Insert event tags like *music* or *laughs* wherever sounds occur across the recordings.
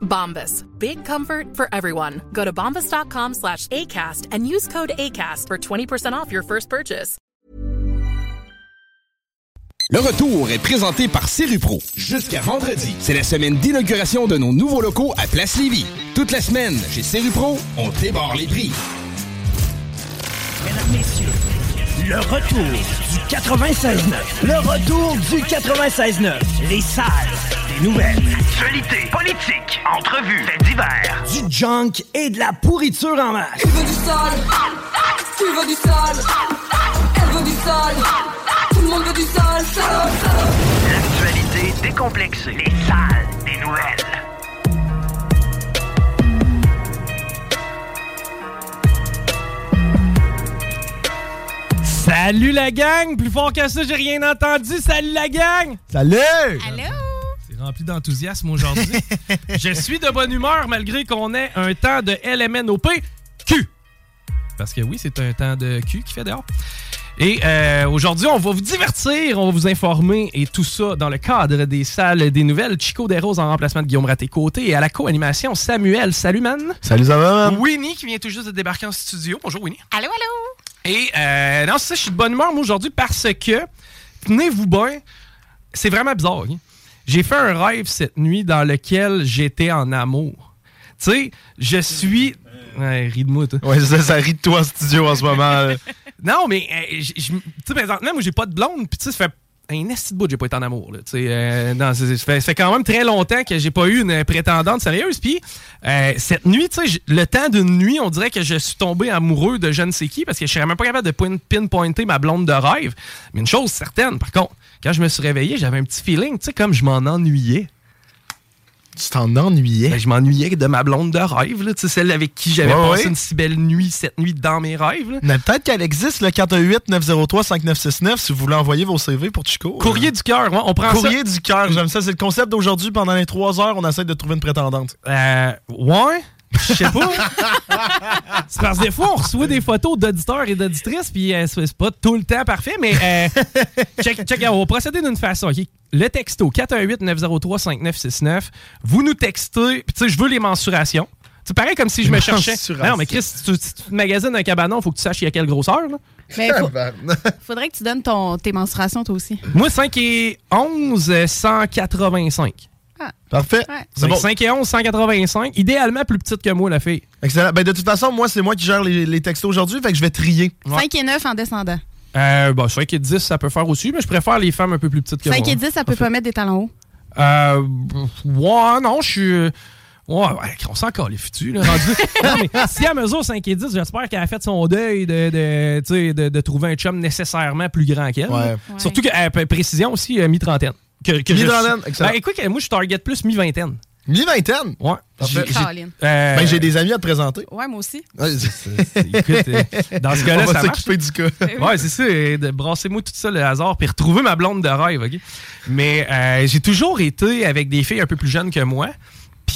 Bombas. Big comfort for everyone. Go to bombas.com slash ACAST and use code ACAST for 20% off your first purchase. Le retour est présenté par Serupro. Jusqu'à vendredi, c'est la semaine d'inauguration de nos nouveaux locaux à Place Lévis. Toute la semaine, chez Serupro, on débarre les prix. Mesdames, Messieurs, le retour du 96.9. Le retour du 96.9. Les salles nouvelles. Actualité, politique, entrevues, faits divers. Du junk et de la pourriture en masse. Tu veux du sale Tu veux du sale Elle veut du sale Tout le monde veut du sale, sale, sale. L'actualité décomplexée. Les salles des nouvelles. Salut la gang! Plus fort que ça, j'ai rien entendu. Salut la gang! Salut! Allô? Rempli d'enthousiasme aujourd'hui. *laughs* Je suis de bonne humeur malgré qu'on ait un temps de LMNOP Q. Parce que oui, c'est un temps de Q qui fait dehors. Et euh, aujourd'hui, on va vous divertir, on va vous informer et tout ça dans le cadre des salles des nouvelles. Chico Desroses en remplacement de Guillaume Raté-Côté et à la co-animation, Samuel. Salut, man. Salut, ça va, man? Winnie qui vient tout juste de débarquer en studio. Bonjour, Winnie. Allô, allô? Et euh, non, c'est ça, je suis de bonne humeur moi aujourd'hui parce que, tenez-vous bien, c'est vraiment bizarre. hein. J'ai fait un rêve cette nuit dans lequel j'étais en amour. Tu sais, je suis. Ouais, ris de moi, toi. Ouais, ça, ça rit de toi en studio en ce moment. *laughs* Non, mais euh, tu sais, présentement, moi, j'ai pas de blonde, puis tu sais, ça fait un esti de bout j'ai pas été en amour. Là, euh, ça, fait, quand même très longtemps que j'ai pas eu une prétendante sérieuse. Puis euh, cette nuit, le temps d'une nuit, on dirait que je suis tombé amoureux de je ne sais qui parce que je serais même pas capable de pin- pinpointer ma blonde de rêve. Mais une chose certaine, par contre, quand je me suis réveillé, j'avais un petit feeling, tu sais, comme je m'en ennuyais. Tu t'en ennuyais? Ben, je m'ennuyais de ma blonde de rêve, là, celle avec qui j'avais Ouais, passé ouais. une si belle nuit, cette nuit dans mes rêves. là. Mais peut-être qu'elle existe, le 418-903-5969, si vous voulez envoyer vos CV pour Chico. Courrier du cœur, ouais, on prend ça. Courrier du cœur, j'aime ça. C'est le concept d'aujourd'hui. Pendant les trois heures, on essaie de trouver une prétendante. Euh, ouais. Je sais pas. c'est parce que des fois, on reçoit des photos d'auditeurs et d'auditrices, puis euh, c'est pas tout le temps parfait, mais euh, *laughs* check, check, on va procéder d'une façon. ok? Le texto 418-903-5969, vous nous textez, puis tu sais, je veux les mensurations. C'est pareil comme si je me cherchais. mensurations. Non, mais Chris, si tu, si tu te magasines un cabanon, faut que tu saches il y a quelle grosseur. là. Mais faut- faudrait que tu donnes ton, tes menstruations, toi aussi. Moi, 5 et 11, euh, 185. Ah. Parfait. Ouais. C'est bon. 5 et 11, 185. Idéalement plus petite que moi, la fille. Excellent. Ben, de toute façon, moi, c'est moi qui gère les, les textos aujourd'hui, fait que je vais trier. 5 et 9 en descendant. Euh, bah, 5 et 10, ça peut faire aussi, mais je préfère les femmes un peu plus petites que 5 moi. et 10, ça peut pas mettre des talons hauts. Euh, ouais, non, je suis. Ouais, ouais, on s'en les futus, là, rendu. *laughs* non, mais si elle mesure 5 et 10, j'espère qu'elle a fait son deuil de, de, tu sais, de, de trouver un chum nécessairement plus grand qu'elle. Ouais. Surtout que, euh, précision aussi, euh, mi-trentaine. Que, excellent. Ben, écoute, moi, je target plus mi-vingtaine. Mi-vingtaine? Ouais. J'ai- j'ai- Caroline. euh, Ben, j'ai des amis à te présenter. Ouais, moi aussi. Ouais, c'est- *laughs* Écoute, euh, dans ce cas-là, On va ça marche. s'occuper du cas. Ouais, c'est ça, de brasser-moi tout ça le hasard, puis retrouver ma blonde de rêve, OK? Mais euh, j'ai toujours été avec des filles un peu plus jeunes que moi.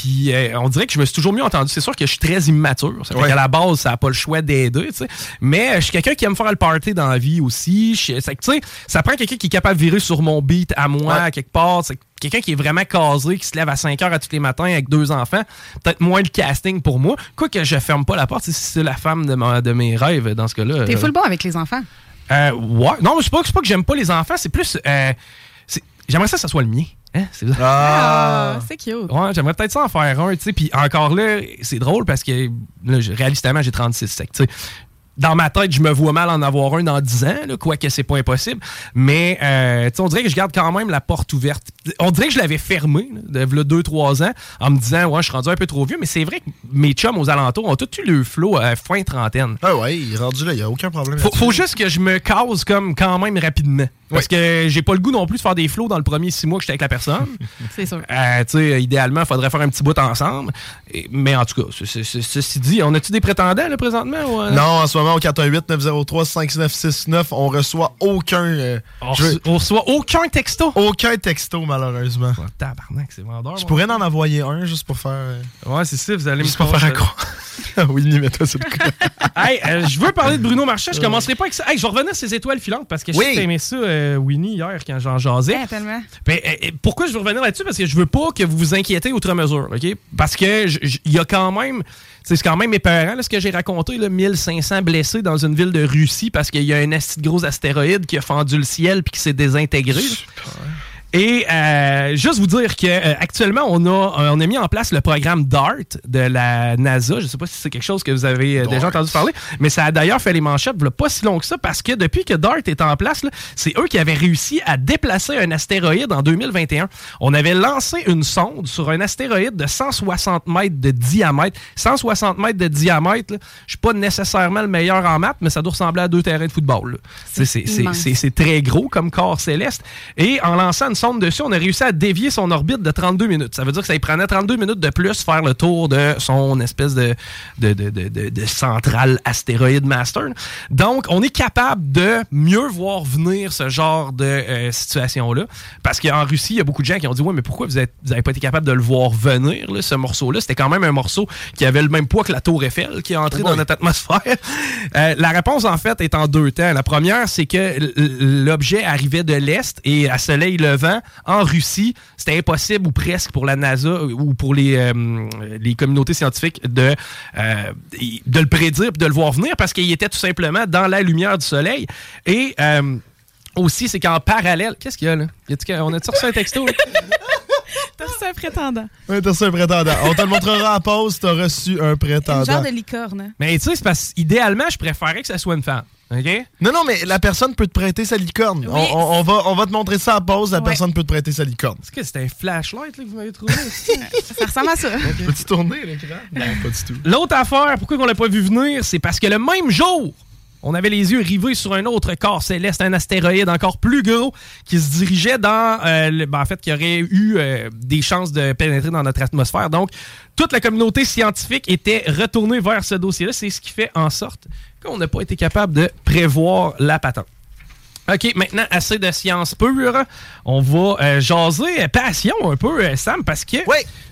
Puis euh, on dirait que je me suis toujours mieux entendu. C'est sûr que je suis très immature. Ça fait Ouais. qu'à la base, ça n'a pas le choix d'aider, tu sais. Mais euh, je suis quelqu'un qui aime faire le party dans la vie aussi. Je- ça prend quelqu'un qui est capable de virer sur mon beat à moi, à quelque part. C'est quelqu'un qui est vraiment casé, qui se lève à 5 heures à tous les matins avec deux enfants. Peut-être moins le casting pour moi. Quoi que je ferme pas la porte, si c'est la femme de, ma- de mes rêves dans ce cas-là. T'es euh, full bon avec les enfants? euh, ouais. Non, mais c'est pas, c'est pas que j'aime pas les enfants, c'est plus. euh, c'est- j'aimerais ça que ça soit le mien. Hein? C'est ça. Ah, c'est cute. Ouais, j'aimerais peut-être ça en faire un, tu sais. Puis encore là, c'est drôle parce que, là, réalistement, j'ai 36 secs, tu sais. dans ma tête, je me vois mal en avoir un dans 10 ans, là, quoique c'est pas impossible. Mais euh, on dirait que je garde quand même la porte ouverte. On dirait que je l'avais fermée, là, de 2-3 ans, en me disant, ouais, je suis rendu un peu trop vieux. Mais c'est vrai que mes chums aux alentours ont tout eu le flow à fin trentaine. Ah ouais, il est rendu là, il n'y a aucun problème. Faut, faut juste que je me cause comme quand même rapidement. Parce que j'ai pas le goût non plus de faire des flows dans le premier six mois que j'étais avec la personne. *laughs* C'est sûr. Euh, tu sais, idéalement, il faudrait faire un petit bout ensemble. Et- mais en tout cas, ce- ce- ce- ceci dit, on a-tu des prétendants là, présentement? ou, euh? Non, en ce moment, au 418-903-5969, on reçoit aucun. euh, On, veux- on reçoit aucun texto? Aucun texto, malheureusement. tabarnak, c'est vendeur. Je moi. pourrais en envoyer un juste pour faire. euh, Ouais, c'est ça, vous allez Juste me pour faire. Ah *laughs* oui, ni mets-toi sur le coup. *laughs* hey, euh, je veux parler de Bruno Marchand. Je commencerai pas avec ça. Hey, je vais revenir à ces étoiles filantes parce que je Oui. sais que t'aimais ça, euh, Winnie, hier, quand j'en jasais. Tellement. Ben, euh, euh, pourquoi je veux revenir là-dessus? Parce que je veux pas que vous vous inquiétez outre mesure, OK? Parce que il y a quand même... C'est quand même épeurant, là, ce que j'ai raconté, là, 1500 blessés dans une ville de Russie parce qu'il y a un gros astéroïde qui a fendu le ciel puis qui s'est désintégré. Et euh, juste vous dire que euh, actuellement on a euh, on a mis en place le programme DART de la NASA. Je sais pas si c'est quelque chose que vous avez euh, déjà entendu parler, mais ça a d'ailleurs fait les manchettes a pas si long que ça parce que depuis que DART est en place, là, c'est eux qui avaient réussi à déplacer un astéroïde en 2021. On avait lancé une sonde sur un astéroïde de 160 mètres de diamètre. 160 mètres de diamètre, là, je suis pas nécessairement le meilleur en maths, mais ça doit ressembler à deux terrains de football. là. C'est- c'est- c'est- immense. c'est- c'est très gros comme corps céleste. Et en lançant une sonde dessus, on a réussi à dévier son orbite de 32 minutes. Ça veut dire que ça lui prenait 32 minutes de plus faire le tour de son espèce de, de, de, de, de- centrale astéroïde master. Donc, on est capable de mieux voir venir ce genre de euh, situation-là. Parce qu'en Russie, il y a beaucoup de gens qui ont dit Ouais, mais pourquoi vous n'avez pas été capable de le voir venir, là, ce morceau-là? C'était quand même un morceau qui avait le même poids que la Tour Eiffel qui est entré dans notre atmosphère. *laughs* Euh, la réponse, en fait, est en deux temps. La première, c'est que l'objet arrivait de l'Est et à soleil levant, en Russie, c'était impossible ou presque pour la NASA ou pour les, euh, communautés scientifiques de, euh, de le prédire de le voir venir parce qu'il était tout simplement dans la lumière du soleil. Et euh, aussi, c'est qu'en parallèle. Qu'est-ce qu'il y a là? On a-tu reçu un texto? *laughs* T'as reçu un prétendant. Ouais, t'as reçu un prétendant. On te le montrera en pause, t'as reçu un Un prétendant. genre de licorne. hein. Mais tu sais, c'est parce idéalement, je préférais que ça soit une femme. OK? Non, non, mais la personne peut te prêter sa licorne. On, on- on va, on va te montrer ça en pause, la Ouais. personne peut te prêter sa licorne. Est-ce que c'était un flashlight là, que vous m'avez trouvé? *laughs* Ça ressemble à ça. *laughs* Peux-tu tourner l'écran? Non, pas du tout. L'autre affaire, pourquoi on l'a pas vu venir, c'est parce que le même jour, on avait les yeux rivés sur un autre corps céleste, un astéroïde encore plus gros qui se dirigeait dans, euh, le- ben, en fait, qui aurait eu euh, des chances de pénétrer dans notre atmosphère. Donc, toute la communauté scientifique était retournée vers ce dossier-là. C'est ce qui fait en sorte qu'on n'a pas été capable de prévoir la patente. OK, maintenant, assez de science pure. On va euh, jaser passion un peu, Sam, parce que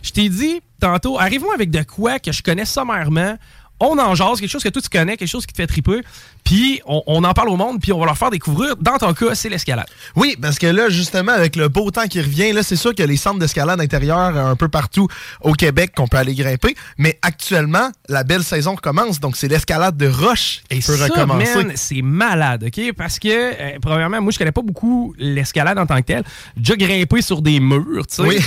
je t'ai dit tantôt, arrive-moi avec de quoi que je connais sommairement. On en jase, quelque chose que toi tu connais, quelque chose qui te fait triper, puis on, on en parle au monde, puis on va leur faire découvrir. Dans ton cas, c'est l'escalade. Oui, parce que là, justement, avec le beau temps qui revient, là, c'est sûr qu'il y a les centres d'escalade intérieure euh, un peu partout au Québec qu'on peut aller grimper. Mais actuellement, la belle saison recommence, donc c'est l'escalade de roche qui peut Ça, recommencer. man, c'est malade, OK? Parce que, euh, premièrement, moi, je connais pas beaucoup l'escalade en tant que telle. J'ai déjà grimpé sur des murs, tu sais. Oui.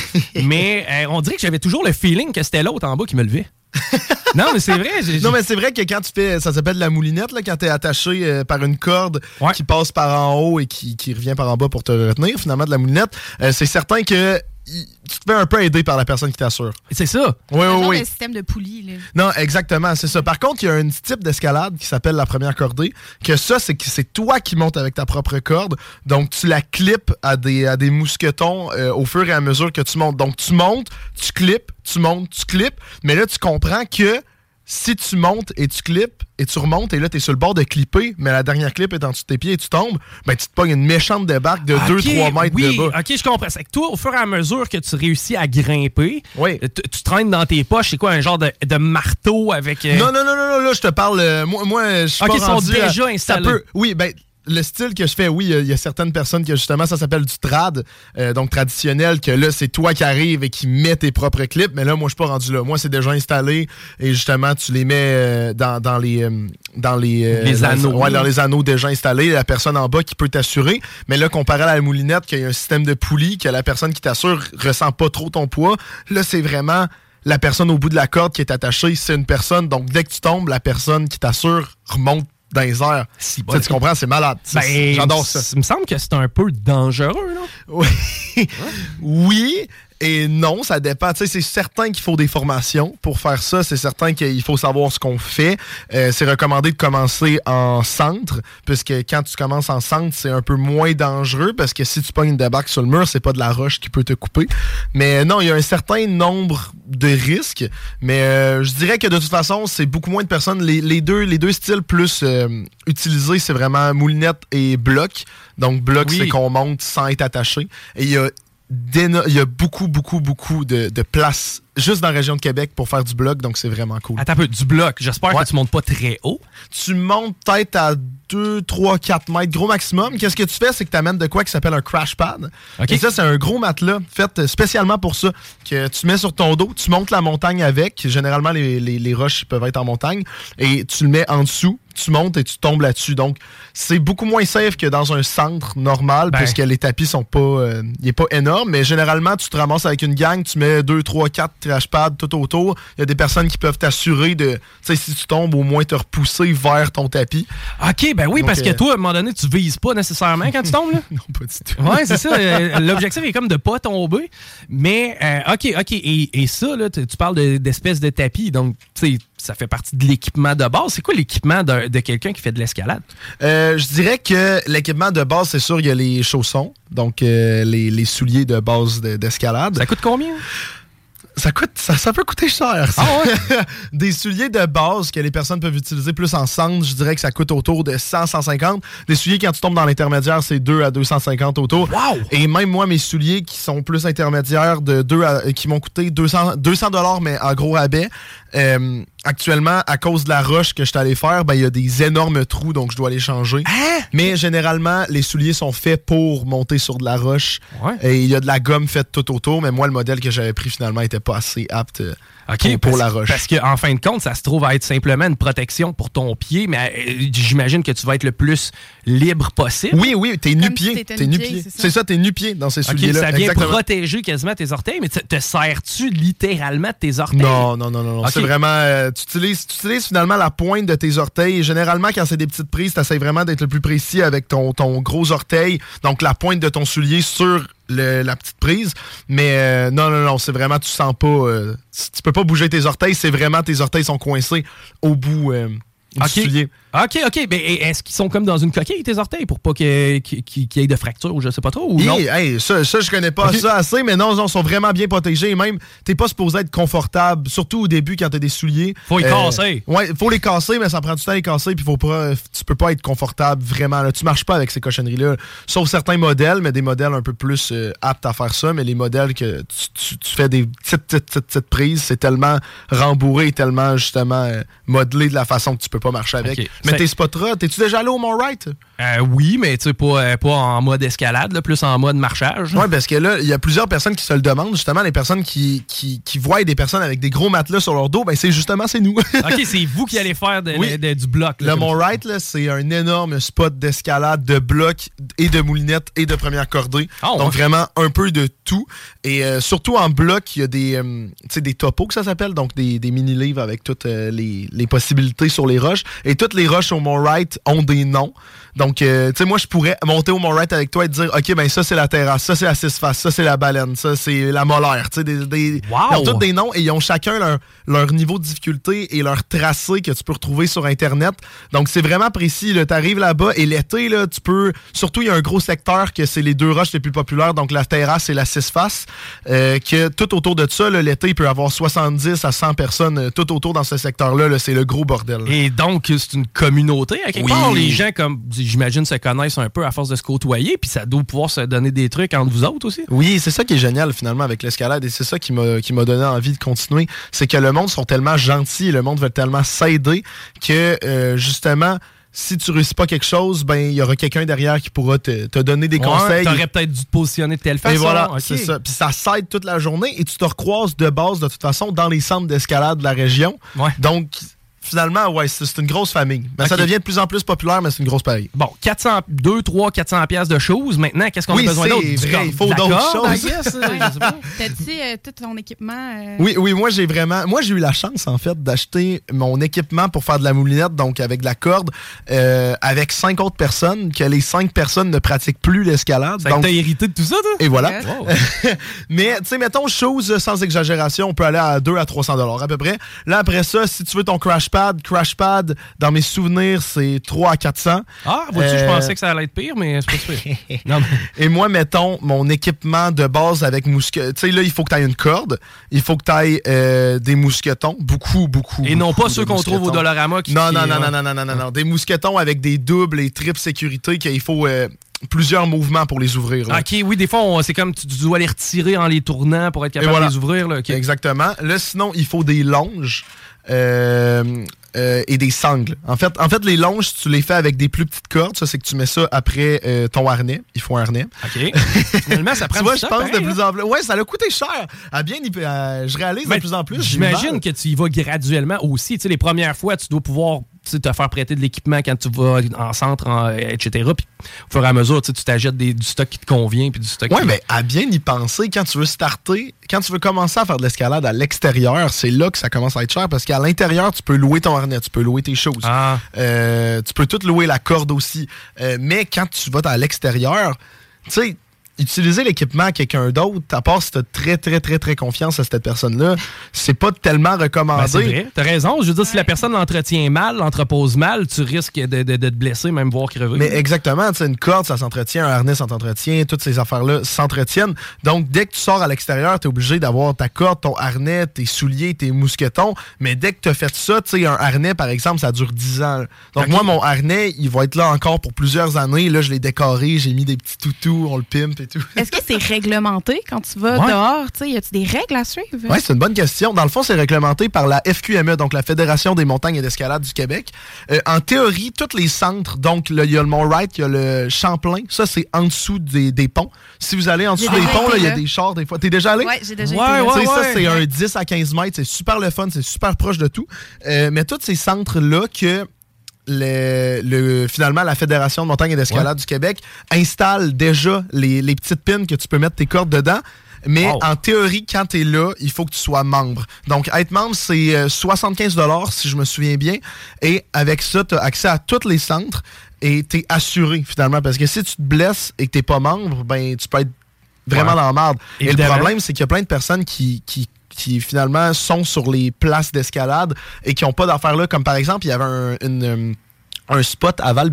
mais euh, on dirait que j'avais toujours le feeling que c'était l'autre en bas qui me levait. *laughs* non, mais c'est vrai. j'ai- Non, mais c'est vrai que quand tu fais, ça s'appelle la moulinette, là, quand tu es attaché euh, par une corde qui passe par en haut et qui, qui revient par en bas pour te retenir, finalement, de la moulinette, euh, c'est certain que tu te fais un peu aider par la personne qui t'assure. C'est ça. Oui, Un oui, oui. de système de poulie. Là. Non, exactement, c'est ça. Par contre, il y a un type d'escalade qui s'appelle la première cordée, que ça, c'est que c'est toi qui montes avec ta propre corde. Donc, tu la clips à des, à des mousquetons euh, au fur et à mesure que tu montes. Donc, tu montes, tu clips, tu montes, tu clips. Mais là, tu comprends que si tu montes et tu clips et tu remontes et là, tu es sur le bord de clipper, mais la dernière clip est en dessous de tes pieds et tu tombes, ben, tu te pognes une méchante débarque de Ok, 2-3 mètres oui, de bas. OK, je comprends. C'est que toi, au fur et à mesure que tu réussis à grimper, oui. tu, traînes dans tes poches, c'est quoi, un genre de, de marteau avec... euh, Non, non, non, non, non, là, je te parle. euh, moi, moi, je suis Ok, pas ils sont rendu à- déjà ça installés. peut- oui, ben. Le style que je fais, oui, il y a- il y, a certaines personnes que justement, ça s'appelle du trad, euh, donc traditionnel, que là, c'est toi qui arrives et qui mets tes propres clips, mais là, moi, je suis pas rendu là. Moi, c'est déjà installé et justement, tu les mets euh, dans, dans les euh, dans les, euh, Les dans- anneaux. ouais, dans les anneaux déjà installés, la personne en bas qui peut t'assurer. Mais là, comparé à la moulinette, qu'il y a un système de poulie, que la personne qui t'assure ressent pas trop ton poids, là, c'est vraiment la personne au bout de la corde qui est attachée, c'est une personne. Donc, dès que tu tombes, la personne qui t'assure remonte dans les airs. Tu comprends, c'est malade. Ben, J'adore ça. Il me semble que c'est un peu dangereux, non? Oui. oui et non, ça dépend. Tu sais, c'est certain qu'il faut des formations pour faire ça. C'est certain qu'il faut savoir ce qu'on fait. Euh, c'est recommandé de commencer en centre, puisque quand tu commences en centre, c'est un peu moins dangereux, parce que si tu pognes une débarque sur le mur, c'est pas de la roche qui peut te couper. Mais non, il y a un certain nombre de risques. Mais euh, je dirais que de toute façon, c'est beaucoup moins de personnes. Les, les deux, les deux styles plus euh, utilisés, c'est vraiment moulinette et bloc. Donc, bloc, Oui. c'est qu'on monte sans être attaché. Et il y a il y a beaucoup, beaucoup, beaucoup de, de place juste dans la région de Québec pour faire du bloc, donc c'est vraiment cool. Attends un peu, du bloc. J'espère Ouais. que tu montes pas très haut. Tu montes peut-être à 2, 3, 4 mètres, gros maximum. Qu'est-ce que tu fais, c'est que tu amènes de quoi qui s'appelle un crash pad. OK. Et ça, c'est un gros matelas fait spécialement pour ça, que tu mets sur ton dos, tu montes la montagne avec. Généralement, les, les- les roches peuvent être en montagne. Et tu le mets en dessous, tu montes et tu tombes là-dessus. Donc, c'est beaucoup moins safe que dans un centre normal, Ben. puisque les tapis sont pas, euh, il est pas énorme. Mais généralement, tu te ramasses avec une gang, tu mets 2, 3, 4 tout autour. Il y a des personnes qui peuvent t'assurer de, tu sais, si tu tombes, au moins te repousser vers ton tapis. OK, ben oui, Donc, parce que euh, toi, à un moment donné, tu vises pas nécessairement quand tu tombes. Là. *laughs* non, pas du tout. Ouais, c'est ça. euh, L'objectif est comme de pas tomber. Mais, euh, OK, OK. Et, et ça, là, tu parles de- d'espèces de, tapis. Donc, tu sais, ça fait partie de l'équipement de base. C'est quoi l'équipement de, de quelqu'un qui fait de l'escalade? Euh, je dirais que l'équipement de base, c'est sûr, il y a les chaussons, donc euh, les, les souliers de base de- d'escalade. Ça coûte combien? Ça coûte, ça, ça peut coûter cher. ça. Ah *laughs* Des souliers de base que les personnes peuvent utiliser plus en centre, je dirais que ça coûte autour de 100, 150. Des souliers, quand tu tombes dans l'intermédiaire, c'est 2 à 250 autour. Wow! Et même moi, mes souliers qui sont plus intermédiaires, de 2 à- qui m'ont coûté 200 200 dollars, mais en gros rabais. Euh, actuellement, à cause de la roche que je suis allé faire, ben, il y a des énormes trous, donc je dois les changer. Hein? Mais généralement, les souliers sont faits pour monter sur de la roche. Ouais. Et il y a de la gomme faite tout autour, mais moi, le modèle que j'avais pris finalement était pas assez apte euh, OK, pour, pour parce, la roche. Parce qu'en fin de compte, ça se trouve à être simplement une protection pour ton pied, mais euh, j'imagine que tu vas être le plus libre possible. Oui, oui, t'es nu-pied. T'es nu-pied, c'est ça? C'est ça, t'es nu-pied dans ces souliers-là. ça vient Exactement. protéger quasiment tes orteils, mais te, te sers-tu littéralement de tes orteils? Non, non, non, non. C'est vraiment. euh, tu, utilises, tu utilises finalement la pointe de tes orteils. Et généralement, quand c'est des petites prises, tu essaies vraiment d'être le plus précis avec ton, ton gros orteil. Donc, la pointe de ton soulier sur le- la petite prise. Mais euh, non, non, non. C'est vraiment, tu sens pas. euh, tu peux pas bouger tes orteils. C'est vraiment, tes orteils sont coincés au bout euh, du soulier. OK, OK. Mais est-ce qu'ils sont comme dans une coquille, tes orteils, pour pas qu'il y ait de fracture ou je sais pas trop? Ou non? Hey, hey, ça, ça, je connais pas ça assez, mais non, ils sont vraiment bien protégés. Et même, t'es pas supposé être confortable, surtout au début quand t'as des souliers. Euh, Faut les casser. Ouais, faut les casser, mais ça prend du temps à les casser, puis faut pas, tu peux pas être confortable vraiment. Là. Tu marches pas avec ces cochonneries-là, sauf certains modèles, mais des modèles un peu plus euh, aptes à faire ça. Mais les modèles que tu, tu- tu fais des petites, petites, petites, petites prises, c'est tellement rembourré, tellement justement euh, modelé de la façon que tu peux pas marcher avec. Mais tes spottras, t'es-tu déjà allé au Mont Wright? Euh, oui, mais tu sais, pas, euh, pas en mode escalade, là, plus en mode marchage. Oui, parce que là, il y a plusieurs personnes qui se le demandent, justement, les personnes qui, qui, qui voient des personnes avec des gros matelas sur leur dos, ben c'est justement, c'est nous. *laughs* OK, c'est vous qui allez faire de- Oui. de- du bloc. là, Le comme Mont ça. Wright, là, c'est un énorme spot d'escalade, de blocs et de moulinettes et de première cordée. Ah, ouais. Donc vraiment un peu de tout. Et euh, surtout en bloc, il y a des, euh, des topos que ça s'appelle, donc des, des mini-livres avec toutes euh, les, les possibilités sur les roches. Et toutes les roches au Mont Wright ont des noms. Donc, euh, tu sais, moi, je pourrais monter au Mont Wright avec toi et te dire, OK, ben ça, c'est la terrasse, ça, c'est la six faces, ça, c'est la baleine, ça, c'est la molaire. Tu sais, des, des- Wow! ils ont tous des noms et ils ont chacun leur, leur niveau de difficulté et leur tracé que tu peux retrouver sur Internet. Donc, c'est vraiment précis. Tu arrives là-bas et l'été, là, tu peux... Surtout, il y a un gros secteur que c'est les deux roches les plus populaires, donc la terrasse et la six faces, euh, que tout autour de ça, l'été, il peut y avoir 70 à 100 personnes euh, tout autour dans ce secteur-là. là, c'est le gros bordel. Et donc, c'est une communauté. À quelque Oui. part, les gens, comme j'imagine, se connaissent un peu à force de se côtoyer, puis ça doit pouvoir se donner des trucs entre vous autres aussi. Oui, c'est ça qui est génial finalement avec l'escalade et c'est ça qui m'a qui m'a donné envie de continuer. C'est que le monde sont tellement gentils et le monde veut tellement s'aider que euh, justement si tu réussis pas quelque chose, ben il y aura quelqu'un derrière qui pourra te, te donner des Ouais, conseils. T'aurais peut-être dû te positionner de telle façon. Et voilà, c'est ça. Puis ça s'aide toute la journée et tu te recroises de base de toute façon dans les centres d'escalade de la région. Ouais. Donc finalement, ouais, c'est une grosse famille. Mais ça devient de plus en plus populaire, mais c'est une grosse famille. Bon, 400, 2, 3, 400 pièces de choses. Maintenant, qu'est-ce qu'on Oui, a besoin d'autre? Il faut d'autres choses. sais pas. T'as-tu euh, tout ton équipement? euh, Oui, oui, moi j'ai vraiment. Moi j'ai eu la chance en fait d'acheter mon équipement pour faire de la moulinette, donc avec de la corde, euh, avec cinq autres personnes, que les cinq personnes ne pratiquent plus l'escalade. Donc, t'as hérité de tout ça, toi? et voilà. Wow. *laughs* Mais, tu sais, mettons, chose sans exagération, on peut aller à 2 à 300 dollars à peu près. Là, après ça, si tu veux ton crash pad, crash pad, dans mes souvenirs, c'est 3 à 400. Ah, vois-tu, je Euh, pensais que ça allait être pire, mais c'est pas super. *laughs* non, mais- Et moi, mettons, mon équipement de base avec mousqueton. Tu sais, là, il faut que tu aies une corde. Il faut que tu ailles des mousquetons. Beaucoup, beaucoup. Et non beaucoup pas ceux qu'on trouve au mousquetons. Dollarama qui- Non, qui- non, non, non, non, non, non, non, non. Des mousquetons avec des doubles et triples sécurité qu'il faut euh, plusieurs mouvements pour les ouvrir. là. Ok, oui, des fois, c'est comme tu, tu dois les retirer en les tournant pour être capable voilà. de les ouvrir. Là. Exactement. Là, sinon, il faut des longes euh, euh, et des sangles. En fait, en fait, les longes, tu les fais avec des plus petites cordes. Ça, c'est que tu mets ça après euh, ton harnais. Il faut un harnais. OK. Finalement, ça *laughs* prend tu vois, du je temps, pense de plus hein? en plus. Ouais, ça a coûté cher. À bien, je réalise de plus en plus. J'imagine que tu y vas graduellement aussi. Tu sais, les premières fois, tu dois pouvoir te faire prêter de l'équipement quand tu vas en centre, en- etc. Puis, au fur et à mesure, tu t'achètes du stock qui te convient. Puis du stock qui- mais à bien y penser, quand tu veux starter, quand tu veux commencer à faire de l'escalade à l'extérieur, c'est là que ça commence à être cher parce qu'à l'intérieur, tu peux louer ton harnais, tu peux louer tes choses. Ah. Euh, tu peux tout louer la corde aussi. Euh, mais quand tu vas à l'extérieur, tu sais, utiliser l'équipement à quelqu'un d'autre, à part si tu as très, très, très, très confiance à cette personne-là, c'est pas tellement recommandé. Ben, c'est vrai, t'as raison. Je veux dire, si la personne l'entretient mal, l'entrepose mal, tu risques de, de- de te blesser, même voire crever. Mais exactement, tu sais, une corde, ça s'entretient, un harnais, ça s'entretient, toutes ces affaires-là s'entretiennent. Donc, dès que tu sors à l'extérieur, tu es obligé d'avoir ta corde, ton harnais, tes souliers, tes mousquetons. Mais dès que tu as fait ça, tu sais, un harnais, par exemple, ça dure 10 ans. Donc, moi, mon harnais, il va être là encore pour plusieurs années. Là, je l'ai décoré, j'ai mis des petits toutous, on le pimpe tout. Est-ce que c'est réglementé quand tu vas Ouais. dehors? Tu sais, y a-tu des règles à suivre? Oui, c'est une bonne question. Dans le fond, c'est réglementé par la FQME, donc la Fédération des montagnes et d'escalade du Québec. Euh, en théorie, tous les centres, donc là, il y a le Mont-Wright, il y a le Champlain, ça c'est en dessous des, des ponts. Si vous allez en dessous des ponts, il y a des chars des fois. T'es déjà allé? Ouais, j'ai déjà Ouais, été ouais, ça, ouais. c'est un 10 à 15 mètres. C'est super le fun. C'est super proche de tout. Euh, mais tous ces centres-là que le, le- finalement la Fédération de montagne et d'escalade du Québec installe déjà les, les petites pins que tu peux mettre tes cordes dedans. Mais Wow. en théorie, quand tu es là, il faut que tu sois membre. Donc, être membre, c'est euh, 75 si je me souviens bien. Et avec ça, tu as accès à tous les centres et tu es assuré finalement. Parce que si tu te blesses et que tu pas membre, ben tu peux être vraiment Ouais. dans la merde. Et le problème, c'est qu'il y a plein de personnes qui, qui, qui, finalement sont sur les places d'escalade et qui n'ont pas d'affaires là. Comme par exemple, il y avait un, une, euh, un spot à val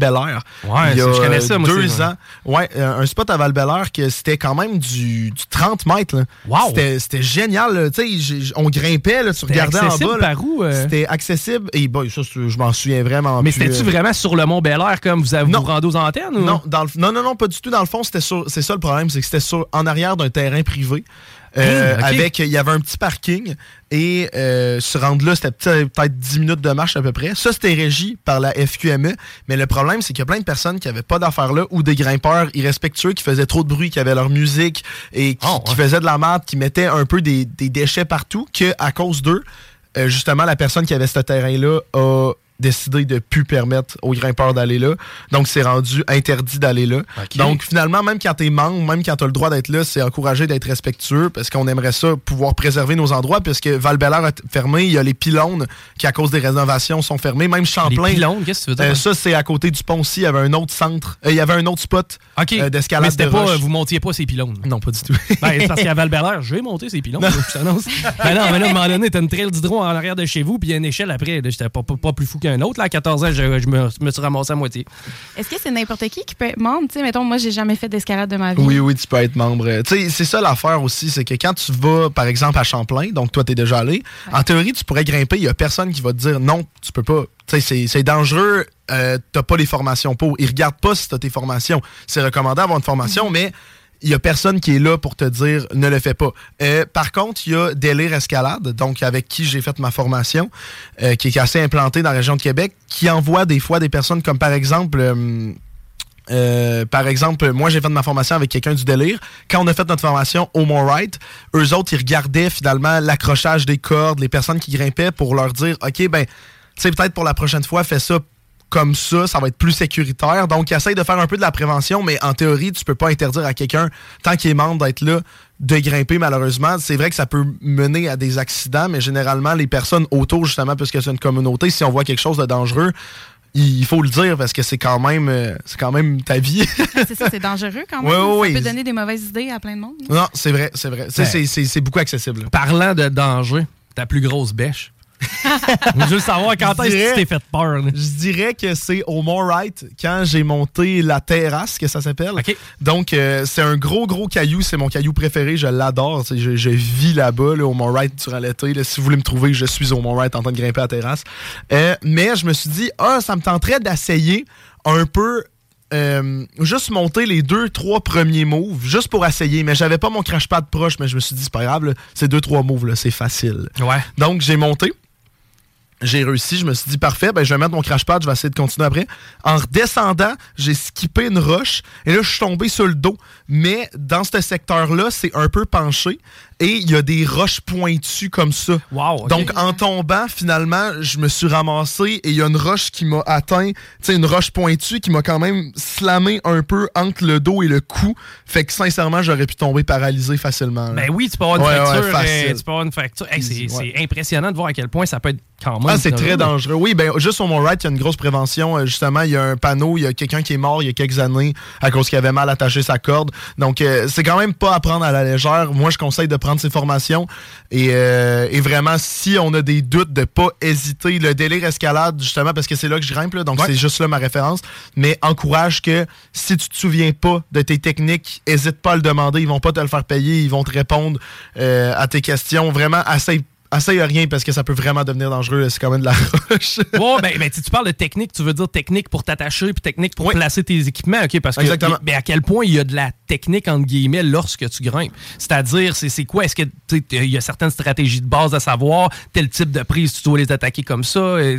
Ouais, il y a je connais ça, moi, deux ans. Ouais, euh, un spot à val que c'était quand même du, du 30 mètres. Wow! C'était génial. sais, on grimpait, là, tu regardais en bas. par où, euh? C'était accessible. Et bon, ça, je m'en souviens vraiment Mais c'était-tu euh, vraiment sur le Mont Bel Air comme vous, avez- Non. vous rendez aux antennes? Ou? Non, dans le- non, non, non, pas du tout. Dans le fond, c'était sur. C'est ça le problème, c'est que c'était sur en arrière d'un terrain privé. Euh. Avec, il y avait un petit parking et euh, se rendre là, c'était peut- peut-être 10 minutes de marche à peu près. Ça, c'était régi par la FQME. Mais le problème, c'est qu'il y a plein de personnes qui n'avaient pas d'affaires là ou des grimpeurs irrespectueux qui faisaient trop de bruit, qui avaient leur musique et qui, Oh, ouais. qui faisaient de la merde, qui mettaient un peu des, des déchets partout, que à cause d'eux, euh, justement, la personne qui avait ce terrain-là a décidé de plus permettre aux grimpeurs d'aller là. Donc, c'est rendu interdit d'aller là. Donc, finalement, même quand t'es membre, même quand t'as le droit d'être là, c'est encouragé d'être respectueux parce qu'on aimerait ça pouvoir préserver nos endroits puisque val a fermé, il y a les pylônes qui, à cause des rénovations, sont fermés. Même Les Champlain. pylônes, qu'est-ce que tu veux dire? euh, ça, c'est à côté du pont-ci. Il y avait un autre centre. euh, il y avait un autre spot euh, d'escalade Mais c'était de pas, roche. vous montiez pas ces pylônes. Non, pas du tout. *laughs* Ben, c'est parce qu'à val j'ai monté ces pylônes. je t'annonce. ben non, mais là, à un moment donné, t'as une trail d'hydro en arrière de chez vous, puis il y a une échelle après. J'étais pas, pas, pas plus fou qu'un autre. Là, à 14 ans, je, je me, je me suis ramassé à moitié. Est-ce que c'est n'importe qui qui peut être membre? Tu sais, mettons, moi, j'ai jamais fait d'escalade de ma vie. Oui, oui, tu peux être membre. Tu sais, c'est ça l'affaire aussi, c'est que quand tu vas, par exemple, à Champlain, donc toi, t'es déjà allé, en théorie, tu pourrais grimper, il y a personne qui va te dire non, tu peux pas. Tu sais, c'est- c'est dangereux, euh, t'as pas les formations pour. Ils regardent pas si t'as tes formations. C'est recommandé d'avoir une formation, mais il y a personne qui est là pour te dire ne le fais pas. Euh, par contre, il y a Délire Escalade, donc avec qui j'ai fait ma formation, euh, qui est assez implanté dans la région de Québec, qui envoie des fois des personnes comme par exemple. euh, euh, par exemple, moi j'ai fait ma formation avec quelqu'un du délire. Quand on a fait notre formation au Mont Wright, eux autres, ils regardaient finalement l'accrochage des cordes, les personnes qui grimpaient pour leur dire OK, ben, tu sais, peut-être pour la prochaine fois, fais ça comme ça, ça va être plus sécuritaire. Donc, essaye de faire un peu de la prévention, mais en théorie, tu peux pas interdire à quelqu'un, tant qu'il est membre, d'être là, de grimper, malheureusement. C'est vrai que ça peut mener à des accidents, mais généralement, les personnes autour, justement, puisque c'est une communauté, si on voit quelque chose de dangereux, il faut le dire parce que c'est quand même euh, c'est quand même ta vie. *laughs* c'est ça, c'est dangereux quand même. Ouais, ça ouais, peut donner des mauvaises idées à plein de monde. Non, c'est vrai, c'est vrai. C'est c'est beaucoup accessible. Parlant de danger, ta plus grosse bêche. *laughs* Je veux savoir quand est-ce que tu t'es fait peur. là. Je dirais que c'est au Mont Wright quand j'ai monté la terrasse, que ça s'appelle. Donc, euh, c'est un gros, gros caillou. C'est mon caillou préféré. Je l'adore. Je, je vis là-bas, là, au Mont Wright, durant l'été. Si vous voulez me trouver, je suis au Mont Wright en train de grimper à la terrasse. Euh, mais je me suis dit, ah, ça me tenterait d'essayer un peu. euh, juste monter les deux, trois premiers moves, juste pour essayer. Mais j'avais pas mon crash pad proche, mais je me suis dit, c'est pas grave, là, c'est deux, trois moves, c'est facile. Ouais. Donc, j'ai monté j'ai réussi, je me suis dit parfait, ben je vais mettre mon crash pad, je vais essayer de continuer après. En redescendant, j'ai skippé une roche et là je suis tombé sur le dos. Mais dans ce secteur-là, c'est un peu penché et il y a des roches pointues comme ça. Wow. Donc en tombant, finalement, je me suis ramassé et il y a une roche qui m'a atteint, tu sais une roche pointue qui m'a quand même slamé un peu entre le dos et le cou. Fait que sincèrement, j'aurais pu tomber paralysé facilement. là. Ben oui, tu peux avoir une Ouais, fracture. euh, tu peux avoir une fracture. Hey, c'est Easy, ouais. c'est impressionnant de voir à quel point ça peut être quand même. Ah, c'est très dangereux. Oui, ben juste au Mont Wright, il y a une grosse prévention. Euh, Justement, il y a un panneau, il y a quelqu'un qui est mort il y a quelques années à cause qu'il avait mal attaché sa corde. Donc, euh, c'est quand même pas à prendre à la légère. Moi, je conseille de prendre ces formations. Et, euh, et vraiment, si on a des doutes, de pas hésiter. Le délire escalade, justement, parce que c'est là que je grimpe, là, donc Ouais. c'est juste là ma référence. Mais encourage que si tu te souviens pas de tes techniques, hésite pas à le demander. Ils vont pas te le faire payer. Ils vont te répondre euh, à tes questions. Vraiment, essaye Essaye rien parce que ça peut vraiment devenir dangereux. C'est quand même de la *laughs* roche. Ouais, ben, ben, tu tu parles de technique, tu veux dire technique pour t'attacher puis technique pour placer tes équipements, OK? Parce que, Exactement. mais à quel point il y a de la technique, entre guillemets, lorsque tu grimpes? C'est-à-dire, c'est quoi? Est-ce que, il y a certaines stratégies de base à savoir, tel type de prise, tu dois les attaquer comme ça? euh,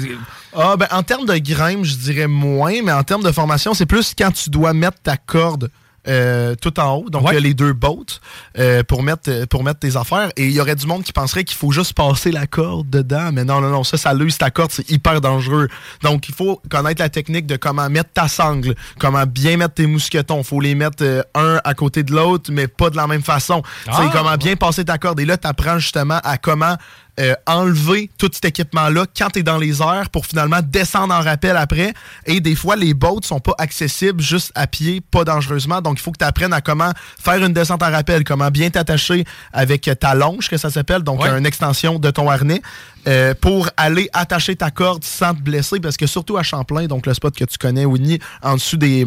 Ah, ben, en termes de grimpe, je dirais moins, mais en termes de formation, c'est plus quand tu dois mettre ta corde. Euh, tout en haut, donc il y a les deux boats euh, pour mettre euh, pour mettre tes affaires. Et il y aurait du monde qui penserait qu'il faut juste passer la corde dedans. Mais non non non ça ça l'use ta corde c'est hyper dangereux. Donc il faut connaître la technique de comment mettre ta sangle comment bien mettre tes mousquetons. Faut les mettre euh, un à côté de l'autre mais pas de la même façon. Ah, c'est comment bien passer ta corde. Et là tu apprends justement à comment euh, enlever tout cet équipement-là quand tu es dans les airs pour finalement descendre en rappel après. Et des fois, les boats sont pas accessibles juste à pied, pas dangereusement. Donc, il faut que tu apprennes à comment faire une descente en rappel, comment bien t'attacher avec ta longe, que ça s'appelle, donc Ouais. une extension de ton harnais, euh, pour aller attacher ta corde sans te blesser. Parce que surtout à Champlain, donc le spot que tu connais, Winnie, en dessous des,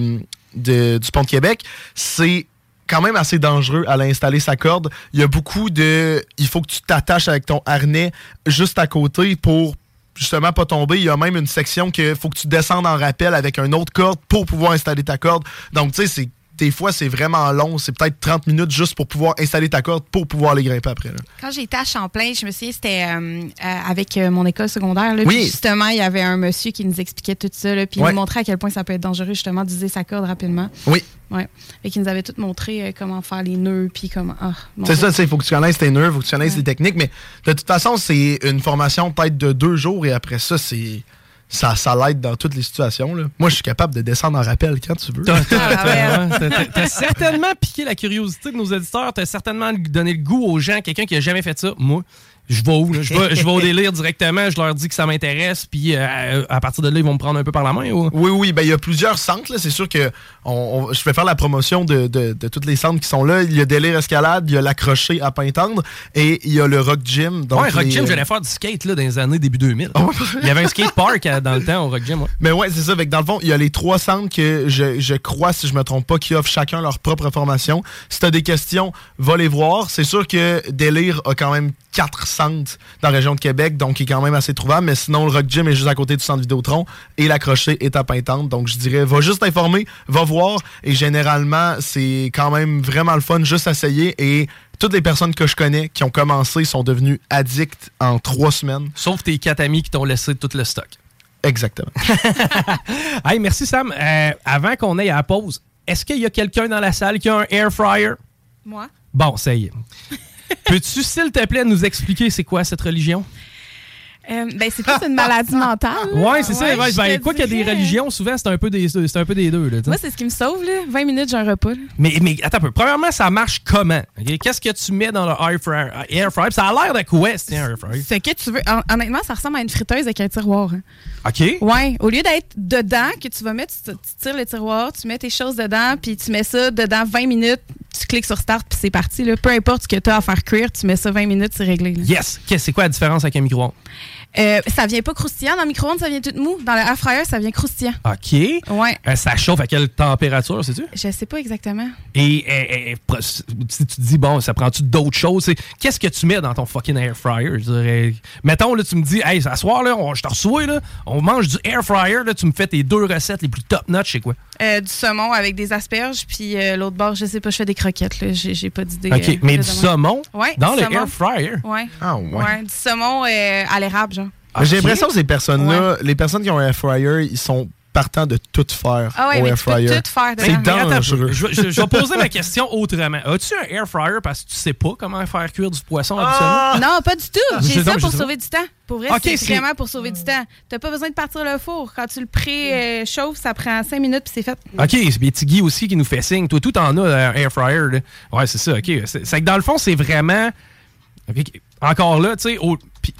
de- du pont de Québec, c'est quand même assez dangereux à l'installer sa corde. Il y a beaucoup de... Il faut que tu t'attaches avec ton harnais juste à côté pour justement pas tomber. Il y a même une section que faut que tu descendes en rappel avec une autre corde pour pouvoir installer ta corde. Donc, tu sais, c'est des fois, c'est vraiment long. C'est peut-être 30 minutes juste pour pouvoir installer ta corde pour pouvoir les grimper après. là. Quand j'étais à Champlain, je me souviens, c'était euh, euh, avec euh, mon école secondaire. Là, Oui. Justement, il y avait un monsieur qui nous expliquait tout ça. Là, puis il Ouais. nous montrait à quel point ça peut être dangereux, justement, d'user sa corde rapidement. Oui. Ouais. Et qui nous avait tout montré euh, comment faire les nœuds. Puis comment. ah, C'est ça, il faut que tu connaisses tes nœuds, il faut que tu connaisses les techniques, mais de toute façon, c'est une formation peut-être de deux jours et après ça, c'est. Ça, ça l'aide dans toutes les situations. là. Moi, je suis capable de descendre en rappel quand tu veux. T'as- t'as- t'as- certainement piqué la curiosité de nos éditeurs. T'as certainement donné le goût aux gens. Quelqu'un qui a jamais fait ça, moi, je vais où? là? Je vais, je vais au *laughs* délire directement. Je leur dis que ça m'intéresse. Puis euh, à partir de là, ils vont me prendre un peu par la main. Ou... Oui, oui, ben il y a plusieurs centres. C'est sûr que on, on- je vais faire la promotion de, de, de tous les centres qui sont là. Il y a Délire Escalade, il y a l'Accroché à Pintendre et il y a le Rock Gym. Donc ouais, Rock les- Gym, j'allais faire du skate là, dans les années début 2000. Il y avait un skate park euh, dans le temps au Rock Gym. ouais. Mais ouais, c'est ça. Fait que dans le fond, il y a les trois centres que je, je crois, si je me trompe pas, qui offrent chacun leur propre formation. Si tu as des questions, va les voir. C'est sûr que Délire a quand même quatre centres dans la région de Québec, donc il est quand même assez trouvable. Mais sinon, le Rock Gym est juste à côté du centre Vidéotron et l'accroché est à Pintante. Donc je dirais, va juste t'informer, va voir. Et généralement, c'est quand même vraiment le fun juste à essayer. Et toutes les personnes que je connais qui ont commencé sont devenues addictes en trois semaines. Sauf tes quatre amis qui t'ont laissé tout le stock. Exactement. *laughs* Hey, merci Sam. Euh, avant qu'on aille à la pause, est-ce qu'il y a quelqu'un dans la salle qui a un air fryer? Moi? Bon, ça y est. Peux-tu, s'il te plaît, nous expliquer c'est quoi cette religion? Euh, ben, c'est plus une maladie mentale. Ouais, c'est ça. Ouais, ben, quoi qu'il y a des religions, souvent, c'est un peu des, c'est un peu des deux. Là. Moi, c'est ce qui me sauve, là. 20 minutes, j'ai un repas. là. mais, mais attends un peu. Premièrement, ça marche comment? Qu'est-ce que tu mets dans le air fryer? Air fryer? Ça a l'air de quoi, c'est un air fryer? Ce que tu veux. Hon- Honnêtement, ça ressemble à une friteuse avec un tiroir. hein. OK. Ouais, au lieu d'être dedans, que tu vas mettre, tu, tu tires le tiroir, tu mets tes choses dedans, puis tu mets ça dedans 20 minutes, tu cliques sur Start, puis c'est parti. Là. Peu importe ce que tu as à faire cuire, tu mets ça 20 minutes, c'est réglé. là. Yes. Qu'est-ce- C'est quoi la différence avec un micro-ondes? Euh, ça vient pas croustillant. Dans le micro-ondes, ça vient tout mou. Dans le air fryer, ça vient croustillant. OK. Ouais. Euh, ça chauffe à quelle température, sais-tu? Je sais pas exactement. Et, et- et- pro- si tu te dis, bon, ça prend-tu d'autres choses? c'est- Qu'est-ce que tu mets dans ton fucking air fryer? Je dirais, mettons, là, tu me dis, hey, ce soir, là, on- je te reçois, là, on mange du air fryer, là, tu me fais tes deux recettes les plus top-notch, c'est quoi? Euh, du saumon avec des asperges, puis euh, l'autre bord, je sais pas, je fais des croquettes. là. J'ai pas d'idée. OK, euh, mais du saumon Ouais, dans du le saumon. air fryer? Ouais. Ah, ouais. Du saumon euh, à l'érable, genre. J'ai Ok. l'impression que ces personnes-là, les personnes qui ont un air fryer, ils sont partants de tout faire Ah ouais, au mais air fryer. tout faire C'est dangereux. Je, je- je vais poser ma question autrement. As-tu un air fryer parce que tu sais pas comment faire cuire du poisson Ah! habituellement? Non, pas du tout. Je J'ai ça pour sauver du temps. Pour vrai, Ok, c'est vraiment pour sauver du temps. T'as pas besoin de partir le four. Quand tu le pré-chauffes, ça prend 5 minutes puis c'est fait. OK, c'est bien Tiggy aussi qui nous fait signe. Toi, tout en a, un air fryer. là. Ouais, c'est ça, OK. C'est c'est que dans le fond, c'est vraiment... OK, Encore là, tu sais,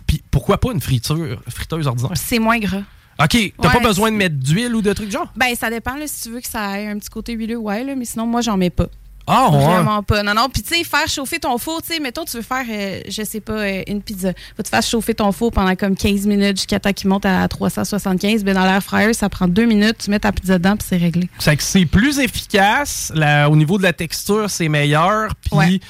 puis pourquoi pas une friture, friteuse ordinaire? C'est moins gras. OK, t'as Ouais, pas besoin de mettre d'huile ou de trucs genre? Ben, ça dépend là, si tu veux que ça ait un petit côté huileux, ouais, là, mais sinon, moi, j'en mets pas. Ah, ouais. Vraiment pas. Non, non. Puis, tu sais, faire chauffer ton four, tu sais, mettons, tu veux faire, euh, je sais pas, euh, une pizza. Faut que tu fasses chauffer ton four pendant comme 15 minutes jusqu'à temps qu'il monte à 375. Ben, dans l'air fryer, ça prend 2 minutes. Tu mets ta pizza dedans, puis c'est réglé. C'est que c'est plus efficace. au niveau de la texture, c'est meilleur. Puis.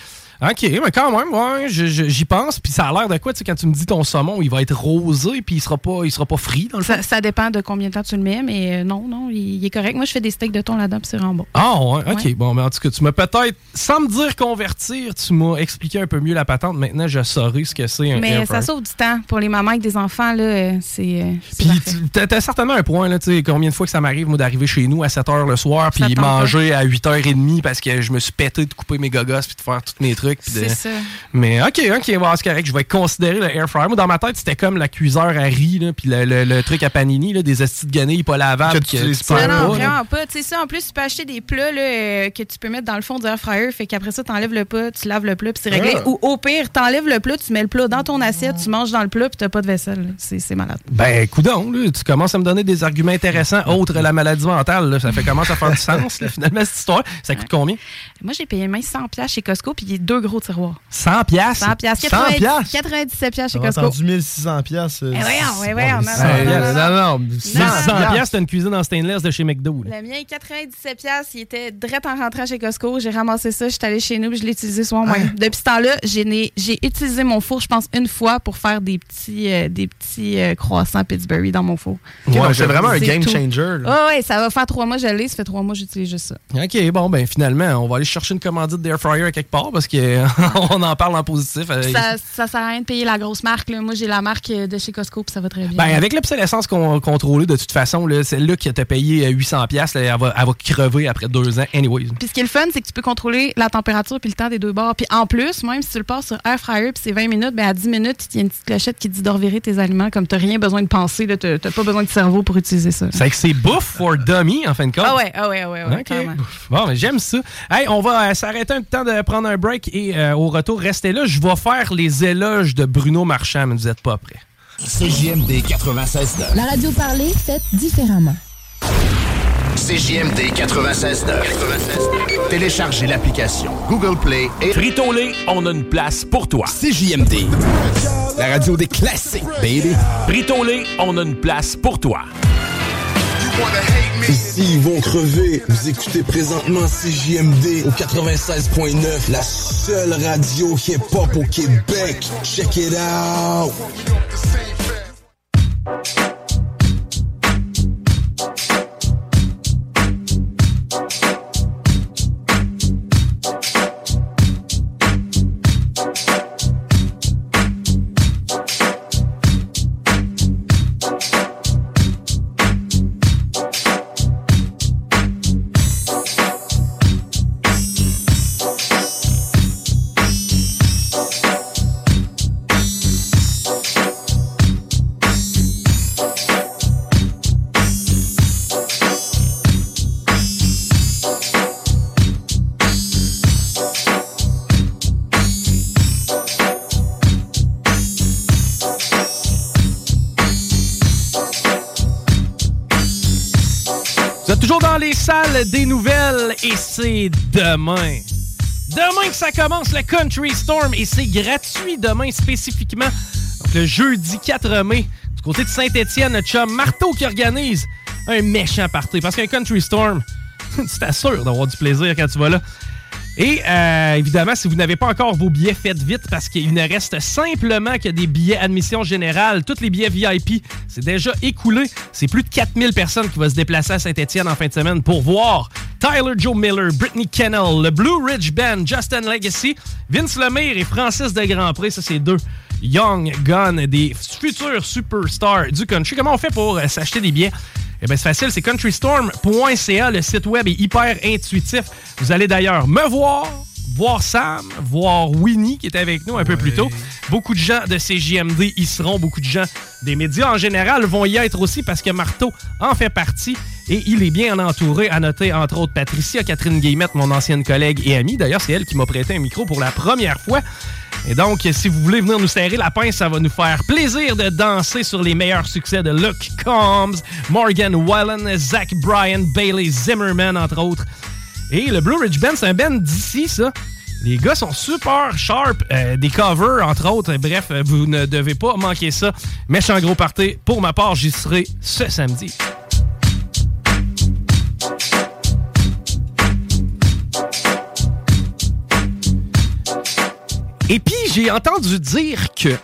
OK, mais quand même, ouais, j'y pense. Puis ça a l'air de quoi, tu sais, quand tu me dis ton saumon, il va être rosé, puis il sera pas, il sera pas frit, dans le fond? Ça, ça dépend de combien de temps tu le mets, mais euh, non, non, il, il est correct. Moi, je fais des steaks de thon là-dedans, puis c'est vraiment bon. Ah, ouais, OK. Ouais. Bon, mais en tout cas, tu m'as peut-être, sans me dire convertir, tu m'as expliqué un peu mieux la patente. Maintenant, je saurai ce que c'est un Mais air ça sauve du temps. Pour les mamans avec des enfants, là, euh, c'est. euh, c'est Puis t'as certainement un point, là, tu sais, combien de fois que ça m'arrive, moi, d'arriver chez nous à 7 h le soir, puis manger à 8h30 parce que je me suis pété de couper mes gogos puis de faire tous mes trucs. De- C'est ça. Mais OK, OK, bon, c'est correct. Je vais considérer le air fryer. Moi, dans ma tête, c'était comme la cuiseur à riz, là, puis le, le- le truc à panini, là, des astis de guenilles pas lavables. Que tu que utilises tu pas. Non, non, pas, là. vraiment pas. Tu sais, ça, en plus, tu peux acheter des plats là, euh, que tu peux mettre dans le fond du air fryer. Fait qu'après ça, t'enlèves le plat, tu laves le plat, puis c'est réglé. Ah. Ou au pire, t'enlèves le plat, tu mets le plat dans ton assiette, tu manges dans le plat, puis t'as pas de vaisselle. C'est malade. Ben, coudon, tu commences à me donner des arguments intéressants autres la maladie mentale. là. Ça fait commence à faire du sens, là, finalement, cette histoire. Ça coûte combien? Moi, j'ai payé même 100$ piastres chez Costco, puis il y a deux gros tiroirs. 100 piastres? 100$. piastres. 100 90 piastres? 97$ piastres chez J'ai Costco. entendu 1600 pièces. Eh voyons, ouais, voyons, non, non, non, non, non, Mais 100 100 piastres. piastres, c'est une cuisine en stainless de chez McDo. là. Le mien, 97$, piastres, il était direct en rentrant chez Costco. J'ai ramassé ça, j'étais allée chez nous, puis je l'ai utilisé soir même. Depuis ce temps-là, j'ai utilisé mon four, je pense, une fois pour faire des petits, euh, des petits euh, croissants Pittsburgh dans mon four. Ouais, c'est vraiment un game tout. changer. là. Ah ouais, ça va faire trois mois, je l'ai. Ça fait trois mois, j'utilise juste ça. OK, bon, ben finalement, on va aller chercher une commandite d'air fryer quelque part parce *laughs* qu'on en parle en positif. euh, Ça, ça sert à rien de payer la grosse marque. là. Moi, j'ai la marque euh, de chez Costco, puis ça va très bien. Ben, avec l'obsolescence con- contrôlée, de toute façon, là, celle-là qui t'a payé euh, 800$, piastres, là, elle, va, elle va crever après deux ans, anyways. Puis ce qui est le fun, c'est que tu peux contrôler la température puis le temps des deux bords. Puis en plus, même si tu le passes sur air fryer puis c'est 20 minutes, ben à 10 minutes, il y a une petite clochette qui dit de revirer tes aliments comme t'as rien besoin de penser. T'as pas besoin de cerveau pour utiliser ça. C'est que c'est bouffe for dummy, en fin de compte. Ah ouais, ah ouais, ah ouais, ouais. Bon, j'aime ça. Hey, on va euh, s'arrêter un temps de prendre un break et euh, au retour, restez là. Je vais faire les éloges de Bruno Marchand, mais vous n'êtes pas prêts. CJMD 96 La radio parlée, faite différemment. CJMD 96 Téléchargez l'application Google Play et Frito-Lay, on a une place pour toi. CJMD. La radio des classiques, baby. Frito-Lay, on a une place pour toi. Ici, ils vont crever. Vous écoutez présentement CJMD au 96.9, la seule radio hip-hop au Québec. Check it out. Salle des nouvelles et c'est demain. Demain que ça commence le Country Storm et c'est gratuit demain spécifiquement. Donc le jeudi 4 mai, du côté de Saint-Étienne, notre chum Marteau qui organise un méchant party. Parce qu'un Country Storm, *laughs* tu t'assures d'avoir du plaisir quand tu vas là. Et euh, évidemment, si vous n'avez pas encore vos billets, faites vite parce qu'il ne reste simplement que des billets admission générale. Tous les billets VIP, c'est déjà écoulé. C'est plus de 4000 personnes qui vont se déplacer à Saint-Etienne en fin de semaine pour voir Tyler Joe Miller, Brittany Kennel, le Blue Ridge Band, Justin Legacy, Vince Lemire et Francis de Grandpré. Ça, c'est deux young guns, des futurs superstars du country. Comment on fait pour euh, s'acheter des billets? Eh bien, c'est facile, c'est countrystorm.ca. Le site web est hyper intuitif. Vous allez d'ailleurs me voir, voir Sam, voir Winnie qui était avec nous un peu plus tôt. Beaucoup de gens de CJMD y seront. Beaucoup de gens des médias en général vont y être aussi parce que Marteau en fait partie et il est bien entouré. À noter, entre autres, Patricia Catherine Guillemette, mon ancienne collègue et amie. D'ailleurs, c'est elle qui m'a prêté un micro pour la première fois. Et donc, si vous voulez venir nous serrer la pince, ça va nous faire plaisir de danser sur les meilleurs succès de Luke Combs, Morgan Wallen, Zach Bryan, Bailey Zimmerman, entre autres. Et le Blue Ridge Band, c'est un band d'ici, ça. Les gars sont super sharp, euh, des covers, entre autres. Bref, vous ne devez pas manquer ça. Méchant gros party. Pour ma part, j'y serai ce samedi. Et puis, j'ai entendu dire que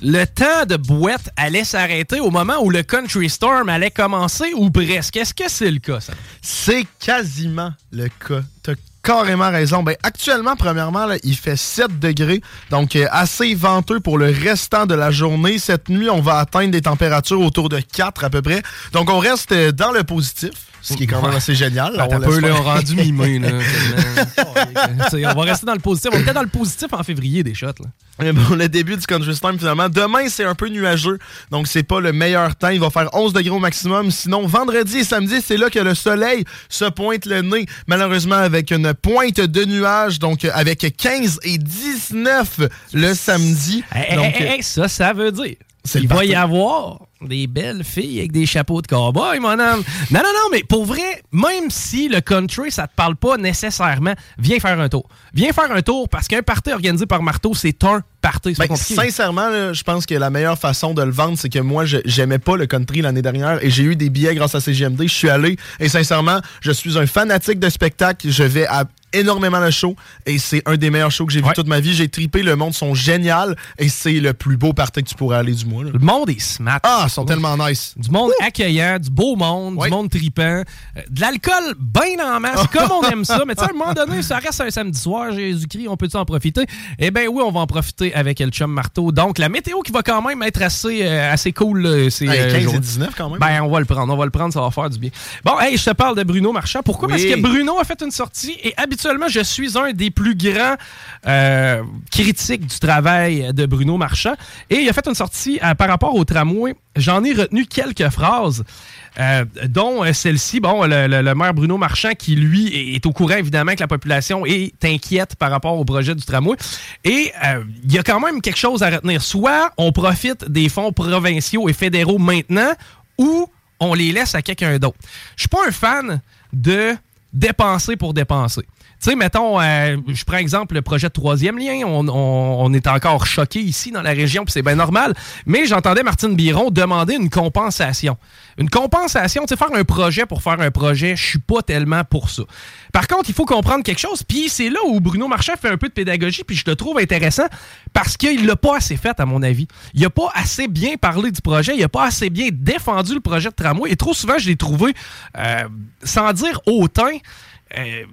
le temps de boîte allait s'arrêter au moment où le Country Storm allait commencer ou presque. Est-ce que c'est le cas, ça? C'est quasiment le cas. T'as carrément raison. Ben, actuellement, premièrement, là, il fait 7 degrés, donc euh, assez venteux pour le restant de la journée. Cette nuit, on va atteindre des températures autour de 4 à peu près. Donc, on reste euh, dans le positif. Ce qui est quand même assez génial. Attends un peu, là, on rendu mimé. Là, *laughs* on va rester dans le positif. On était dans le positif en février des shots. Là. Et bon, le début du Country Storm, finalement. Demain, c'est un peu nuageux. Donc, c'est pas le meilleur temps. Il va faire 11 degrés au maximum. Sinon, vendredi et samedi, c'est là que le soleil se pointe le nez. Malheureusement, avec une pointe de nuages. Donc, avec 15 et 19 le samedi. Hey, donc, hey, hey, ça, ça veut dire. Il va y avoir des belles filles avec des chapeaux de cowboy, mon homme. Non, non, non, mais pour vrai, même si le country, ça te parle pas nécessairement, viens faire un tour. Viens faire un tour parce qu'un party organisé par Marteau, c'est un party. Ben, sincèrement, là, je pense que la meilleure façon de le vendre, c'est que moi, j'aimais pas le country l'année dernière et j'ai eu des billets grâce à CGMD. Je suis allé et sincèrement, je suis un fanatique de spectacle. Je vais à énormément le show et c'est un des meilleurs shows que j'ai vu toute ma vie. J'ai tripé, le monde sont génial et c'est le plus beau party que tu pourrais aller du mois. Là. Le monde est smart. Ah, sont tellement nice. Du monde accueillant, du beau monde, du monde tripant, euh, de l'alcool bien en masse, *laughs* comme on aime ça. Mais tu sais, à un moment donné, ça reste un samedi soir, Jésus-Christ, on peut-tu en profiter? Eh bien oui, on va en profiter avec le chum marteau. Donc, la météo qui va quand même être assez, euh, assez cool. C'est, hey, 15 et 19 quand même. Ben, on va le prendre, on va le prendre, ça va faire du bien. Bon, hey, je te parle de Bruno Marchand. Pourquoi? Parce que Bruno a fait une sortie et habituellement, je suis un des plus grands euh, critiques du travail de Bruno Marchand. Et il a fait une sortie euh, par rapport au tramway. J'en ai retenu quelques phrases. Euh, dont celle-ci, bon, le, maire Bruno Marchand, qui lui est, est, au courant évidemment que la population est inquiète par rapport au projet du tramway. Et euh, il y a quand même quelque chose à retenir. Soit on profite des fonds provinciaux et fédéraux maintenant, ou on les laisse à quelqu'un d'autre. Je suis pas un fan de dépenser pour dépenser. Tu sais, mettons, euh, je prends exemple le projet de troisième lien. On, on, est encore choqué ici dans la région, puis c'est bien normal. Mais j'entendais Martine Biron demander une compensation. Une compensation, tu sais, faire un projet pour faire un projet, je suis pas tellement pour ça. Par contre, il faut comprendre quelque chose, puis c'est là où Bruno Marchand fait un peu de pédagogie, puis je le trouve intéressant, parce qu'il l'a pas assez fait, à mon avis. Il a pas assez bien parlé du projet, il a pas assez bien défendu le projet de tramway, et trop souvent, je l'ai trouvé, euh, sans dire hautain, euh,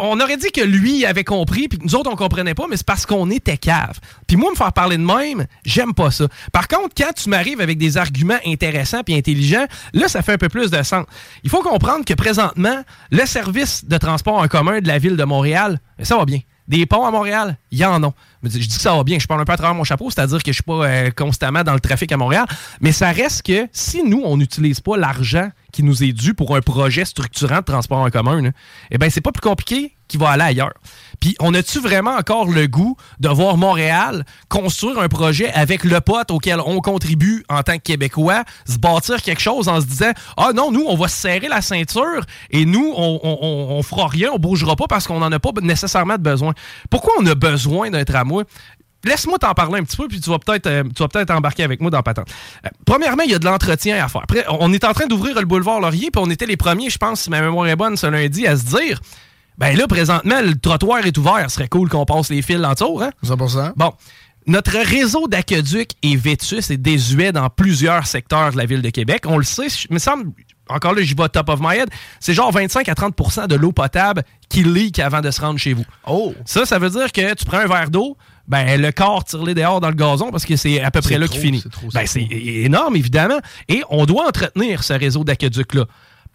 on aurait dit que lui avait compris, puis nous autres, on comprenait pas, mais c'est parce qu'on était cave. Puis moi, me faire parler de même, j'aime pas ça. Par contre, quand tu m'arrives avec des arguments intéressants puis intelligents, là, ça fait un peu plus de sens. Il faut comprendre que présentement, le service de transport en commun de la ville de Montréal, ça va bien. Des ponts à Montréal, il y en a. Je dis que ça va bien. Je parle un peu à travers mon chapeau, c'est-à-dire que je suis pas euh, constamment dans le trafic à Montréal. Mais ça reste que si nous, on n'utilise pas l'argent qui nous est dû pour un projet structurant de transport en commun, eh bien, c'est pas plus compliqué qui va aller ailleurs. Puis on a-tu vraiment encore le goût de voir Montréal construire un projet avec le pote auquel on contribue en tant que Québécois, se bâtir quelque chose en se disant Ah non, nous, on va se serrer la ceinture et nous, on, on, fera rien, on bougera pas parce qu'on n'en a pas nécessairement de besoin. Pourquoi on a besoin d'un tramway? Laisse-moi t'en parler un petit peu, puis tu vas peut-être euh, peut-être embarquer avec moi dans Patente. Euh, premièrement, il y a de l'entretien à faire. Après, on est en train d'ouvrir le boulevard Laurier, puis on était les premiers, je pense, si ma mémoire est bonne, ce lundi, à se dire ben là, présentement, le trottoir est ouvert. Ce serait cool qu'on passe les fils en tour, hein? 100%. Bon. Notre réseau d'aqueduc est vétus et désuet dans plusieurs secteurs de la ville de Québec. On le sait, il me semble, encore là, j'y vais top of my head, c'est genre 25 à 30% de l'eau potable qui leak avant de se rendre chez vous. Oh! Ça, ça veut dire que tu prends un verre d'eau, ben le corps tire-les dehors dans le gazon parce que c'est à peu près là qu'il finit. Ben, c'est énorme, évidemment. Et on doit entretenir ce réseau d'aqueduc-là.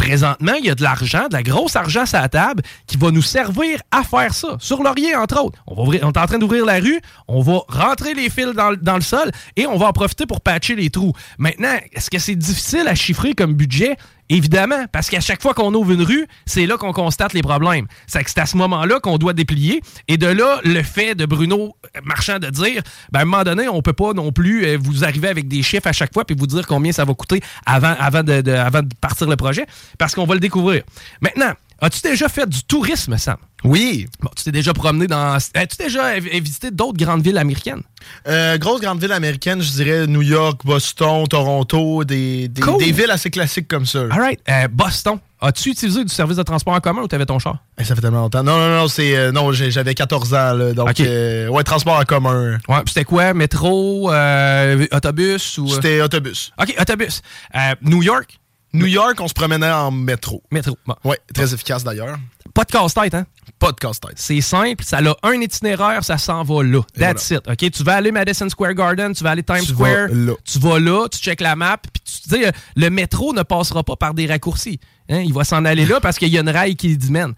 Présentement, il y a de l'argent, de la grosse argent sur la table qui va nous servir à faire ça. Sur Laurier, entre autres. On est en train d'ouvrir la rue, on va rentrer les fils dans, dans, le sol et on va en profiter pour patcher les trous. Maintenant, est-ce que c'est difficile à chiffrer comme budget? Évidemment, parce qu'à chaque fois qu'on ouvre une rue, c'est là qu'on constate les problèmes. C'est à ce moment-là qu'on doit déplier. Et de là, le fait de Bruno Marchand de dire, ben, à un moment donné, on peut pas non plus euh, vous arriver avec des chiffres à chaque fois puis vous dire combien ça va coûter avant, avant, de, avant de partir le projet, parce qu'on va le découvrir. Maintenant, As-tu déjà fait du tourisme, Sam? Oui. Bon, tu t'es déjà promené dans. As-tu déjà visité d'autres grandes villes américaines? Euh, grosses grandes villes américaines, je dirais New York, Boston, Toronto, des, des, villes assez classiques comme ça. All right. Euh, Boston. As-tu utilisé du service de transport en commun ou t'avais ton char? Eh, ça fait tellement longtemps. Non, non, non, c'est. Euh, non, j'avais 14 ans, là, donc. ouais, transport en commun. Ouais, c'était quoi? Métro, autobus ou. C'était autobus. OK, autobus. New York? New York, on se promenait en métro. Métro. Bon. Oui, très efficace d'ailleurs. Pas de casse-tête, hein? Pas de casse-tête. C'est simple, ça a un itinéraire, ça s'en va là. That's it. OK? Tu vas aller Madison Square Garden, tu vas aller Times Square. Tu vas là, tu checkes la map, puis tu sais, le métro ne passera pas par des raccourcis. Hein? Il va s'en aller là parce qu'il y a une rail qui dit mène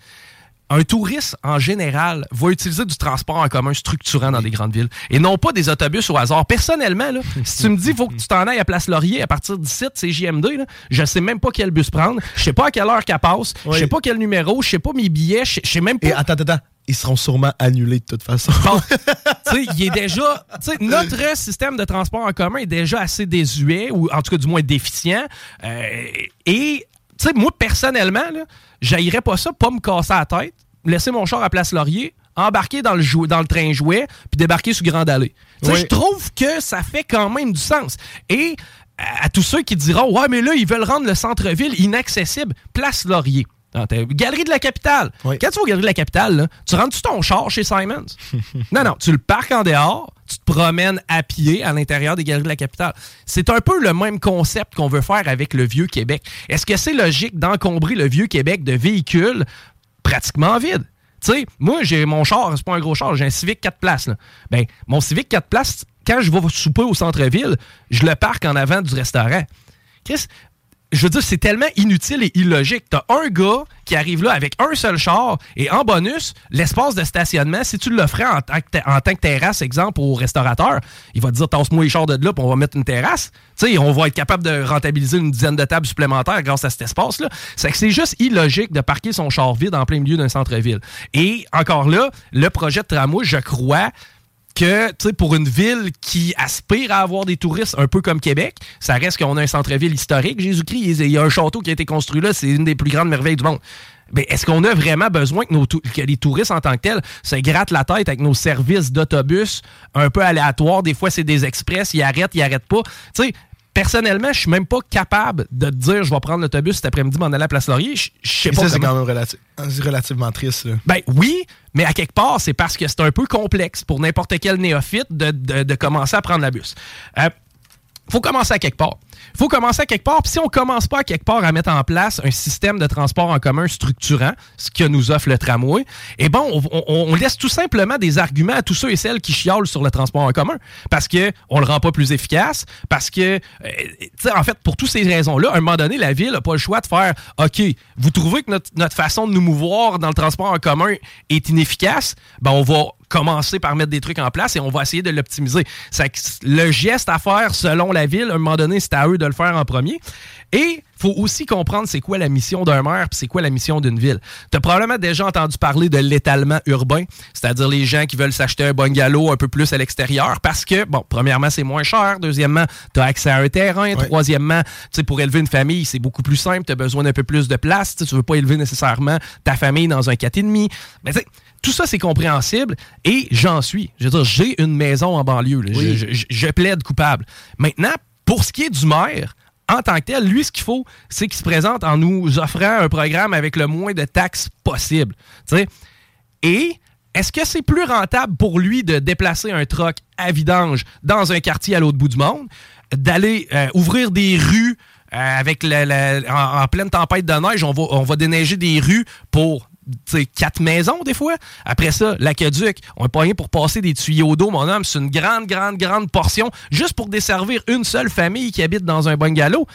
un touriste, en général, va utiliser du transport en commun structurant dans des grandes villes et non pas des autobus au hasard. Personnellement, là, *laughs* si tu me dis qu'il faut que tu t'en ailles à Place Laurier à partir du site, c'est JMD, là, je sais même pas quel bus prendre, je sais pas à quelle heure qu'elle passe, je sais pas quel numéro, je sais pas mes billets, je sais même pas... Et attends, attends, ils seront sûrement annulés de toute façon. Bon, *laughs* tu sais, il est déjà. Notre système de transport en commun est déjà assez désuet, ou en tout cas, du moins déficient. Euh, et, tu sais, moi, personnellement, j'aillerais pas ça, pas me casser la tête laisser mon char à Place Laurier, embarquer dans le, dans le train jouet, puis débarquer sur Grande Allée. Je trouve que ça fait quand même du sens. Et à, tous ceux qui diront Ouais, mais là, ils veulent rendre le centre-ville inaccessible, Place Laurier. Galerie de la capitale. Quand tu vas aux Galerie de la capitale, tu rentres-tu ton char chez Simons? *laughs* non, non, tu le parques en dehors, tu te promènes à pied à l'intérieur des Galeries de la capitale. C'est un peu le même concept qu'on veut faire avec le Vieux-Québec. Est-ce que c'est logique d'encombrer le Vieux-Québec de véhicules pratiquement vide. Tu sais, moi, j'ai mon char, c'est pas un gros char, j'ai un Civic 4 places. Là. Ben, mon Civic 4 places, quand je vais souper au centre-ville, je le parque en avant du restaurant. Chris, je veux dire, c'est tellement inutile et illogique. T'as un gars qui arrive là avec un seul char et en bonus, l'espace de stationnement, si tu le ferais en, en, tant que terrasse, exemple, au restaurateur, il va te dire tasse-moi les chars de là, puis on va mettre une terrasse. Tu sais, on va être capable de rentabiliser une dizaine de tables supplémentaires grâce à cet espace-là. C'est que c'est juste illogique de parquer son char vide en plein milieu d'un centre-ville. Et encore là, le projet de tramway, je crois, que, tu sais, pour une ville qui aspire à avoir des touristes un peu comme Québec, ça reste qu'on a un centre-ville historique, Jésus-Christ. Il y a un château qui a été construit là, c'est une des plus grandes merveilles du monde. Mais est-ce qu'on a vraiment besoin que, nos que les touristes en tant que tels se grattent la tête avec nos services d'autobus un peu aléatoires? Des fois, c'est des express, ils arrêtent, ils arrêtent pas. Tu sais, personnellement, je suis même pas capable de te dire je vais prendre l'autobus cet après-midi, m'en aller à la Place Laurier. Je sais pas. Ça, c'est quand même relativement triste. Ben oui, mais à quelque part, c'est parce que c'est un peu complexe pour n'importe quel néophyte de, commencer à prendre la bus. Euh, faut commencer à quelque part faut commencer à quelque part. Puis si on commence pas à quelque part à mettre en place un système de transport en commun structurant, ce que nous offre le tramway, eh bon, on, laisse tout simplement des arguments à tous ceux et celles qui chiolent sur le transport en commun. Parce que on le rend pas plus efficace, parce que, euh, en fait, pour toutes ces raisons-là, à un moment donné, la ville n'a pas le choix de faire OK, vous trouvez que notre, notre façon de nous mouvoir dans le transport en commun est inefficace, ben on va commencer par mettre des trucs en place et on va essayer de l'optimiser. Le geste à faire selon la ville, à un moment donné, c'est à eux de le faire en premier. Et faut aussi comprendre c'est quoi la mission d'un maire puis c'est quoi la mission d'une ville. Tu as probablement déjà entendu parler de l'étalement urbain, c'est-à-dire les gens qui veulent s'acheter un bungalow un peu plus à l'extérieur parce que, bon, premièrement, c'est moins cher. Deuxièmement, tu as accès à un terrain. Troisièmement, tu sais, pour élever une famille, c'est beaucoup plus simple. Tu as besoin d'un peu plus de place. Tu veux pas élever nécessairement ta famille dans un 4,5. Mais tu sais, tout ça, c'est compréhensible et j'en suis. Je veux dire, j'ai une maison en banlieue. Oui. Je, je- je plaide coupable. Maintenant, pour ce qui est du maire, en tant que tel, lui, ce qu'il faut, c'est qu'il se présente en nous offrant un programme avec le moins de taxes possible. Tu sais? Et est-ce que c'est plus rentable pour lui de déplacer un troc à vidange dans un quartier à l'autre bout du monde, d'aller euh, ouvrir des rues euh, avec la- la- en, en pleine tempête de neige, on va, on va déneiger des rues pour quatre maisons des fois. Après ça, l'aqueduc, on est pas rien pour passer des tuyaux d'eau, mon homme. C'est une grande, grande, grande portion juste pour desservir une seule famille qui habite dans un bungalow.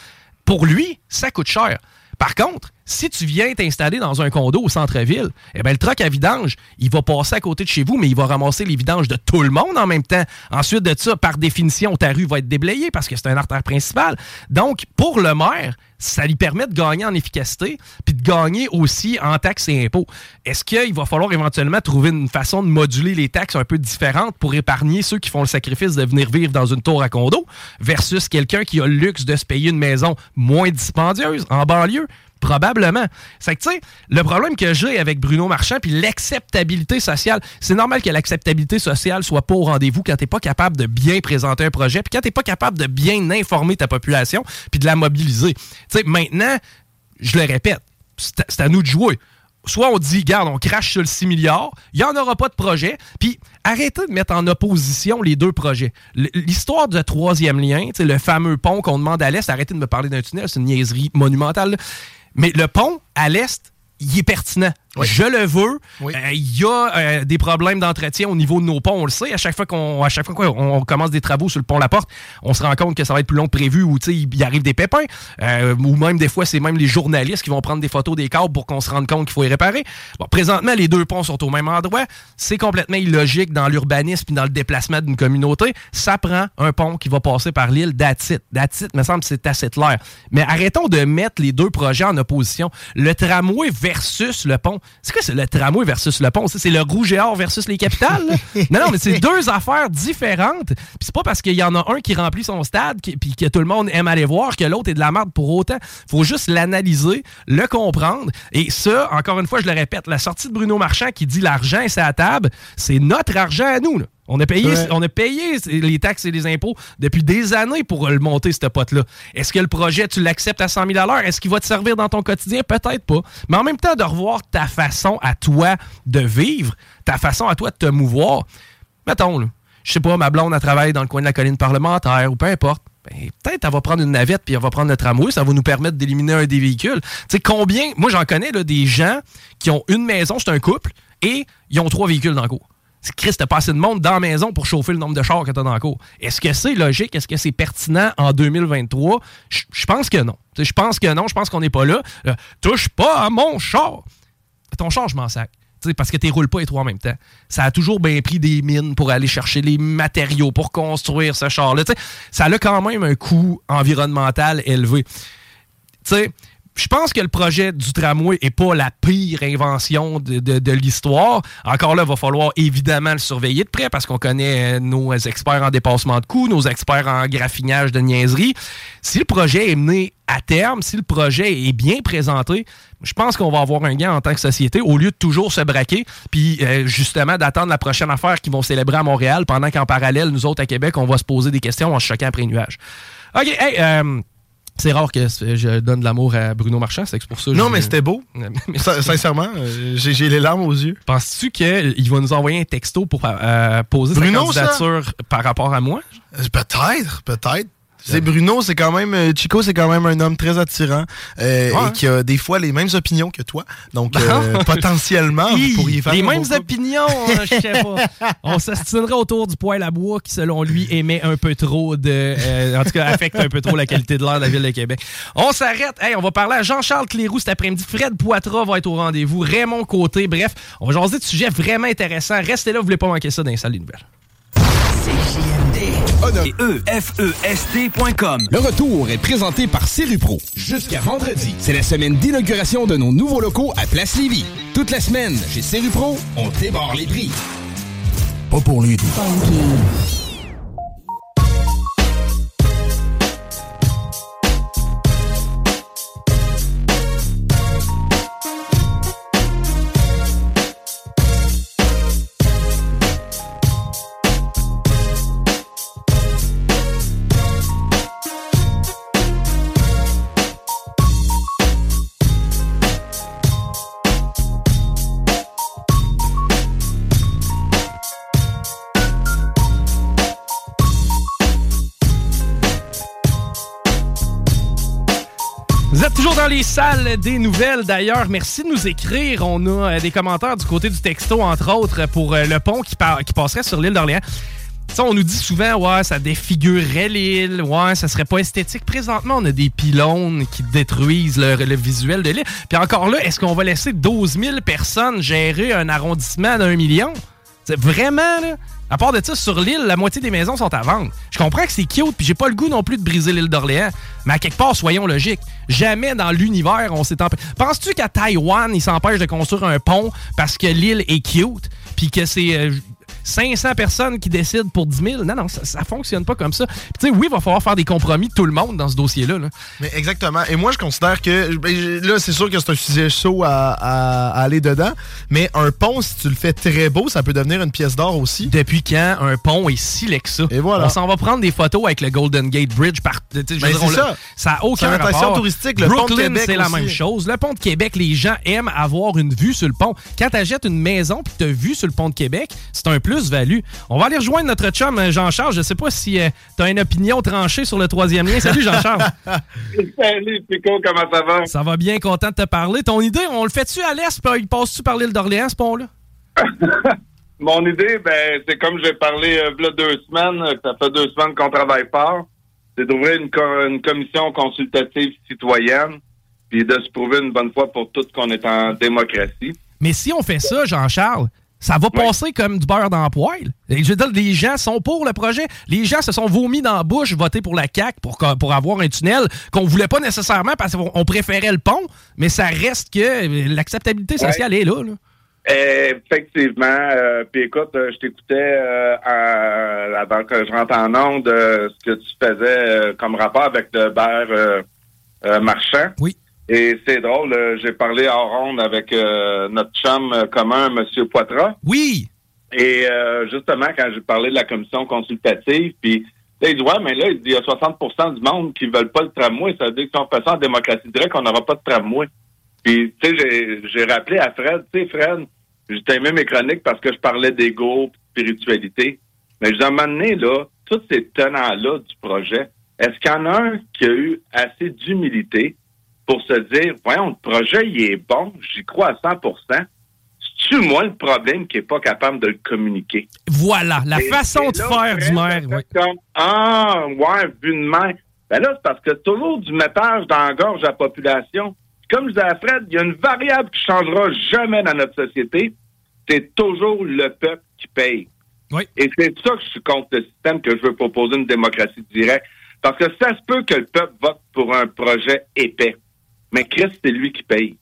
Pour lui, ça coûte cher. Par contre, si tu viens t'installer dans un condo au centre-ville, eh ben, le truck à vidange, il va passer à côté de chez vous, mais il va ramasser les vidanges de tout le monde en même temps. Ensuite de ça, par définition, ta rue va être déblayée parce que c'est un artère principal. Donc, pour le maire, ça lui permet de gagner en efficacité puis de gagner aussi en taxes et impôts. Est-ce qu'il va falloir éventuellement trouver une façon de moduler les taxes un peu différente pour épargner ceux qui font le sacrifice de venir vivre dans une tour à condo versus quelqu'un qui a le luxe de se payer une maison moins dispendieuse en banlieue? Probablement. C'est que, tu sais, le problème que j'ai avec Bruno Marchand, puis l'acceptabilité sociale, c'est normal que l'acceptabilité sociale soit pas au rendez-vous quand t'es pas capable de bien présenter un projet, puis quand t'es pas capable de bien informer ta population, puis de la mobiliser. Tu sais, maintenant, je le répète, c'est à- nous de jouer. Soit on dit, garde, on crache sur le 6 milliards, il n'y en aura pas de projet, puis arrêtez de mettre en opposition les deux projets. L'histoire du troisième lien, le fameux pont qu'on demande à l'Est, arrêtez de me parler d'un tunnel, c'est une niaiserie monumentale. Mais le pont à l'Est, il est pertinent. Je le veux. Euh, Il y a euh, des problèmes d'entretien au niveau de nos ponts, on le sait. À chaque fois qu'on à chaque fois qu'on on commence des travaux sur le pont La Porte, on se rend compte que ça va être plus long que prévu ou il y arrive des pépins. Euh, ou même des fois, c'est même les journalistes qui vont prendre des photos des câbles pour qu'on se rende compte qu'il faut les réparer. Bon, présentement, les deux ponts sont au même endroit. C'est complètement illogique dans l'urbanisme et dans le déplacement d'une communauté. Ça prend un pont qui va passer par l'île d'Atit. D'Atit, me semble c'est assez clair. Mais arrêtons de mettre les deux projets en opposition. Le tramway versus le pont. C'est quoi c'est le tramway versus le pont? C'est le rouge et or versus les capitales? *laughs* non, non, mais c'est deux affaires différentes. Puis c'est pas parce qu'il y en a un qui remplit son stade qui- puis que tout le monde aime aller voir que l'autre est de la merde pour autant. faut juste l'analyser, le comprendre. Et ça, encore une fois, je le répète, la sortie de Bruno Marchand qui dit l'argent est à table, c'est notre argent à nous. là. On a, payé, Ouais. on a payé les taxes et les impôts depuis des années pour le monter, ce pote-là. Est-ce que le projet, tu l'acceptes à 100 000 Est-ce qu'il va te servir dans ton quotidien? Peut-être pas. Mais en même temps, de revoir ta façon à toi de vivre, ta façon à toi de te mouvoir. Mettons, là, je sais pas, ma blonde, elle travaille dans le coin de la colline parlementaire ou peu importe. Ben, peut-être elle va prendre une navette puis elle va prendre le tramway, ça va nous permettre d'éliminer un des véhicules. Tu sais, combien, moi j'en connais là, des gens qui ont une maison, c'est un couple, et ils ont trois véhicules dans le cours. Chris, t'as pas assez de monde dans la maison pour chauffer le nombre de chars que t'as dans le cours. Est-ce que c'est logique? Est-ce que c'est pertinent en 2023? Je pense que non. Je pense que non, je pense qu'on n'est pas là. Euh, touche pas à mon char! Ton char, je m'en sac. Parce que tu roules pas les trois en même temps. Ça a toujours bien pris des mines pour aller chercher les matériaux pour construire ce char-là. Ça a quand même un coût environnemental élevé. Tu sais, je pense que le projet du tramway est pas la pire invention de, de- l'histoire. Encore là, il va falloir évidemment le surveiller de près parce qu'on connaît euh, nos experts en dépassement de coûts, nos experts en graffinage de niaiserie. Si le projet est mené à terme, si le projet est bien présenté, je pense qu'on va avoir un gain en tant que société au lieu de toujours se braquer, puis euh, justement d'attendre la prochaine affaire qu'ils vont célébrer à Montréal pendant qu'en parallèle, nous autres à Québec, on va se poser des questions en se choquant après les nuages. OK, hey, euh, c'est rare que je donne de l'amour à Bruno Marchand, c'est pour ça. que Non, je- mais c'était beau. *laughs* Sin- Sincèrement, euh, j'ai les larmes aux yeux. Penses-tu qu'il va nous envoyer un texto pour euh, poser Bruno, sa ça? candidature par rapport à moi? Euh, Peut-être, peut-être. C'est Bruno, c'est quand même euh, Chico, c'est quand même un homme très attirant euh, Ouais. et qui a des fois les mêmes opinions que toi. Donc euh, *laughs* potentiellement, vous pourriez faire les un mêmes opinions, hein, je sais pas. *laughs* On s'astinerait autour du poêle à bois qui, selon lui, émet un peu trop de. euh, en tout cas, affecte un peu trop la qualité de l'air de la ville de Québec. On s'arrête. Hey, on va parler à Jean-Charles Cléroux cet après-midi. Fred Poitras va être au rendez-vous. Raymond Côté. Bref, on va jaser de sujets vraiment intéressants. Restez là, vous voulez pas manquer ça dans les salles des nouvelles. E-F-E-S-T.com. Le retour est présenté par Serupro. Jusqu'à vendredi, c'est la semaine d'inauguration de nos nouveaux locaux à Place Lévis. Toute la semaine, chez Serupro, on débarre les prix. Pas pour les doux. Salles des nouvelles d'ailleurs. Merci de nous écrire. On a euh, des commentaires du côté du texto, entre autres, pour euh, le pont qui, passerait sur l'île d'Orléans. Tu sais, on nous dit souvent, ouais, ça défigurerait l'île, ouais, ça serait pas esthétique. Présentement, on a des pylônes qui détruisent le, le visuel de l'île. Puis encore là, est-ce qu'on va laisser 12 000 personnes gérer un arrondissement d'un million? Vraiment, là. À part de ça, sur l'île, la moitié des maisons sont à vendre. Je comprends que c'est cute, puis j'ai pas le goût non plus de briser l'île d'Orléans. Mais à quelque part, soyons logiques. Jamais dans l'univers, on s'est empêché. Penses-tu qu'à Taïwan, ils s'empêchent de construire un pont parce que l'île est cute, puis que c'est euh, 500 personnes qui décident pour 10 000? Non, non, ça, ça fonctionne pas comme ça. Puis tu sais, oui, il va falloir faire des compromis, tout le monde, dans ce dossier-là. là. Mais exactement. Et moi, je considère que. ben, Là, c'est sûr que c'est un sujet chaud à, à- à aller dedans. Mais un pont, si tu le fais très beau, ça peut devenir une pièce d'or aussi. Depuis quand un pont est si laid que ça? Et voilà. On s'en va prendre des photos avec le Golden Gate Bridge. Par, Ben, c'est ça. Ça a aucun rapport. touristique. Le pont de Brooklyn, Québec c'est la même chose. Le pont de Québec, les gens aiment avoir une vue sur le pont. Quand tu achètes une maison et tu as vue sur le pont de Québec, c'est un plus-value. On va aller rejoindre notre chum euh, Jean-Charles. Je sais pas si tu as une opinion tranchée sur le troisième lien. Salut Jean-Charles. *laughs* Salut, Pico, comment ça va? Ça va bien, content de te parler. Ton idée, on le fait-tu à l'est? puis Il passe-tu par l'île d'Orléans, ce pont-là? *laughs* Mon idée, ben, c'est comme j'ai parlé euh, deux semaines, euh, ça fait deux semaines qu'on travaille fort, c'est d'ouvrir une, co- une commission consultative citoyenne, puis de se prouver une bonne fois pour toutes qu'on est en démocratie. Mais si on fait ça, Jean-Charles, ça va passer comme du beurre dans le poêle. Et Je veux dire, les gens sont pour le projet. Les gens se sont vomis dans la bouche, voter pour la CAQ pour, pour avoir un tunnel qu'on voulait pas nécessairement parce qu'on on préférait le pont, mais ça reste que euh, l'acceptabilité sociale est là. là. Effectivement. euh, puis écoute, euh, je t'écoutais euh, à- avant que je rentre en onde euh, ce que tu faisais comme rapport avec le beurre marchand. Oui. Et c'est drôle, euh, j'ai parlé en ronde avec euh, notre chum euh, commun, M. Poitras. Oui. Et euh, justement, quand j'ai parlé de la commission consultative, puis là, il dit, ouais, mais là, il dit, y a 60% du monde qui veulent pas le tramway. Ça veut dire que si on fait ça en démocratie directe, on n'aura pas de tramway. Puis, tu sais, j'ai- rappelé à Fred, tu sais, Fred, j'ai aimé mes chroniques parce que je parlais d'ego, de spiritualité. Mais je un moment donné, là, tous ces tenants-là du projet, est-ce qu'il y en a un qui a eu assez d'humilité pour se dire, voyons, le projet, il est bon, j'y crois à 100 C'est-tu, moi, le problème qui est pas capable de le communiquer? Voilà, la Et- façon et de là, faire du maire. oui. comme, ah, ouais, vu de main. Ben là, c'est parce que toujours du métage dans la gorge à la population. Comme je disais à Fred, il y a une variable qui changera jamais dans notre société. C'est toujours le peuple qui paye. Et c'est ça que je suis contre le système que je veux proposer une démocratie directe. Parce que ça se peut que le peuple vote pour un projet épais. Mais Christ, c'est lui qui paye.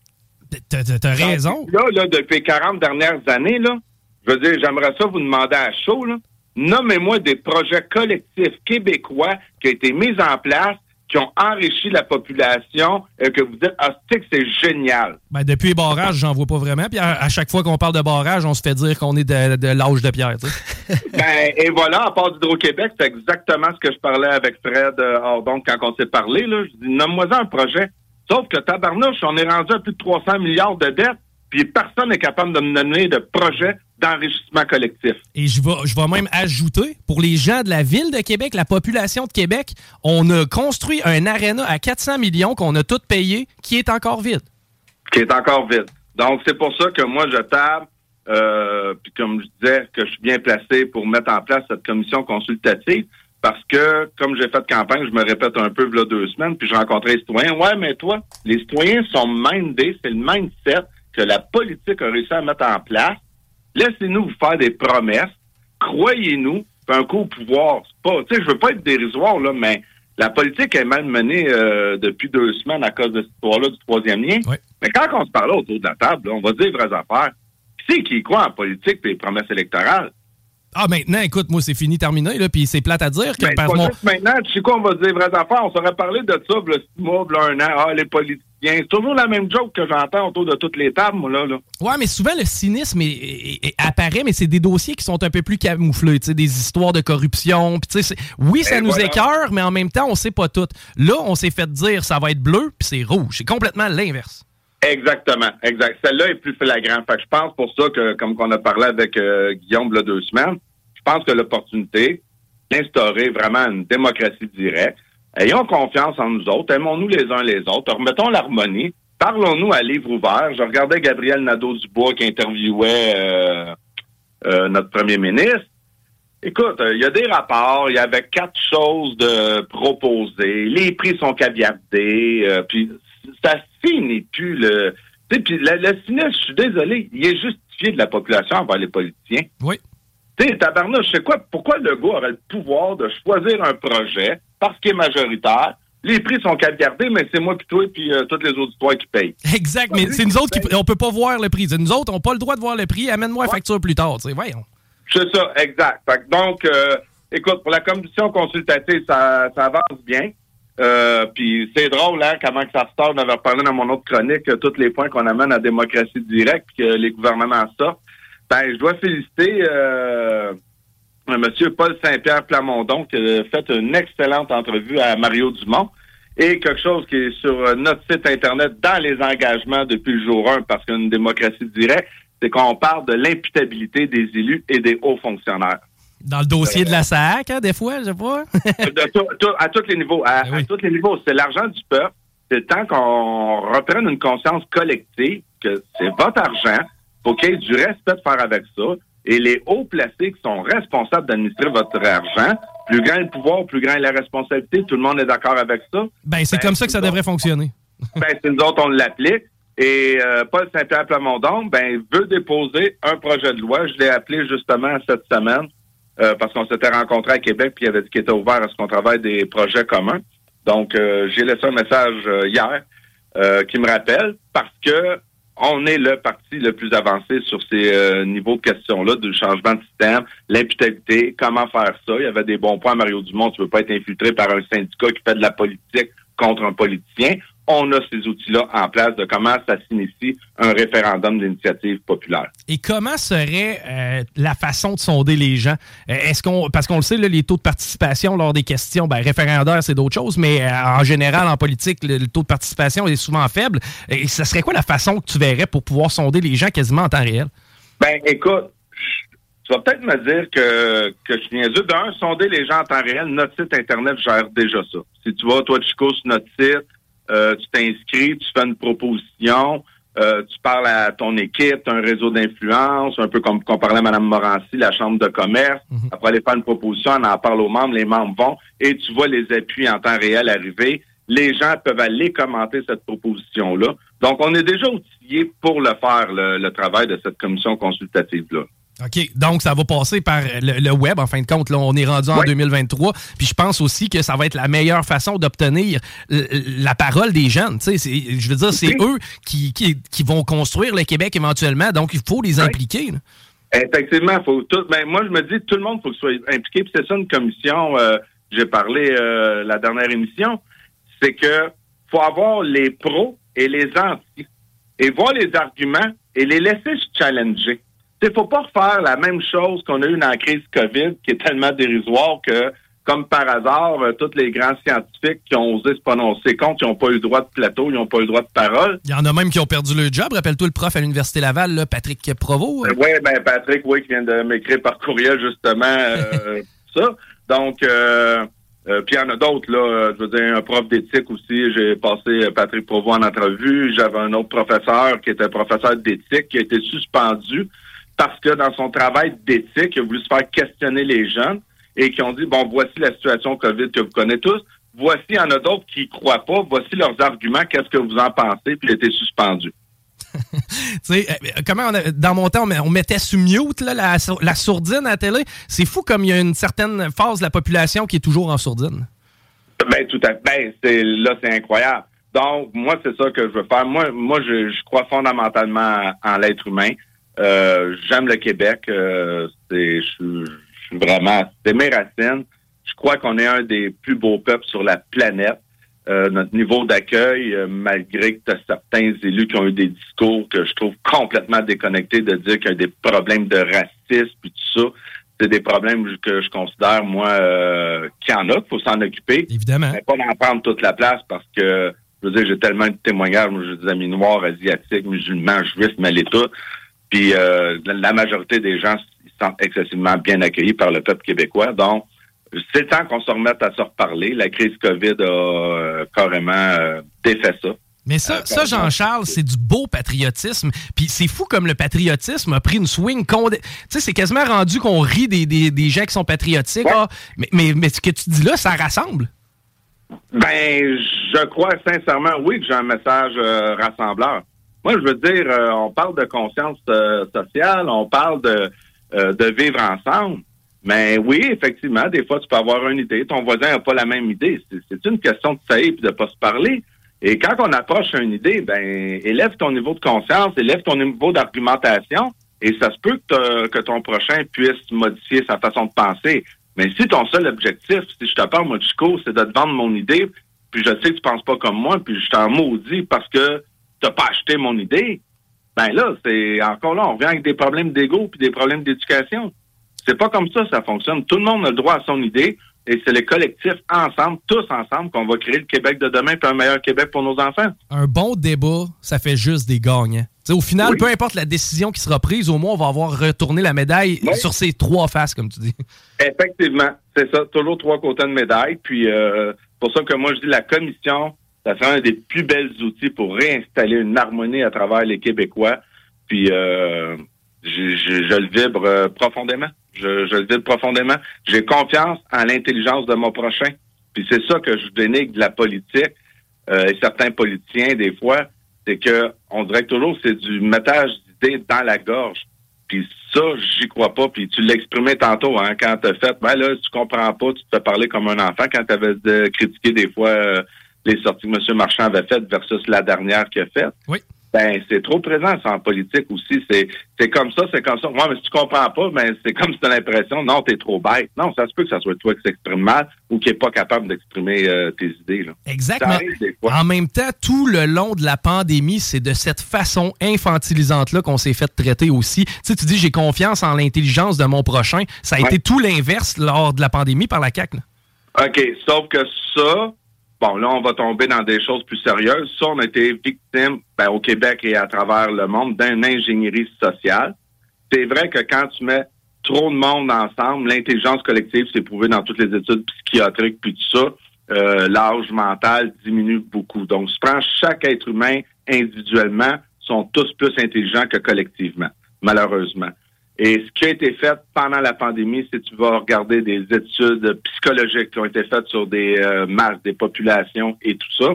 T'as- raison. Là, là, depuis les 40 dernières années, là, je veux dire, j'aimerais ça vous demander à chaud, là, nommez-moi des projets collectifs québécois qui ont été mis en place, qui ont enrichi la population, et que vous dites, ah, c'est que c'est génial. Ben, depuis les barrages, j'en vois pas vraiment. Puis à, à chaque fois qu'on parle de barrage, on se fait dire qu'on est de, de l'âge de pierre. *laughs* *laughs* ben, et voilà, à part d'Hydro-Québec, c'est exactement ce que je parlais avec Fred euh, Hordon quand on s'est parlé. Là. Je dis, nomme-moi un projet. Sauf que tabarnouche, on est rendu à plus de 300 milliards de dettes, puis personne n'est capable de me donner de projet d'enrichissement collectif. Et je vais, je vais même ajouter, pour les gens de la ville de Québec, la population de Québec, on a construit un aréna à 400 millions qu'on a tout payé, qui est encore vide. qui est encore vide. Donc, c'est pour ça que moi, je table, euh, puis comme je disais, que je suis bien placé pour mettre en place cette commission consultative, parce que, comme j'ai fait campagne, je me répète un peu, il deux semaines, puis j'ai rencontré les citoyens. Ouais, mais toi, les citoyens sont mindés, c'est le mindset que la politique a réussi à mettre en place. Laissez-nous vous faire des promesses. Croyez-nous, un coup au pouvoir. C'est pas, tu sais, je veux pas être dérisoire, là, mais la politique est mal menée euh, depuis deux semaines à cause de cette histoire-là du troisième lien. Mais quand on se parle autour de la table, là, on va dire vraies affaires. Qui c'est qui croit en politique et les promesses électorales? Ah, maintenant, écoute, moi, c'est fini, terminé, là, puis c'est plate à dire que Ben, pas juste maintenant, tu sais quoi, on va dire vraies affaires. On s'aurait parlé de ça, le six mois, un an. Ah, les politiciens. C'est toujours la même joke que j'entends autour de toutes les tables, moi, là. là. Ouais, mais souvent, le cynisme est- est- est- apparaît, mais c'est des dossiers qui sont un peu plus camouflés, tu sais, des histoires de corruption. puis tu sais, c'est- oui, ça Et nous voilà. écœure, mais en même temps, on sait pas tout. Là, on s'est fait dire ça va être bleu, puis c'est rouge. C'est complètement l'inverse. Exactement, exact. Celle-là est plus flagrante. Fait que je pense pour ça que, comme qu'on a parlé avec euh, Guillaume deux semaines, pense que l'opportunité d'instaurer vraiment une démocratie directe, ayons confiance en nous autres, aimons-nous les uns les autres, remettons l'harmonie, parlons-nous à livre ouvert. Je regardais Gabriel Nadeau-Dubois qui interviewait euh, euh, notre premier ministre. Écoute, euh, il y a des rapports, il y avait quatre choses de proposées, les prix sont caviardés, puis ça finit plus le. Puis le, le je suis désolé, il est justifié de la population envers les politiciens. Oui. Tu sais, tabarnouche, je sais quoi, pourquoi le gars aurait le pouvoir de choisir un projet parce qu'il est majoritaire, les prix sont caviardés, mais c'est moi puis toi puis euh, tous les auditoires qui payent. Exact, mais c'est nous autres qui on peut pas voir le prix. C'est Nous autres, on n'a pas le droit de voir le prix. Amène-moi la facture plus tard. tu sais, Voyons. C'est ça, exact. Donc, euh, écoute, pour la commission consultative, ça, ça avance bien. Euh, puis c'est drôle, hein, comment que ça ressort. On avait reparlé dans mon autre chronique, euh, tous les points qu'on amène à démocratie directe, que les gouvernements sortent. Ben, je dois féliciter euh, M. Paul Saint-Pierre Plamondon qui a fait une excellente entrevue à Mario Dumont. Et quelque chose qui est sur notre site Internet dans les engagements depuis le jour 1, parce qu'une démocratie directe, c'est qu'on parle de l'imputabilité des élus et des hauts fonctionnaires. Dans le dossier de la SAC, hein, des fois, je sais pas. *laughs* De à tous les niveaux. À, à tous les niveaux. C'est l'argent du peuple. C'est le temps qu'on reprenne une conscience collective que c'est votre argent. Faut qu'il y ait du respect de faire avec ça. Et les hauts placés qui sont responsables d'administrer votre argent, plus grand est le pouvoir, plus grand est la responsabilité. Tout le monde est d'accord avec ça. Ben, c'est comme ça que ça devrait fonctionner. *laughs* ben, c'est nous autres, on l'applique. Et euh, Paul Saint-Pierre Plamondon, ben, veut déposer un projet de loi. Je l'ai appelé justement cette semaine euh, parce qu'on s'était rencontrés à Québec puis il avait dit qu'il était ouvert à ce qu'on travaille des projets communs. Donc, euh, j'ai laissé un message hier qui me rappelle parce que on est le parti le plus avancé sur ces euh, niveaux de questions-là, du changement de système, l'imputabilité, comment faire ça. Il y avait des bons points, Mario Dumont, tu veux pas être infiltré par un syndicat qui fait de la politique contre un politicien. On a ces outils-là en place de comment ça s'initie un référendum d'initiative populaire. Et comment serait euh, la façon de sonder les gens? Euh, Est-ce qu'on parce qu'on le sait, là, les taux de participation lors des questions, ben, référendaires, c'est d'autres choses, mais euh, en général, en politique, le, le taux de participation est souvent faible. Et ça serait quoi la façon que tu verrais pour pouvoir sonder les gens quasiment en temps réel? Ben, écoute, tu vas peut-être me dire que, que je viens juste d'un, sonder les gens en temps réel. Notre site Internet gère déjà ça. Si tu vas, toi, Chico, sur notre site, euh, tu t'inscris, tu fais une proposition, euh, tu parles à ton équipe, tu as un réseau d'influence, un peu comme qu'on parlait à Mme Morancy, la Chambre de commerce. Après aller faire une proposition, on en parle aux membres, les membres vont, et tu vois les appuis en temps réel arriver. Les gens peuvent aller commenter cette proposition-là. Donc, on est déjà outillés pour le faire, le, le travail de cette commission consultative-là. OK. Donc, ça va passer par le, le web, en fin de compte. Là, on est rendu en Ouais. 2023. Puis je pense aussi que ça va être la meilleure façon d'obtenir la parole des jeunes. Tu sais, Je veux dire, c'est eux qui, qui, qui vont construire le Québec éventuellement. Donc, il faut les impliquer. là. Effectivement, faut tout. Ben, moi, je me dis, tout le monde faut que soit impliqué. Puis c'est ça une commission. euh, J'ai parlé euh, la dernière émission. C'est que faut avoir les pros et les anti et voir les arguments et les laisser se challenger. Il faut pas refaire la même chose qu'on a eu dans la crise COVID, qui est tellement dérisoire que, comme par hasard, euh, tous les grands scientifiques qui ont osé se prononcer contre, ils n'ont pas eu le droit de plateau, ils n'ont pas eu le droit de parole. Il y en a même qui ont perdu le job. Rappelle-toi le prof à l'Université Laval, là, Patrick Provost. Oui, ben Patrick, oui, qui vient de m'écrire par courriel justement euh, *laughs* ça. Donc, euh, euh, puis il y en a d'autres, là. euh, Je veux dire, un prof d'éthique aussi. J'ai passé euh, Patrick Provost en entrevue. J'avais un autre professeur qui était professeur d'éthique qui a été suspendu parce que dans son travail d'éthique, il a voulu se faire questionner les jeunes et qui ont dit, bon, voici la situation COVID que vous connaissez tous. Voici, il y en a d'autres qui y croient pas. Voici leurs arguments. Qu'est-ce que vous en pensez? Puis il a été suspendu. *laughs* Tu sais, euh, comment on a- dans mon temps, on met- on mettait sur mute là, la, la sourdine à la télé. C'est fou comme il y a une certaine phase de la population qui est toujours en sourdine. Ben, tout à fait. Ben, là, c'est incroyable. Donc, moi, c'est ça que je veux faire. Moi, moi je, je crois fondamentalement en l'être humain. Euh, j'aime le Québec. Euh, c'est, je, suis- vraiment, c'est mes racines. Je crois qu'on est un des plus beaux peuples sur la planète. Euh, notre niveau d'accueil, euh, malgré que tu as certains élus qui ont eu des discours que je trouve complètement déconnectés de dire qu'il y a des problèmes de racisme puis tout ça, c'est des problèmes que je considère, moi, euh, qu'il y en a, qu'il faut s'en occuper. Évidemment. Mais pas d'en prendre toute la place parce que, je veux dire, j'ai tellement de témoignages, moi, j'ai des amis noirs, asiatiques, musulmans, juifs, tout. Puis euh, la- majorité des gens sont excessivement bien accueillis par le peuple québécois. Donc, c'est le temps qu'on se remette à se reparler. La crise COVID a euh, carrément euh, défait ça. Mais ça, ça Jean-Charles, c'est du beau patriotisme. Puis c'est fou comme le patriotisme a pris une swing. Tu sais, c'est quasiment rendu qu'on rit des, des- des gens qui sont patriotiques. Ah, mais, mais, mais ce que tu dis là, ça rassemble. Ben, je crois sincèrement, oui, que j'ai un message euh, rassembleur. Moi, je veux dire, euh, on parle de conscience euh, sociale, on parle de, euh, de vivre ensemble. Mais oui, effectivement, des fois, tu peux avoir une idée, ton voisin n'a pas la même idée. C'est- une question de saillir et de pas se parler. Et quand on approche une idée, ben, élève ton niveau de conscience, élève ton niveau d'argumentation, et ça se peut que, que ton prochain puisse modifier sa façon de penser. Mais si ton seul objectif, si je te parle, moi, Chico, c'est de te vendre mon idée, puis je sais que tu penses pas comme moi, puis je t'en maudis parce que t'as pas acheté mon idée, ben là, c'est encore là, on revient avec des problèmes d'ego puis des problèmes d'éducation. C'est pas comme ça, ça fonctionne. Tout le monde a le droit à son idée, et c'est les collectifs ensemble, tous ensemble, qu'on va créer le Québec de demain puis un meilleur Québec pour nos enfants. Un bon débat, ça fait juste des gagnants. Au final, Oui. peu importe la décision qui sera prise, au moins, on va avoir retourné la médaille sur ses trois faces, comme tu dis. Effectivement, c'est ça. Toujours trois côtés de médaille. Puis euh, pour ça que moi je dis la commission, ça serait un des plus belles outils pour réinstaller une harmonie à travers les Québécois. Puis euh, je, le vibre euh, profondément. Je, le vibre profondément. J'ai confiance en l'intelligence de mon prochain. Puis c'est ça que je dénigre de la politique euh, et certains politiciens des fois, c'est que on dirait que toujours c'est du mettage d'idées dans la gorge. Puis ça, j'y crois pas. Puis tu l'exprimais tantôt, hein, quand t'as fait, ben là, tu comprends pas, tu te parler comme un enfant quand t'avais critiqué des fois les sorties que M. Marchand avait faites versus la dernière qu'il a faite. Oui. Ben, c'est trop présent, ça, en politique aussi. C'est, c'est comme ça, c'est comme ça. Moi, mais si tu comprends pas, ben, c'est comme si t'as l'impression, non, t'es trop bête. Non, ça se peut que ça soit toi qui s'exprime mal ou qui est pas capable d'exprimer euh, tes idées, là. Exactement. En même temps, tout le long de la pandémie, c'est de cette façon infantilisante-là qu'on s'est fait traiter aussi. Tu sais, tu dis, j'ai confiance en l'intelligence de mon prochain. Ça a Ouais. été tout l'inverse lors de la pandémie par la CAQ. là. OK, sauf que ça, bon, là, on va tomber dans des choses plus sérieuses. Ça, on a été victime, ben, au Québec et à travers le monde, d'une ingénierie sociale. C'est vrai que quand tu mets trop de monde ensemble, l'intelligence collective, c'est prouvé dans toutes les études psychiatriques puis tout ça, euh, l'âge mental diminue beaucoup. Donc, tu prends chaque être humain individuellement, sont tous plus intelligents que collectivement, malheureusement. Et ce qui a été fait pendant la pandémie, que tu vas regarder des études psychologiques qui ont été faites sur des euh, masses, des populations et tout ça.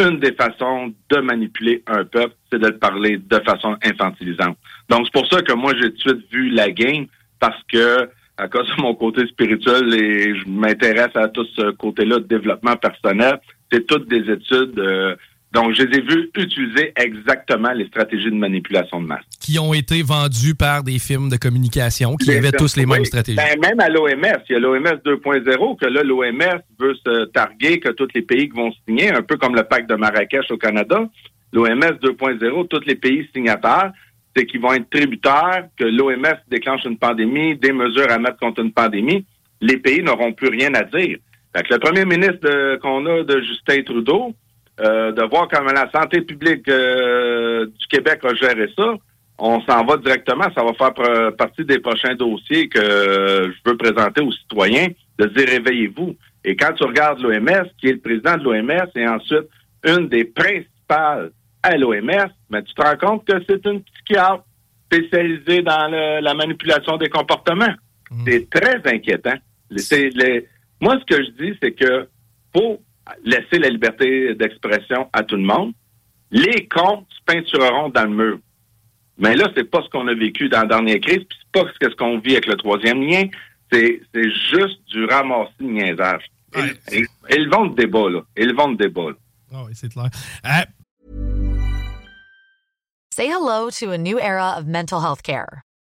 Une des façons de manipuler un peuple, c'est de le parler de façon infantilisante. Donc, c'est pour ça que moi, j'ai tout de suite vu la game parce que, à cause de mon côté spirituel et je m'intéresse à tout ce côté-là de développement personnel, c'est toutes des études. euh, donc, je les ai vues utiliser exactement les stratégies de manipulation de masse. Qui ont été vendus par des films de communication qui avaient tous les mêmes Oui. stratégies. Ben, même à l'OMS, il y a l'OMS 2.0, que là, l'OMS veut se targuer que tous les pays qui vont signer, un peu comme le pacte de Marrakech au Canada. L'OMS 2.0, tous les pays signataires, c'est qu'ils vont être tributaires, que l'OMS déclenche une pandémie, des mesures à mettre contre une pandémie. Les pays n'auront plus rien à dire. Fait que le premier ministre qu'on a de Justin Trudeau, euh, de voir comment la santé publique euh, du Québec a géré ça, on s'en va directement. Ça va faire partie des prochains dossiers que euh, je veux présenter aux citoyens, de dire réveillez-vous. Et quand tu regardes l'OMS, qui est le président de l'OMS, et ensuite une des principales à l'OMS, mais tu te rends compte que c'est une psychiatre spécialisée dans le- la manipulation des comportements. C'est très inquiétant. Les- Moi, ce que je dis, c'est que faut laisser la liberté d'expression à tout le monde. Les comptes se peintureront dans le mur. Mais là, c'est pas ce qu'on a vécu dans la dernière crise, puis c'est pas ce qu'on vit avec le troisième lien. C'est c'est juste du ramassis de niaisage. Ils, ils- ils vont le débat, là. Ils vont le débat, là. Oui, c'est clair. Euh, Say hello to a new era of mental health care.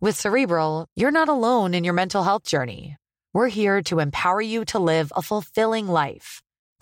With Cerebral, you're not alone in your mental health journey. We're here to empower you to live a fulfilling life.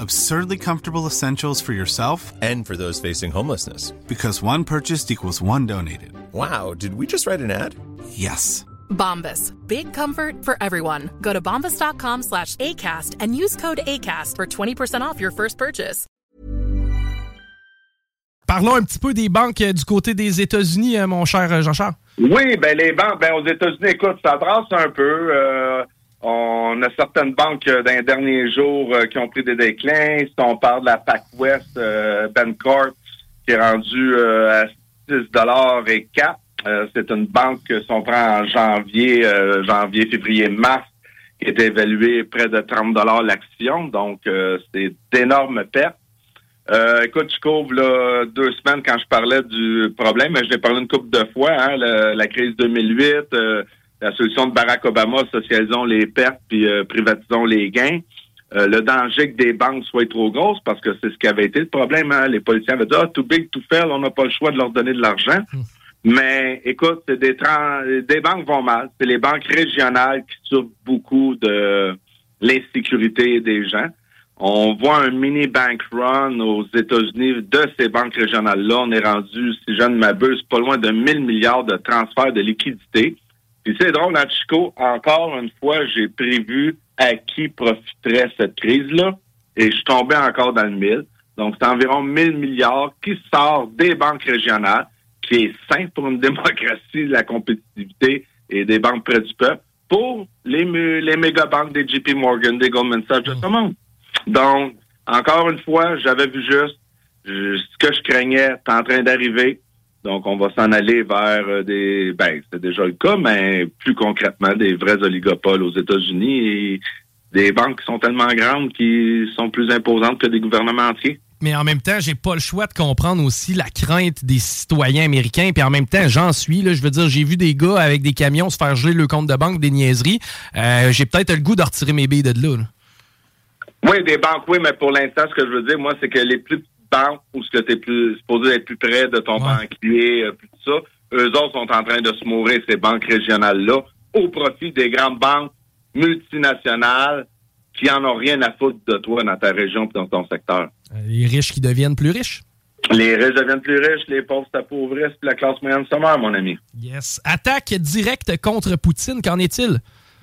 Absurdly comfortable essentials for yourself And for those facing homelessness. because one purchased equals one donated. Wow, did we just write an ad? Yes. Bombas. Big comfort for everyone. Go to bombas.com slash ACAST and use code ACAST for 20% off your first purchase. Parlons un petit peu des banques euh, du côté des États-Unis, mon cher euh, Jean-Charles. Oui, ben les banques, ben aux États-Unis, écoute, ça brasse un peu. Euh, on a certaines banques euh, dans les derniers jours euh, qui ont pris des déclins. Si on parle de la PacWest, euh, Bancorp, qui est rendue euh, à 6 et 4. Euh, c'est une banque que si on prend en janvier, euh, janvier, février, mars, qui était évaluée près de 30 l'action. Donc, c'est d'énormes pertes. Euh, écoute, je couvre là, deux semaines quand je parlais du problème, mais je l'ai parlé une couple de fois, hein, la crise 2008, euh, la solution de Barack Obama, socialisons les pertes puis euh, privatisons les gains. Euh, le danger que des banques soient trop grosses, parce que c'est ce qui avait été le problème. Hein. Les policiers avaient dit, ah, too big to fail, on n'a pas le choix de leur donner de l'argent. Mais écoute, des, des banques vont mal. C'est les banques régionales qui souffrent beaucoup de l'insécurité des gens. On voit un mini bank run aux États-Unis de ces banques régionales-là. On est rendu, si je ne m'abuse, pas loin de 1000 milliards de transferts de liquidités. Puis c'est drôle, dans Chico, encore une fois, j'ai prévu à qui profiterait cette crise-là. Et je suis tombé encore dans le mille. Donc, c'est environ 1000 milliards qui sort des banques régionales, qui est sain pour une *laughs* démocratie, la compétitivité et des banques près du peuple, pour les, les méga banques des JP Morgan, des Goldman Sachs de ce monde. Donc, encore une fois, j'avais vu juste je- ce que je craignais est en train d'arriver. Donc, on va s'en aller vers euh, des, ben, c'est déjà le cas, mais plus concrètement, des vrais oligopoles aux États-Unis et des banques qui sont tellement grandes qui sont plus imposantes que des gouvernements entiers. Mais en même temps, j'ai pas le choix de comprendre aussi la crainte des citoyens américains. Puis en même temps, j'en suis. Là, je veux dire, j'ai vu des gars avec des camions se faire geler le compte de banque, des niaiseries. Euh, j'ai peut-être le goût de retirer mes billes de là. là. Oui, des banques, oui, mais pour l'instant, ce que je veux dire, moi, c'est que les plus banques où ce que tu es plus supposé être plus près de ton banquier, euh, plus tout ça, eux autres sont en train de se mourir, ces banques régionales-là, au profit des grandes banques multinationales qui en ont rien à foutre de toi dans ta région et dans ton secteur. Euh, Les riches qui deviennent plus riches. Les riches deviennent plus riches, les pauvres s'appauvrissent, puis la classe moyenne se meurt, mon ami. Yes. Attaque directe contre Poutine, qu'en est-il?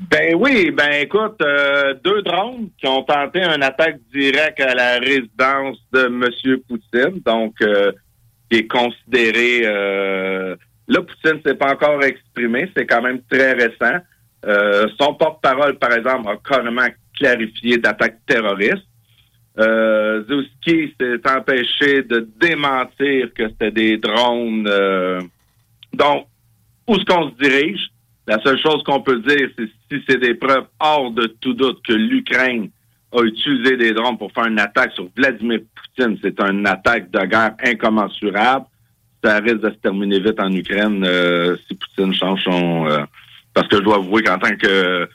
Ben oui, ben écoute, euh, deux drones qui ont tenté une attaque directe à la résidence de M. Poutine, donc euh, qui est considéré euh, là, Poutine s'est pas encore exprimé, c'est quand même très récent. Euh, son porte-parole, par exemple, a carrément clarifié d'attaque terroriste. Euh, Zelensky s'est empêché de démentir que c'était des drones. euh, donc, où est-ce qu'on se dirige? La seule chose qu'on peut dire, c'est si c'est des preuves hors de tout doute que l'Ukraine a utilisé des drones pour faire une attaque sur Vladimir Poutine, c'est une attaque de guerre incommensurable. Ça risque de se terminer vite en Ukraine euh, si Poutine change son... euh, parce que je dois avouer qu'en tant que...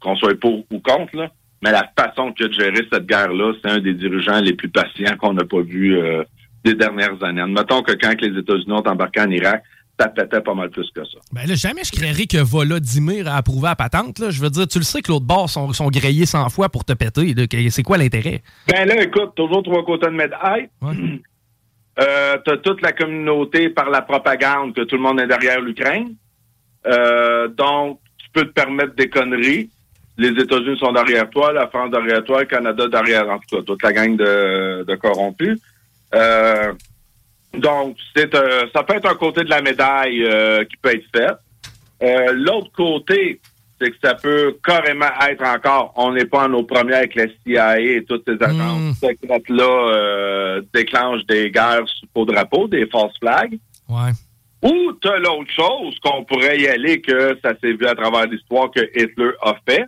qu'on soit pour ou contre, là, mais la façon que de gérer cette guerre-là, c'est un des dirigeants les plus patients qu'on n'a pas vu euh, des dernières années. Admettons que quand les États-Unis ont embarqué en Irak, ça pétait pas mal plus que ça. Ben là, jamais je créerais que Volodymyr a approuvé à patente. Là. Je veux dire, tu le sais que l'autre bord sont, sont grillés 100 fois pour te péter. C'est quoi l'intérêt? Ben là, écoute, toujours trois côtés de médaille. Euh, t'as toute la communauté par la propagande que tout le monde est derrière l'Ukraine. Euh, donc, tu peux te permettre des conneries. Les États-Unis sont derrière toi, la France derrière toi, le Canada derrière, en tout cas, toute la gang de, de corrompus. Euh, donc, c'est euh, ça peut être un côté de la médaille euh, qui peut être fait. Euh, L'autre côté, c'est que ça peut carrément être encore, on n'est pas en nos premières avec la CIA et toutes ces agences secrètes-là euh, déclenchent des guerres sous faux drapeau, des false flags. Ouais. Ou t'as l'autre chose qu'on pourrait y aller que ça s'est vu à travers l'histoire que Hitler a fait.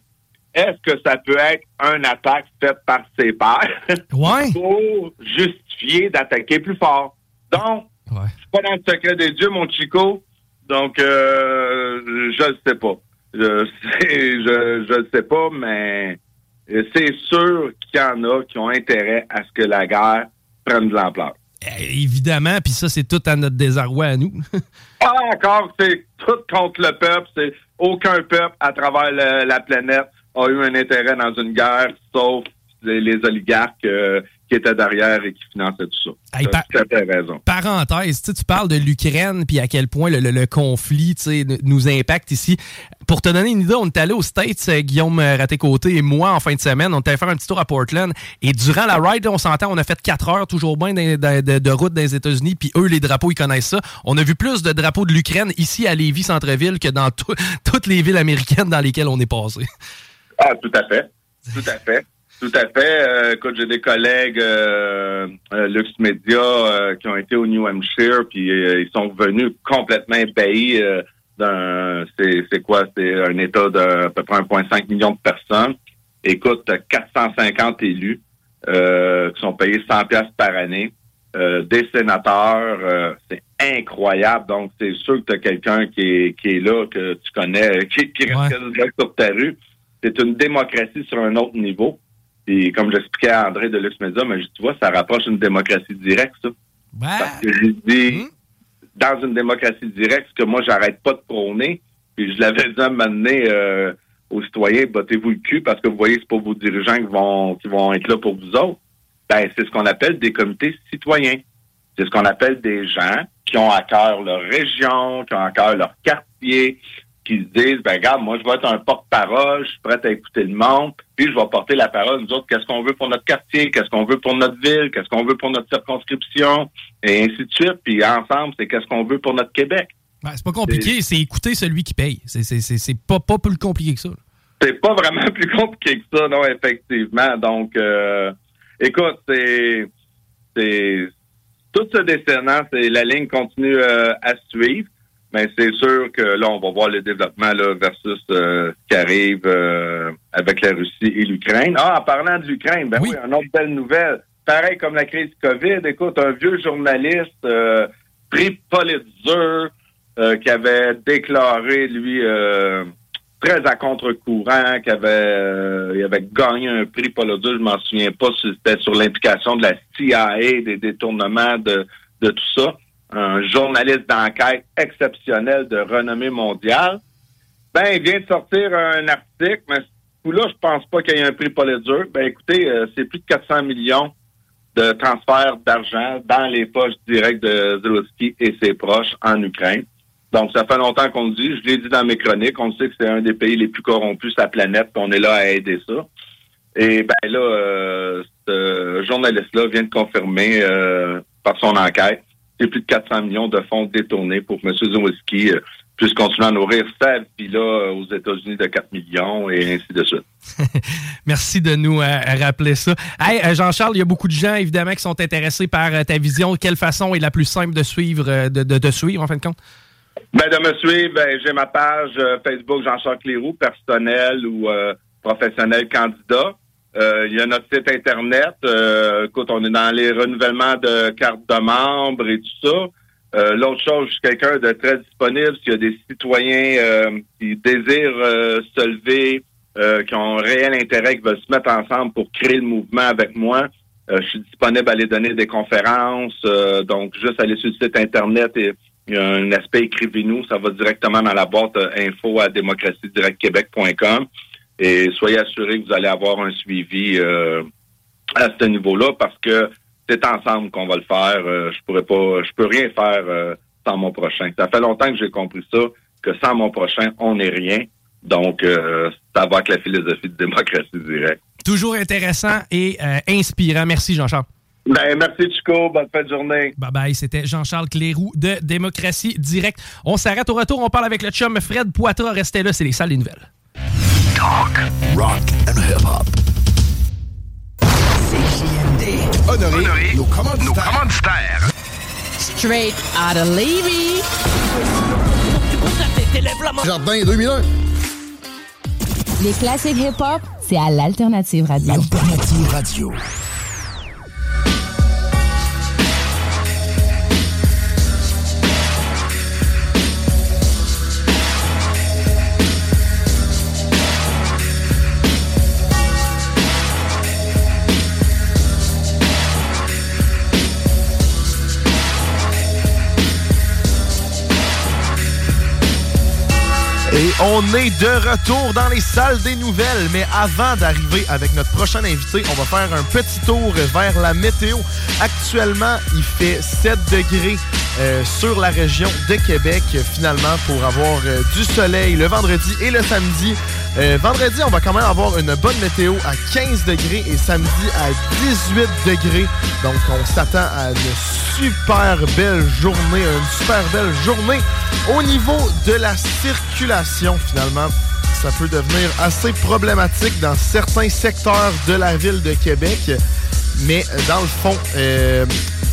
Est-ce que ça peut être une attaque faite par ses pairs? *laughs* Pour justifier d'attaquer plus fort? Donc, je suis pas dans le secret des dieux, mon Chico. Donc, euh, je ne sais pas. Je sais, *laughs* je, je le sais pas, mais c'est sûr qu'il y en a qui ont intérêt à ce que la guerre prenne de l'ampleur. Eh, Évidemment, puis ça, c'est tout à notre désarroi à nous. *laughs* Ah, encore, c'est tout contre le peuple. C'est aucun peuple à travers le- la planète a eu un intérêt dans une guerre, sauf les, les oligarques euh, qui étaient derrière et qui finançaient tout ça. Hey, Tu as pa- tout à fait raison. Parenthèse, tu parles de l'Ukraine puis à quel point le, le- le conflit nous impacte ici. Pour te donner une idée, on est allé aux States, euh, Guillaume Raté-Côté et moi, en fin de semaine. On est allé faire un petit tour à Portland. Et durant la ride, on s'entend, on a fait 4 heures toujours bien de, de- route dans les États-Unis. Puis eux, les drapeaux, ils connaissent ça. On a vu plus de drapeaux de l'Ukraine ici à Lévis, centre-ville, que dans tout- *laughs* toutes les villes américaines dans lesquelles on est passé. Ah, tout à fait. Tout à fait. Tout à fait. Euh, écoute, j'ai des collègues euh, euh, Lux Media euh, qui ont été au New Hampshire, puis euh, ils sont venus complètement ébahis euh, d'un... C'est c'est quoi? C'est un État d'à peu près 1,5 million de personnes. Écoute, t'as 450 élus euh, qui sont payés 100 pièces par année. Euh, des sénateurs, euh, c'est incroyable. Donc, c'est sûr que tu as quelqu'un qui est, qui est là, que tu connais, qui, qui reste quasiment sur ta rue. C'est une démocratie sur un autre niveau. Et comme j'expliquais à André de Lux Media, mais tu vois, ça rapproche une démocratie directe, ça. Parce que j'ai dit, dans une démocratie directe, ce que moi, j'arrête pas de prôner, puis je l'avais dit à un moment donné euh, aux citoyens, battez-vous le cul parce que vous voyez, c'est pas vos dirigeants qui vont, qui vont être là pour vous autres. Ben, c'est ce qu'on appelle des comités citoyens. C'est ce qu'on appelle des gens qui ont à cœur leur région, qui ont à cœur leur quartier, qui se disent, ben regarde, moi je vais être un porte-parole, je suis prêt à écouter le monde, puis je vais porter la parole, nous autres, qu'est-ce qu'on veut pour notre quartier, qu'est-ce qu'on veut pour notre ville, qu'est-ce qu'on veut pour notre circonscription, et ainsi de suite. Puis ensemble, c'est qu'est-ce qu'on veut pour notre Québec. Ben, c'est pas compliqué, c'est écouter celui qui paye. C'est- C'est c'est- c'est pas, pas plus compliqué que ça. C'est pas vraiment *laughs* plus compliqué que ça, non, effectivement. Donc, euh, écoute, c'est, c'est tout ce décennant, c'est la ligne continue euh, à suivre. Mais c'est sûr que là, on va voir le développement là, versus euh, ce qui arrive euh, avec la Russie et l'Ukraine. Ah, en parlant de l'Ukraine, ben oui, une autre belle nouvelle. Pareil comme la crise COVID, écoute, un vieux journaliste, euh, prix Pulitzer, euh, qui avait déclaré, lui, euh, très à contre-courant, qui avait, euh, il avait gagné un prix Pulitzer, je m'en souviens pas si c'était sur l'implication de la CIA, des détournements de, de tout ça. Un journaliste d'enquête exceptionnel de renommée mondiale. Ben, il vient de sortir un article, mais ce coup-là, je pense pas qu'il y ait un prix Pulitzer. Ben, écoutez, euh, c'est plus de 400 millions de transferts d'argent dans les poches directes de Zelensky et ses proches en Ukraine. Donc, ça fait longtemps qu'on le dit. Je l'ai dit dans mes chroniques. On sait que c'est un des pays les plus corrompus sur la planète, puis on est là à aider ça. Et ben là, euh, ce journaliste-là vient de confirmer euh, par son enquête c'est plus de 400 millions de fonds détournés pour M. Zelensky euh, puisse continuer à nourrir sa villa euh, aux États-Unis de 4 millions et ainsi de suite. *laughs* Merci de nous euh, rappeler ça. Hey, Jean-Charles, il y a beaucoup de gens, évidemment, qui sont intéressés par euh, ta vision. Quelle façon est la plus simple de suivre, de, de- de suivre, en fin de compte? Ben, de me suivre, ben, j'ai ma page Facebook Jean-Charles Cléroux, personnel ou professionnel candidat. Euh, Il y a notre site Internet. Euh, écoute, on est dans les renouvellements de cartes de membres et tout ça. Euh, L'autre chose, je suis quelqu'un de très disponible. S'il y a des citoyens euh, qui désirent euh, se lever, euh, qui ont un réel intérêt, qui veulent se mettre ensemble pour créer le mouvement avec moi, je suis disponible à aller donner des conférences. donc, juste aller sur le site Internet et Il y a un aspect écrivez-nous, ça va directement dans la boîte info à démocratiedirectquebec.com et soyez assurés que vous allez avoir un suivi euh, à ce niveau-là parce que c'est ensemble qu'on va le faire. Euh, je pourrais pas, je peux rien faire euh, sans mon prochain. Ça fait longtemps que j'ai compris ça, que sans mon prochain, on n'est rien. Donc, euh, ça va avec la philosophie de démocratie directe. Toujours intéressant et euh, inspirant. Merci, Jean-Charles. Ben, merci, Chico. Bonne fin de journée. Bye bye. C'était Jean-Charles Cléroux de Démocratie Directe. On s'arrête au retour. On parle avec le chum Fred Poitras. Restez là, c'est les salles des nouvelles. Talk, rock and hip-hop. CJMD. Honoré, nos commanditaires. Straight out of Levy. Jardin 2001. Les classiques hip-hop, c'est à l'Alternative Radio. Alternative Radio. Et on est de retour dans les salles des nouvelles. Mais avant d'arriver avec notre prochain invité, on va faire un petit tour vers la météo. Actuellement, il fait 7 degrés euh, sur la région de Québec, finalement, pour avoir euh, du soleil le vendredi et le samedi. Euh, vendredi, on va quand même avoir une bonne météo à 15 degrés et samedi à 18 degrés. Donc, on s'attend à une super belle journée, une super belle journée au niveau de la circulation, finalement. Ça peut devenir assez problématique dans certains secteurs de la ville de Québec. Mais dans le fond,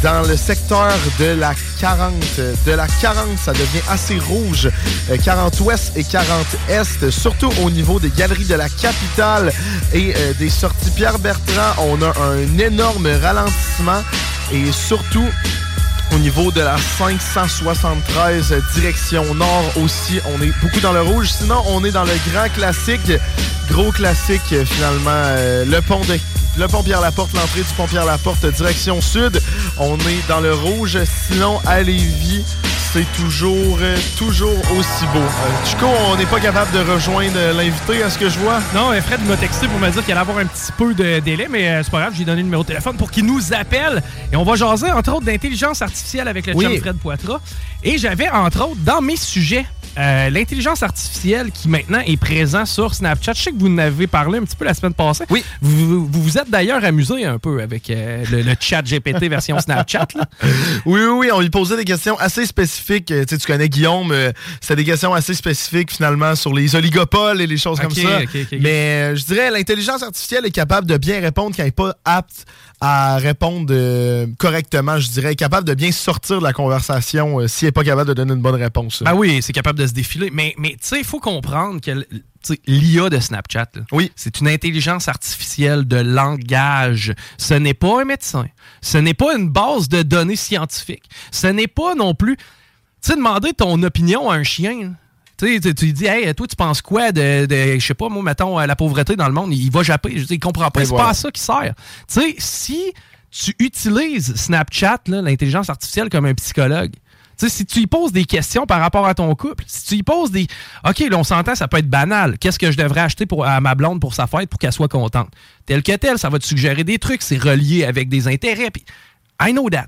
dans le secteur de la 40, euh, de la 40, ça devient assez rouge. Euh, 40 ouest et 40 est, surtout au niveau des galeries de la capitale et euh, des sorties Pierre-Bertrand. On a un énorme ralentissement et surtout au niveau de la 573 euh, direction nord aussi, on est beaucoup dans le rouge. Sinon, on est dans le grand classique, gros classique finalement, euh, le pont de le pont Pierre-Laporte, l'entrée du pont Pierre-Laporte, direction sud. On est dans le rouge. Sinon, à Lévis, c'est toujours, euh, toujours aussi beau. Euh, Chico, on n'est pas capable de rejoindre euh, l'invité, à ce que je vois? Non, Fred m'a texté pour me dire qu'il allait avoir un petit peu de délai, mais c'est pas grave, j'ai donné le numéro de téléphone pour qu'il nous appelle. Et on va jaser, entre autres, d'intelligence artificielle avec le Oui. chum Fred Poitras. Et j'avais, entre autres, dans mes sujets, euh, l'intelligence artificielle qui maintenant est présent sur Snapchat. Je sais que vous en avez parlé un petit peu la semaine passée. Oui. Vous vous, vous êtes d'ailleurs amusé un peu avec euh, le, le chat GPT version *laughs* Snapchat. là. Oui, oui, oui, on lui posait des questions assez spécifiques. Euh, Tu sais, tu connais Guillaume, c'était des questions assez spécifiques finalement sur les oligopoles et les choses comme ça. Mais je dirais l'intelligence artificielle est capable de bien répondre quand elle n'est pas apte à répondre euh, correctement, je dirais. Capable de bien sortir de la conversation euh, si elle n'est pas capable de donner une bonne réponse. Ben oui, c'est capable de se défiler. Mais, mais tu sais, il faut comprendre que l'IA de Snapchat, là, oui. c'est une intelligence artificielle de langage. Ce n'est pas un médecin. Ce n'est pas une base de données scientifiques. Ce n'est pas non plus. Tu sais, demander ton opinion à un chien. là. Tu sais, tu dis, hey, toi, tu penses quoi de, de je sais pas, moi, mettons, euh, la pauvreté dans le monde? Il va japper. Je dis, il comprend pas. C'est voilà. pas à ça qui sert. Tu sais, si tu utilises Snapchat, l'intelligence artificielle, comme un psychologue, tu sais, si tu y poses des questions par rapport à ton couple, si tu y poses des. OK, là, on s'entend, ça peut être banal. Qu'est-ce que je devrais acheter pour, à ma blonde pour sa fête pour qu'elle soit contente? Tel que tel, ça va te suggérer des trucs. C'est relié avec des intérêts. Puis, I know that.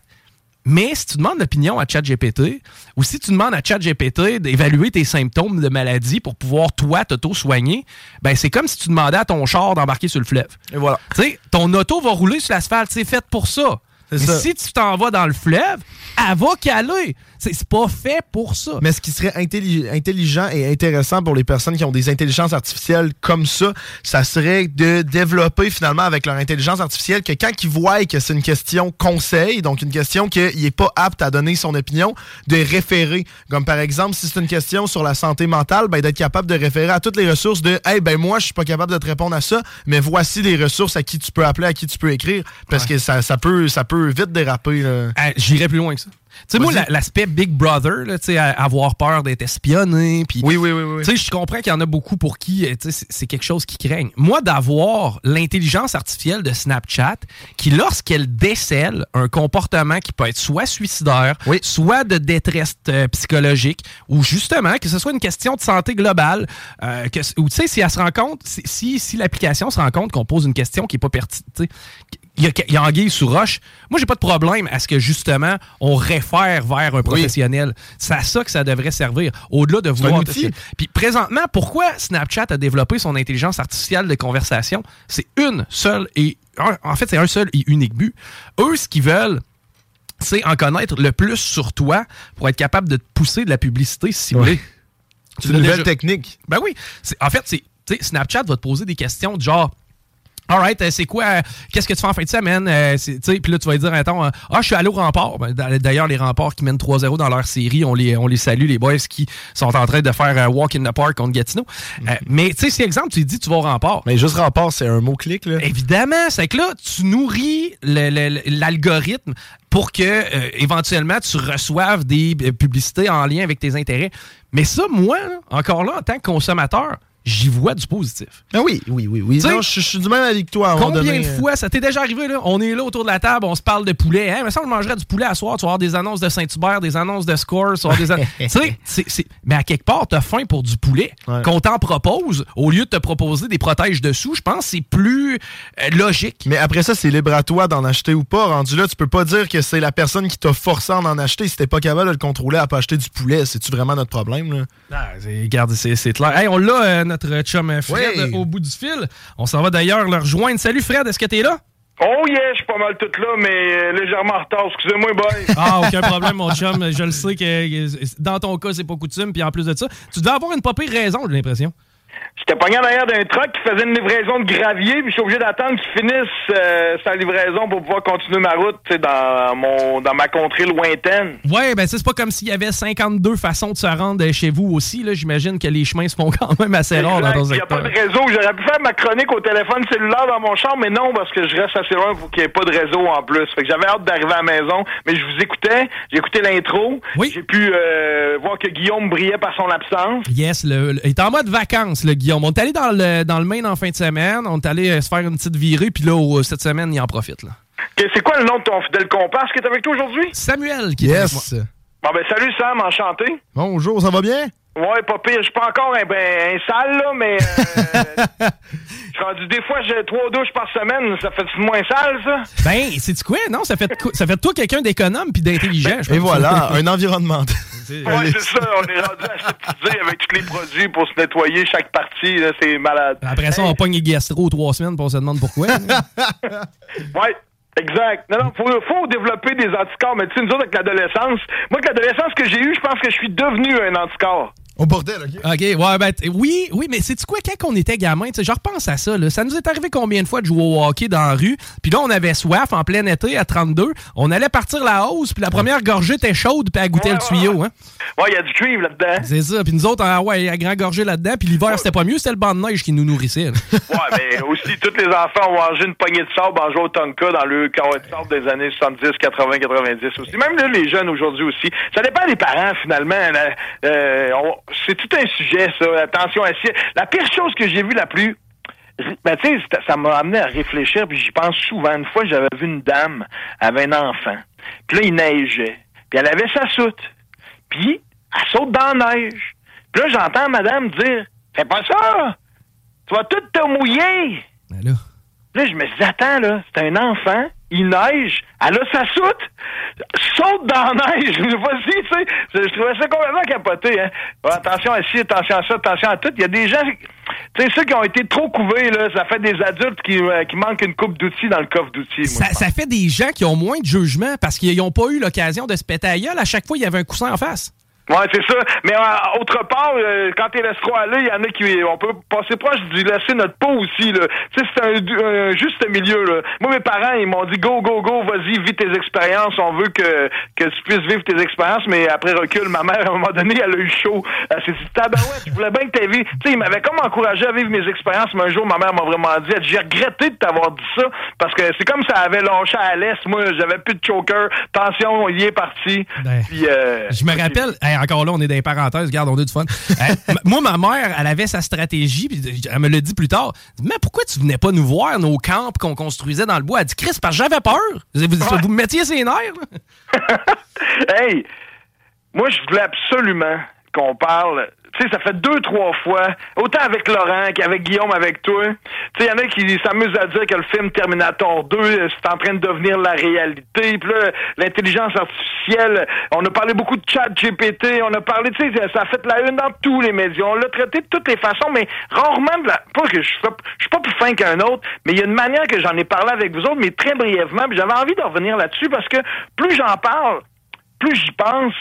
Mais si tu demandes l'opinion à ChatGPT, ou si tu demandes à ChatGPT d'évaluer tes symptômes de maladie pour pouvoir, toi, t'auto-soigner, ben c'est comme si tu demandais à ton char d'embarquer sur le fleuve. Et voilà. Tu sais, ton auto va rouler sur l'asphalte, c'est fait pour ça. Mais ça. si tu t'en vas dans le fleuve, elle va caler. C'est pas fait pour ça. Mais ce qui serait intelli- intelligent et intéressant pour les personnes qui ont des intelligences artificielles comme ça, ça serait de développer finalement avec leur intelligence artificielle que quand ils voient que c'est une question conseil, donc une question qu'il n'est pas apte à donner son opinion, de référer. Comme par exemple, si c'est une question sur la santé mentale, ben, d'être capable de référer à toutes les ressources de Hey, ben moi, je suis pas capable de te répondre à ça, mais voici les ressources à qui tu peux appeler, à qui tu peux écrire. Parce que ça, ça peut, ça peut vite déraper. Ah, J'irais plus loin que ça. Tu sais, moi, l'aspect Big Brother, là, avoir peur d'être espionné. puis Oui, oui, oui. oui. Tu sais, je comprends qu'il y en a beaucoup pour qui euh, c'est- quelque chose qui craignent. Moi, d'avoir l'intelligence artificielle de Snapchat qui, lorsqu'elle décèle un comportement qui peut être soit suicidaire, soit de détresse euh, psychologique, ou justement que ce soit une question de santé globale, euh, que, ou tu sais, si elle se rend compte, si, si, si l'application se rend compte qu'on pose une question qui n'est pas pertinente, il y a, anguille sous roche. Moi, j'ai pas de problème à ce que justement on réfère vers un professionnel. C'est à ça que ça devrait servir. Au-delà de outil. Puis présentement, pourquoi Snapchat a développé son intelligence artificielle de conversation? C'est une seule et un- en fait c'est un seul et unique but. Eux, ce qu'ils veulent, c'est en connaître le plus sur toi pour être capable de te pousser de la publicité ciblée. Ouais. C'est une nouvelle déjà- technique. Ben oui. En fait, c'est Snapchat va te poser des questions du genre. Alright, c'est quoi, euh, qu'est-ce que tu fais en fin de semaine? Euh, c'est- tu sais, Puis là, tu vas dire, attends, euh, ah, je suis allé au rempart. Ben, d'a- D'ailleurs, les remparts qui mènent 3-0 dans leur série, on les, on les salue, les boys qui sont en train de faire euh, Walk in the Park contre Gatineau. Euh, mais tu sais, si exemple, tu dis, tu vas au rempart. Mais juste rempart, c'est un mot-clic, là. Évidemment, c'est que là, tu nourris l'algorithme pour que euh, éventuellement tu reçoives des euh, publicités en lien avec tes intérêts. Mais ça, moi, là, encore là, en tant que consommateur, j'y vois du positif. Ah oui, oui, oui, oui. Non, je, je suis du même avec toi. Combien donné, de euh, fois ça t'est déjà arrivé, là? On est là autour de la table, on se parle de poulet. Hein? Mais ça, on mangerait du poulet à soir. Tu vas avoir des annonces de Saint-Hubert, des annonces de Scores. tu des an- *laughs* mais à quelque part, t'as faim pour du poulet qu'on t'en propose au lieu de te proposer des protèges dessous. Je pense que c'est plus euh, logique. Mais après ça, c'est libre à toi d'en acheter ou pas. Rendu là, tu peux pas dire que c'est la personne qui t'a forcé à en acheter. Si t'es pas capable de le contrôler à pas acheter du poulet, c'est-tu vraiment notre problème, là? Ah, regarde, c'est c'est clair. Hey, on l'a, euh, notre chum euh, Fred, Oui. au bout du fil. On s'en va d'ailleurs le rejoindre. Salut Fred, est-ce que t'es là? Oh yeah, je suis pas mal tout là, mais euh, légèrement en retard. Excusez-moi, boy. *laughs* Ah, aucun problème, mon chum. Je le sais que euh, dans ton cas, c'est pas coutume. Puis en plus de ça, tu devais avoir une pas pire raison, j'ai l'impression. J'étais pogné en arrière d'un truck qui faisait une livraison de gravier, puis je suis obligé d'attendre qu'il finisse euh, sa livraison pour pouvoir continuer ma route, dans mon dans ma contrée lointaine. Ouais, ben c'est pas comme s'il y avait 52 façons de se rendre chez vous aussi. là. J'imagine que les chemins se font *laughs* quand même assez rares dans ton Il n'y a pas de réseau. J'aurais pu faire ma chronique au téléphone cellulaire dans mon champ, mais non, parce que je reste assez loin pour qu'il n'y ait pas de réseau en plus. Fait que j'avais hâte d'arriver à la maison, mais je vous écoutais, j'ai écouté l'intro. J'ai pu euh, voir que Guillaume brillait par son absence. Yes, le, le- il est en mode vacances, le Guillaume. On est allé dans le, dans le Maine en fin de semaine. On est allé euh, se faire une petite virée. Puis là, au- cette semaine, il en profite. Là. C'est quoi le nom de ton fidèle comparse qui est avec toi aujourd'hui? Samuel qui est avec moi. Yes! Bon ben salut Sam, enchanté. Bonjour, ça va bien? Ouais, pas pire. Je suis pas encore un, ben, un sale, là, mais euh, *laughs* rendu des fois, j'ai trois douches par semaine. Ça fait moins sale, ça? Ben, c'est quoi? Non, ça fait, ça fait toi quelqu'un d'économe puis d'intelligent. je Et voilà, un environnement. *laughs* Ouais, c'est ça. On est rendu aseptisé avec tous les produits pour se nettoyer chaque partie. là, C'est malade. Après ça, on pogne les gastro trois semaines puis on se demande pourquoi. *laughs* Ouais. Exact. Non, non, faut, faut développer des anticorps. Mais tu sais, nous autres, avec l'adolescence, moi, avec l'adolescence que j'ai eue, je pense que je suis devenu un anticorps. Au bordel, OK? OK, ouais, ben, oui, oui, mais c'est quoi, quand on était gamin, tu sais, je repense à ça, là, ça nous est arrivé combien de fois de jouer au hockey dans la rue, puis là, on avait soif en plein été à 32, on allait partir la hausse, puis la première gorgée était chaude, puis elle goûtait le tuyau, hein. Ouais, il y a du cuivre là-dedans. C'est ça, puis nous autres, ah ouais, à grand gorgée là-dedans, puis l'hiver, c'était pas mieux, c'était le banc de neige qui nous nourrissait. là. *laughs* Ouais, mais aussi, tous les enfants ont mangé une poignée de sable en jouant au Tonka dans le carré de sable des années 70, 80, 90 aussi. Même là, les jeunes aujourd'hui aussi. Ça dépend des parents, finalement. là. Euh, on- c'est tout un sujet, ça. Attention à. La pire chose que j'ai vue la plus... Ben, tu ça m'a amené à réfléchir, puis j'y pense souvent. Une fois, j'avais vu une dame, avait un enfant. Puis là, il neigeait. Puis elle avait sa soute. Puis, elle saute dans la neige. Puis là, j'entends madame dire, fais pas ça! Tu vas tout te mouiller! Ben là. je me suis dit, attends, là, c'est un enfant, il neige, elle a sa soute, saute dans la neige. *laughs* Vas-y, tu sais. Je, je trouvais ça complètement capoté, hein. Attention à ci, attention à ça, attention à tout. Il y a des gens, tu sais, ceux qui ont été trop couvés, là, ça fait des adultes qui, euh, qui manquent une coupe d'outils dans le coffre d'outils. Ça, ça fait des gens qui ont moins de jugement parce qu'ils n'ont pas eu l'occasion de se péter à gueule. À chaque fois, il y avait un coussin en face. Ouais, c'est ça. Mais euh, autre part, euh, quand t'es l'escroc aller, il y en a qui. On peut passer proche du laisser notre peau aussi, là. Tu sais, c'est un, un juste milieu, là. Moi, mes parents, ils m'ont dit go, go, go, vas-y, vis tes expériences. On veut que, que tu puisses vivre tes expériences. Mais après recul, ma mère, à un moment donné, elle a eu chaud. Elle s'est dit, tabarouette, je voulais bien que t'aies vu. Tu sais, il m'avait comme encouragé à vivre mes expériences. Mais un jour, ma mère m'a vraiment dit, j'ai regretté de t'avoir dit ça. Parce que c'est comme ça avait lâché à l'est. Moi, j'avais plus de choker. Tension, il est parti. Ben, Puis, euh, Je me rappelle, hey, encore là, on est dans les parenthèses, regarde, on a du fun. Hey, m- moi, ma mère, elle avait sa stratégie, puis elle me l'a dit plus tard. Mais pourquoi tu venais pas nous voir, nos camps qu'on construisait dans le bois? Elle dit, Chris, parce que j'avais peur. Vous, vous- vous me mettiez ses nerfs. *laughs* Hey, moi, je voulais absolument qu'on parle. Tu sais, ça fait deux, trois fois, autant avec Laurent qu'avec Guillaume, avec toi. Tu sais, il y en a qui s'amusent à dire que le film Terminator 2, euh, c'est en train de devenir la réalité. Puis là, l'intelligence artificielle, on a parlé beaucoup de chat GPT, on a parlé, tu sais, ça a fait la une dans tous les médias. On l'a traité de toutes les façons, mais rarement. Pas que je suis pas plus fin qu'un autre, mais il y a une manière que j'en ai parlé avec vous autres, mais très brièvement, puis j'avais envie de revenir là-dessus parce que plus j'en parle, plus j'y pense,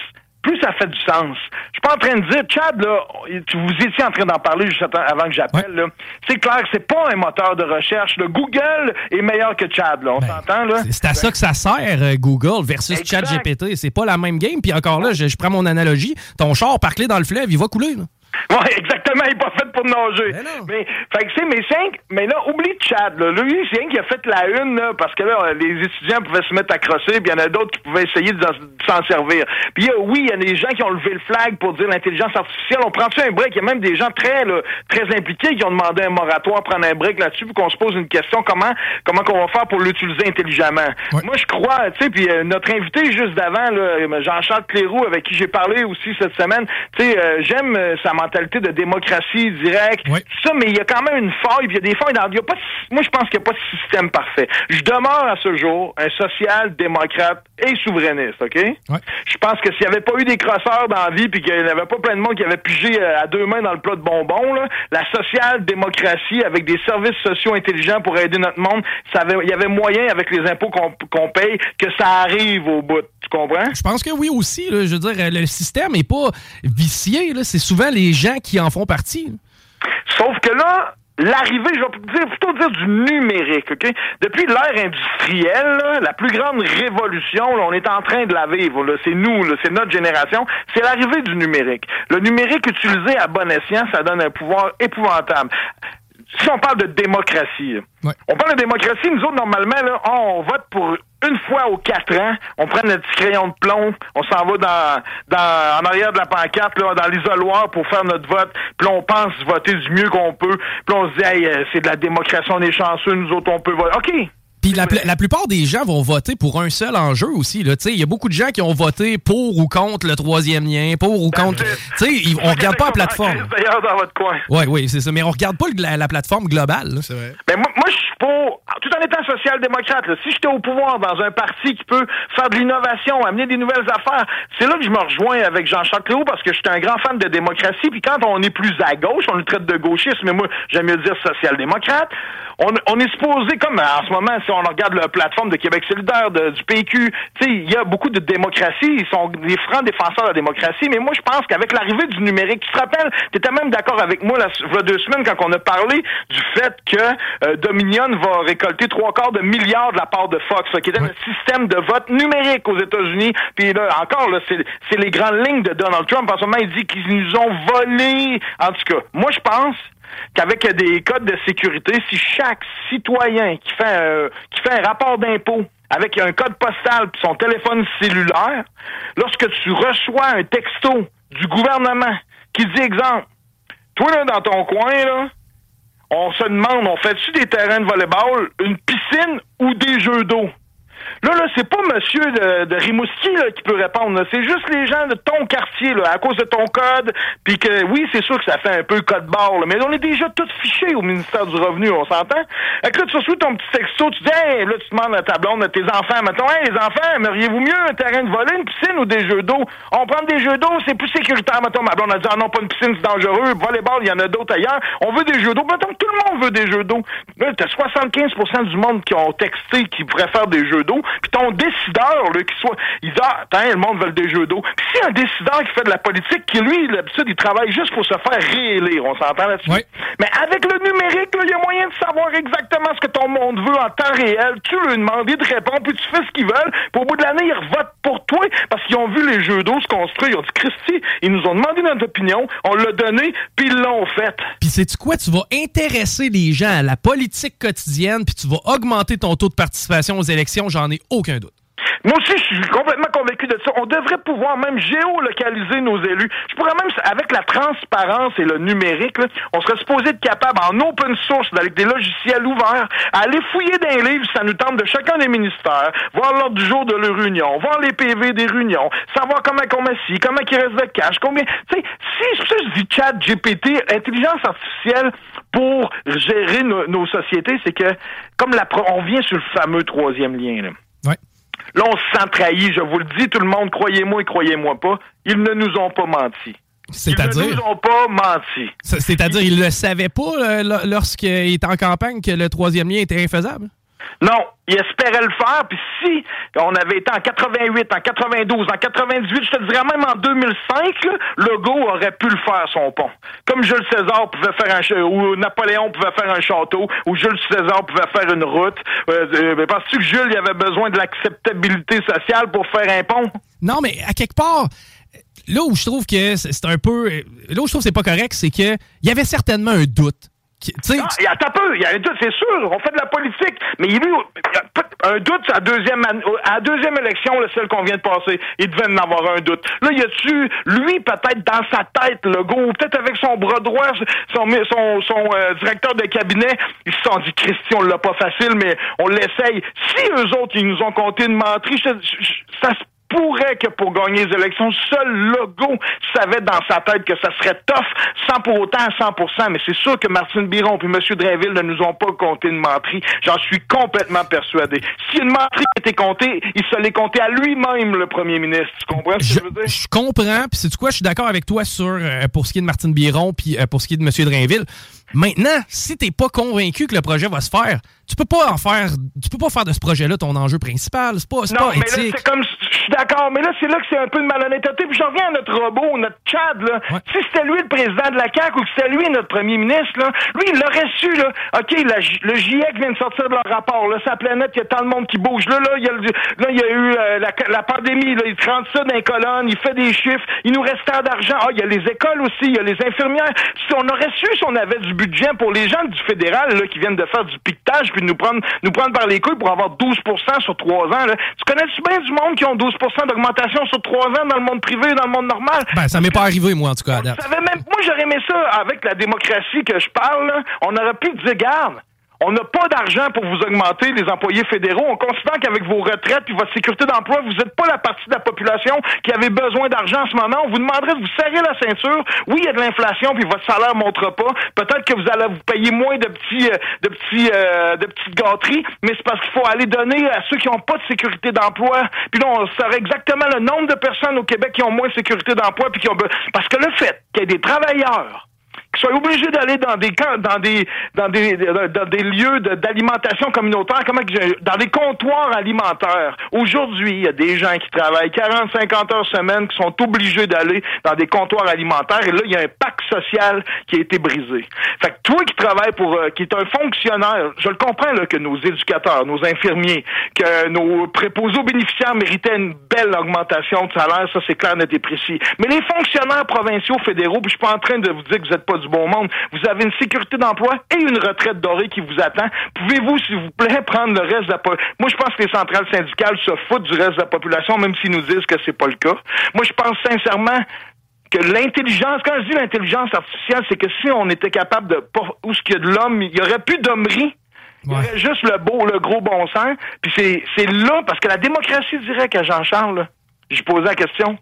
plus ça fait du sens. Je suis pas en train de dire, Chad, là, tu vous étiez en train d'en parler juste avant que j'appelle, là. C'est clair que c'est pas un moteur de recherche. Le Google est meilleur que Chad, là. On s'entend, là? C'est à ça que ça sert, euh, Google versus. ChatGPT. C'est pas la même game. Puis encore là, je, je prends mon analogie. Ton char parclé dans le fleuve, il va couler. là. *laughs* Ouais, exactement, il est pas fait pour nager. Mais, fait que c'est, mais cinq, mais là, oublie Chad, là. Lui, c'est rien qui a fait la une, là, parce que là, les étudiants pouvaient se mettre à crosser, puis il y en a d'autres qui pouvaient essayer de s'en servir. Puis a- oui, il y a des gens qui ont levé le flag pour dire l'intelligence artificielle. On prend-tu un break? Il y a même des gens très, là, très impliqués qui ont demandé un moratoire, prendre un break là-dessus, puis qu'on se pose une question, comment, comment qu'on va faire pour l'utiliser intelligemment? Moi, je crois, tu sais, puis euh, notre invité juste d'avant, là, Jean-Charles Cléroux, avec qui j'ai parlé aussi cette semaine, tu sais, euh, j'aime euh, sa mentalité de démocratie directe, ça, mais il y a quand même une faille, puis il y a des failles dans, il y a pas, moi, je pense qu'il n'y a pas de système parfait. Je demeure à ce jour un social-démocrate et souverainiste, OK? Je pense que s'il n'y avait pas eu des crosseurs dans la vie, puis qu'il n'y avait pas plein de monde qui avait pigé euh, à deux mains dans le plat de bonbons, là, la social-démocratie avec des services sociaux intelligents pour aider notre monde, ça avait- il y avait moyen avec les impôts qu'on paye que ça arrive au bout. Tu comprends? Je pense que oui aussi. là. je veux dire, euh, le système n'est pas vicié. C'est souvent les gens qui en font partie. Sauf que là, l'arrivée, je vais plutôt dire du numérique, OK? Depuis l'ère industrielle, la plus grande révolution, on est en train de la vivre. C'est nous, c'est notre génération. C'est l'arrivée du numérique. Le numérique utilisé à bon escient, ça donne un pouvoir épouvantable. Si on parle de démocratie, on parle de démocratie, nous autres, normalement, là, on vote pour une fois aux quatre ans, on prend notre petit crayon de plomb, on s'en va dans, dans, en arrière de la pancarte, là, dans l'isoloir pour faire notre vote, puis on pense voter du mieux qu'on peut, puis on se dit, hey, euh, c'est de la démocratie, on est chanceux, nous autres, on peut voter. OK, Puis la, pl- la plupart des gens vont voter pour un seul enjeu aussi. Il y a beaucoup de gens qui ont voté pour ou contre le troisième lien, pour ou contre. Tu sais, ils- on regarde pas la plateforme. D'ailleurs, dans votre coin. Oui, oui, c'est ça. Mais on regarde pas le- la, la plateforme globale. C'est vrai. Ben moi, moi je suis pour, tout en étant social-démocrate, si j'étais au pouvoir dans un parti qui peut faire de l'innovation, amener des nouvelles affaires, c'est là que je me rejoins avec Jean-Charles Cléo parce que je suis un grand fan de démocratie. Puis quand on est plus à gauche, on nous traite de gauchiste, mais moi, j'aime mieux dire social-démocrate. On, on est supposé, comme en ce moment, si on regarde la plateforme de Québec solidaire, du PQ, il y a beaucoup de démocratie, ils sont des francs défenseurs de la démocratie, mais moi, je pense qu'avec l'arrivée du numérique, tu te rappelles, tu étais même d'accord avec moi, il y a deux semaines, quand on a parlé du fait que euh, Dominion va récolter trois quarts de milliards de la part de Fox, qui était un système de vote numérique aux États-Unis. Puis là, encore, là, c'est les grandes lignes de Donald Trump. En ce moment, il dit qu'ils nous ont volé. En tout cas, moi, je pense qu'avec des codes de sécurité, si chaque citoyen qui fait un, qui fait un rapport d'impôt avec un code postal puis son téléphone cellulaire, lorsque tu reçois un texto du gouvernement qui dit exemple, toi là dans ton coin là, on se demande, on fait-tu des terrains de volleyball, une piscine ou des jeux d'eau? Là, là, c'est pas monsieur de, de Rimouski là, qui peut répondre. C'est juste les gens de ton quartier, là, à cause de ton code. Puis que oui, c'est sûr que ça fait un peu code barre, là, mais on est déjà tous fichés au ministère du Revenu, on s'entend? Fait que là, tu reçois ton petit texto, tu dis, hey, là, tu demandes à ta blonde, à tes enfants, mettons, hey, les enfants, aimeriez-vous mieux un terrain de volley, une piscine ou des jeux d'eau? On prend des jeux d'eau, c'est plus sécuritaire, mettons, ma blonde a dit, ah non, pas une piscine, c'est dangereux, volleyball, il y en a d'autres ailleurs. On veut des jeux d'eau. Que tout le monde veut des jeux d'eau. Là, t'as 75% du monde qui ont texté qui faire des jeux d'eau. Puis ton décideur, là, qui soit, il dit, ah, le monde veut des jeux d'eau. Puis si un décideur qui fait de la politique, qui lui, d'habitude, il travaille juste pour se faire réélire, on s'entend là-dessus? Mais avec le numérique, il y a moyen de savoir exactement ce que ton monde veut en temps réel. Tu lui demandes, il te répond, puis tu fais ce qu'ils veulent. Puis au bout de l'année, ils revotent pour toi parce qu'ils ont vu les jeux d'eau se construire. Ils ont dit, Christy, ils nous ont demandé notre opinion, on l'a donné, puis ils l'ont fait. Puis sais-tu quoi? Tu vas intéresser les gens à la politique quotidienne, puis tu vas augmenter ton taux de participation aux élections, j'en ai aucun doute. Moi aussi, je suis complètement convaincu de ça. On devrait pouvoir même géolocaliser nos élus. Je pourrais même, avec la transparence et le numérique, là, on serait supposé être capable, en open source, avec des logiciels ouverts, à aller fouiller dans les livres, ça nous tente de chacun des ministères, voir l'ordre du jour de leur réunion, voir les PV des réunions, savoir comment on met ci, comment il reste de cash, combien... Tu sais, si, que je dis chat, GPT, intelligence artificielle pour gérer nos, sociétés, c'est que, comme la, on vient sur le fameux troisième lien, là. Là, on se sent trahi, je vous le dis, tout le monde, croyez-moi et croyez-moi pas, ils ne nous ont pas menti. Ils ne C'est-à-dire? nous ont pas menti. C'est- C'est-à-dire, il le savait pas euh, lo- lorsqu'il était en campagne que le troisième lien était infaisable? Non, ils espéraient le faire, puis si on avait été en 88, en 92, en 98, je te dirais même en 2005, là, Legault aurait pu le faire, son pont. Comme Jules César pouvait faire un ou Napoléon pouvait faire un château, ou Jules César pouvait faire une route. Euh, euh, Penses-tu que Jules il avait besoin de l'acceptabilité sociale pour faire un pont? Non, mais à quelque part, là où je trouve que c'est un peu. Là où je trouve que c'est pas correct, c'est que il y avait certainement un doute. Tu sais, Non, il y a attends un peu, il y a un doute, c'est sûr, on fait de la politique, mais il y a eu il un doute à la deuxième, à la deuxième élection, le seul qu'on vient de passer, il devait en avoir un doute. Là, y a-tu, lui, peut-être dans sa tête, le gars, peut-être avec son bras droit, son, son, son euh, directeur de cabinet, ils se sont dit, Christy, on l'a pas facile, mais on l'essaye. Si eux autres, ils nous ont compté une menterie, je- je- je- ça se pourrait que pour gagner les élections, seul Legault savait dans sa tête que ça serait tough, sans pour autant à 100 mais c'est sûr que Martine Biron et M. Drainville ne nous ont pas compté une menterie. J'en suis complètement persuadé. Si une menterie était comptée, il se l'est compté à lui-même, le premier ministre. Tu comprends ce que je veux dire? je comprends, puis c'est quoi, je suis d'accord avec toi sur euh, pour ce qui est de Martine Biron, puis euh, pour ce qui est de M. Drainville. Maintenant, si t'es pas convaincu que le projet va se faire, tu peux pas en faire, tu peux pas faire de ce projet-là ton enjeu principal. C'est pas, c'est Non, pas mais là, c'est comme, je suis d'accord, mais là, c'est là que c'est un peu de malhonnêteté. Puis je reviens à notre robot, notre Chad, là. Si c'était lui le président de la CAQ ou que c'était lui notre premier ministre, là, lui, il l'aurait su, là. OK, la le GIEC vient de sortir de leur rapport, là. Sa planète, il y a tant de monde qui bouge. Là, là, il y a, le- là, il y a eu euh, la, la pandémie, là. Il rentre ça dans les colonnes, il fait des chiffres. Il nous reste tant d'argent. Ah, il y a les écoles aussi, il y a les infirmières. Si on aurait su si on avait du budget pour les gens du fédéral, là, qui viennent de faire du piquetage puis nous prendre, nous prendre par les couilles pour avoir 12 sur trois ans, là. Tu connais-tu bien du monde qui ont 12 d'augmentation sur trois ans dans le monde privé et dans le monde normal? Ben, ça m'est pas arrivé, moi, en tout cas, à date. Je savais même, moi, j'aurais aimé ça avec la démocratie que je parle. là. On aurait pu dire, garde, on n'a pas d'argent pour vous augmenter les employés fédéraux. On considère qu'avec vos retraites et votre sécurité d'emploi, vous n'êtes pas la partie de la population qui avait besoin d'argent en ce moment. On vous demanderait de vous serrer la ceinture. Oui, il y a de l'inflation puis votre salaire ne montre pas. Peut-être que vous allez vous payer moins de petits, euh, de petits, euh, de petites gâteries, mais c'est parce qu'il faut aller donner à ceux qui n'ont pas de sécurité d'emploi. Puis là, on saurait exactement le nombre de personnes au Québec qui ont moins de sécurité d'emploi puis qui ont parce que le fait qu'il y ait des travailleurs qui soient obligés d'aller dans des camps, dans des dans des dans des lieux d'alimentation communautaire, comment dans des comptoirs alimentaires. Aujourd'hui, il y a des gens qui travaillent 40 50 heures semaine qui sont obligés d'aller dans des comptoirs alimentaires et là il y a un pacte social qui a été brisé. Fait que toi qui travailles pour euh, qui est un fonctionnaire, je le comprends là que nos éducateurs, nos infirmiers, que nos préposés aux bénéficiaires méritaient une belle augmentation de salaire, ça c'est clair, net et précis. Mais les fonctionnaires provinciaux, fédéraux, puis je suis pas en train de vous dire que vous n'êtes pas du bon monde, vous avez une sécurité d'emploi et une retraite dorée qui vous attend. Pouvez-vous, s'il vous plaît, prendre le reste de la po- Moi, je pense que les centrales syndicales se foutent du reste de la population, même s'ils nous disent que c'est pas le cas. Moi, je pense sincèrement que l'intelligence, quand je dis l'intelligence artificielle, c'est que si on était capable de où ce qu'il y a de l'homme, il y aurait plus d'hommerie. Il y aurait juste le beau, le gros bon sens. Puis c'est, c'est là, parce que la démocratie directe à Jean-Charles, j'ai posé la question.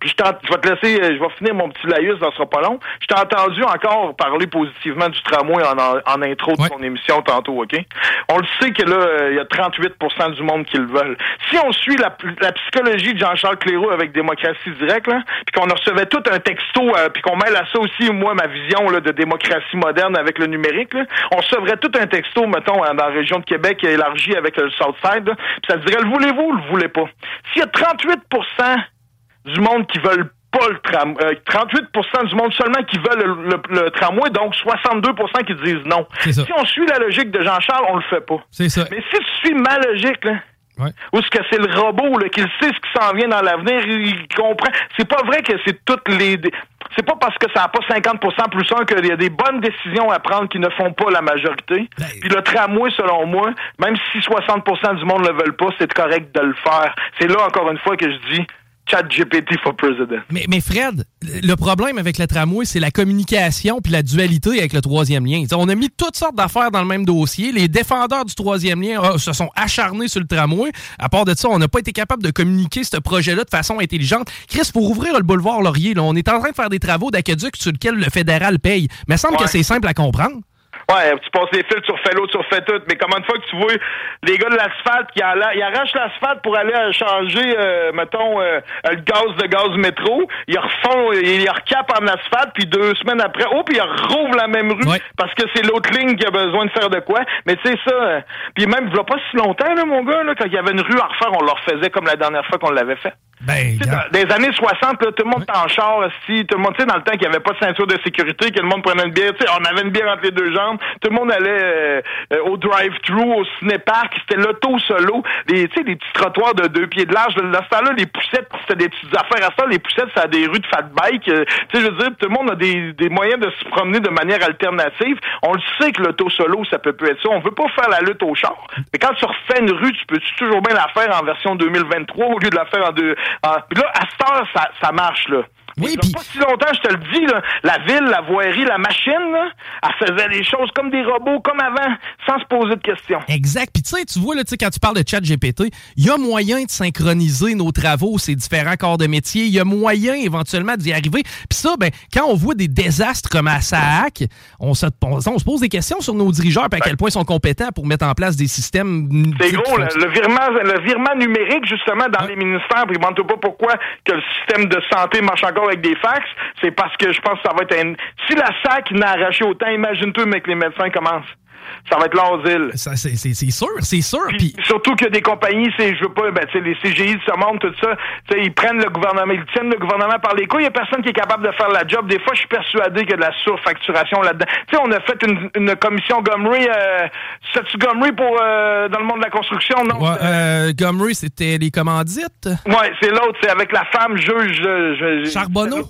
Puis je, je vais te laisser, euh, je vais finir mon petit laïus, ça sera pas long. Je t'ai entendu encore parler positivement du tramway en, en, en intro de ton émission tantôt, OK? On le sait que là, euh, il y a 38% du monde qui le veulent. Si on suit la, la psychologie de Jean-Charles Cléroux avec démocratie directe, là, puis qu'on recevait tout un texto, euh, puis qu'on mêle à ça aussi, moi, ma vision là, de démocratie moderne avec le numérique, là, on recevrait tout un texto, mettons, hein, dans la région de Québec élargie avec le Southside, là, puis ça dirait, le voulez-vous ou le voulez pas? S'il y a 38 du monde qui veulent pas le tram, euh, 38 du monde seulement qui veulent le, le- le tramway, donc 62 qui disent non. Si on suit la logique de Jean-Charles, on le fait pas. C'est ça. Mais si tu suis ma logique, là, Ouais. ou est-ce que c'est le robot là, qui sait ce qui s'en vient dans l'avenir, il, comprend. C'est pas vrai que c'est toutes les. C'est pas parce que ça n'a pas 50% plus 1 qu'il y a des bonnes décisions à prendre qui ne font pas la majorité. Ben, Puis le tramway, selon moi, même si 60% du monde ne le veulent pas, c'est correct de le faire. C'est là, encore une fois, que je dis chat GPT for president. Mais, mais Fred, le problème avec le tramway, c'est la communication puis la dualité avec le troisième lien. T'sais, on a mis toutes sortes d'affaires dans le même dossier. Les défendeurs du troisième lien ah, se sont acharnés sur le tramway. À part de ça, on n'a pas été capable de communiquer ce projet-là de façon intelligente. Chris, pour ouvrir le boulevard Laurier, là, on est en train de faire des travaux d'aqueduc sur lesquels le fédéral paye. Mais il semble Ouais. que c'est simple à comprendre. Ouais, tu passes les fils, tu refais l'autre, tu refais tout. Mais comment de fois que tu vois les gars de l'asphalte qui ils arrachent l'asphalte pour aller changer, euh, mettons, euh, le gaz de gaz métro, ils refont, ils recapent en asphalte, puis deux semaines après, oh, puis ils rouvrent la même rue parce que c'est l'autre ligne qui a besoin de faire de quoi. Mais tu sais ça, euh, puis même, il y a pas si longtemps, là, mon gars, là, quand il y avait une rue à refaire, on le refaisait comme la dernière fois qu'on l'avait fait. Ben, Tu sais, dans les années 60, là, tout le monde était en char, si tout le monde, tu sais, dans le temps qu'il n'y avait pas de ceinture de sécurité, que le monde prenait une bière, tu sais, on avait une bière entre les deux jambes, tout le monde allait euh, euh, au drive-thru, au ciné-parc, c'était l'auto solo, les, tu sais, des petits trottoirs de deux pieds de large. Dans ce temps-là, les poussettes, c'était des petites affaires. À ça, les poussettes, c'est à des rues de fat bike. euh, tu sais, je veux dire, tout le monde a des, des moyens de se promener de manière alternative. On le sait que l'auto solo, ça peut, peut être ça. On veut pas faire la lutte au char. Mais quand tu refais une rue, tu peux toujours bien la faire en version 2023 au lieu de la faire en deux. En- Puis là, à cette heure, ça, ça marche, là. Oui, puis... pas si longtemps, je te le dis, là, la ville, la voirie, la machine, là, elle faisait les choses comme des robots, comme avant, sans se poser de questions. Exact. Puis tu sais, tu vois, là, quand tu parles de chat GPT, il y a moyen de synchroniser nos travaux, ces différents corps de métier. Il y a moyen éventuellement d'y arriver. Puis ça, ben, quand on voit des désastres comme à SAAC, on se, on, on se pose des questions sur nos dirigeeurs et à quel point ils sont compétents pour mettre en place des systèmes. C'est gros, le, le virement, le virement numérique, justement, dans les ministères, puis demande pas pourquoi que le système de santé marche encore avec des fax, c'est parce que je pense que ça va être un... Si la SAC n'a arraché autant, imagine-toi, mais que les médecins commencent. Ça va être l'asile. Ça, c'est, c'est, c'est sûr, c'est sûr. Puis, surtout que des compagnies, c'est, je veux pas, ben, tu sais, les CGI de ce monde, tout ça, tu sais, ils prennent le gouvernement, ils tiennent le gouvernement par les couilles. Il y a personne qui est capable de faire la job. Des fois, je suis persuadé qu'il y a de la surfacturation là-dedans. Tu sais, on a fait une, une commission Gomery, euh, c'est-tu Gomery pour, euh, dans le monde de la construction, non? ouais, euh, Gomery, c'était les commandites. Ouais, c'est l'autre, c'est avec la femme juge. euh, je- je- Charbonneau?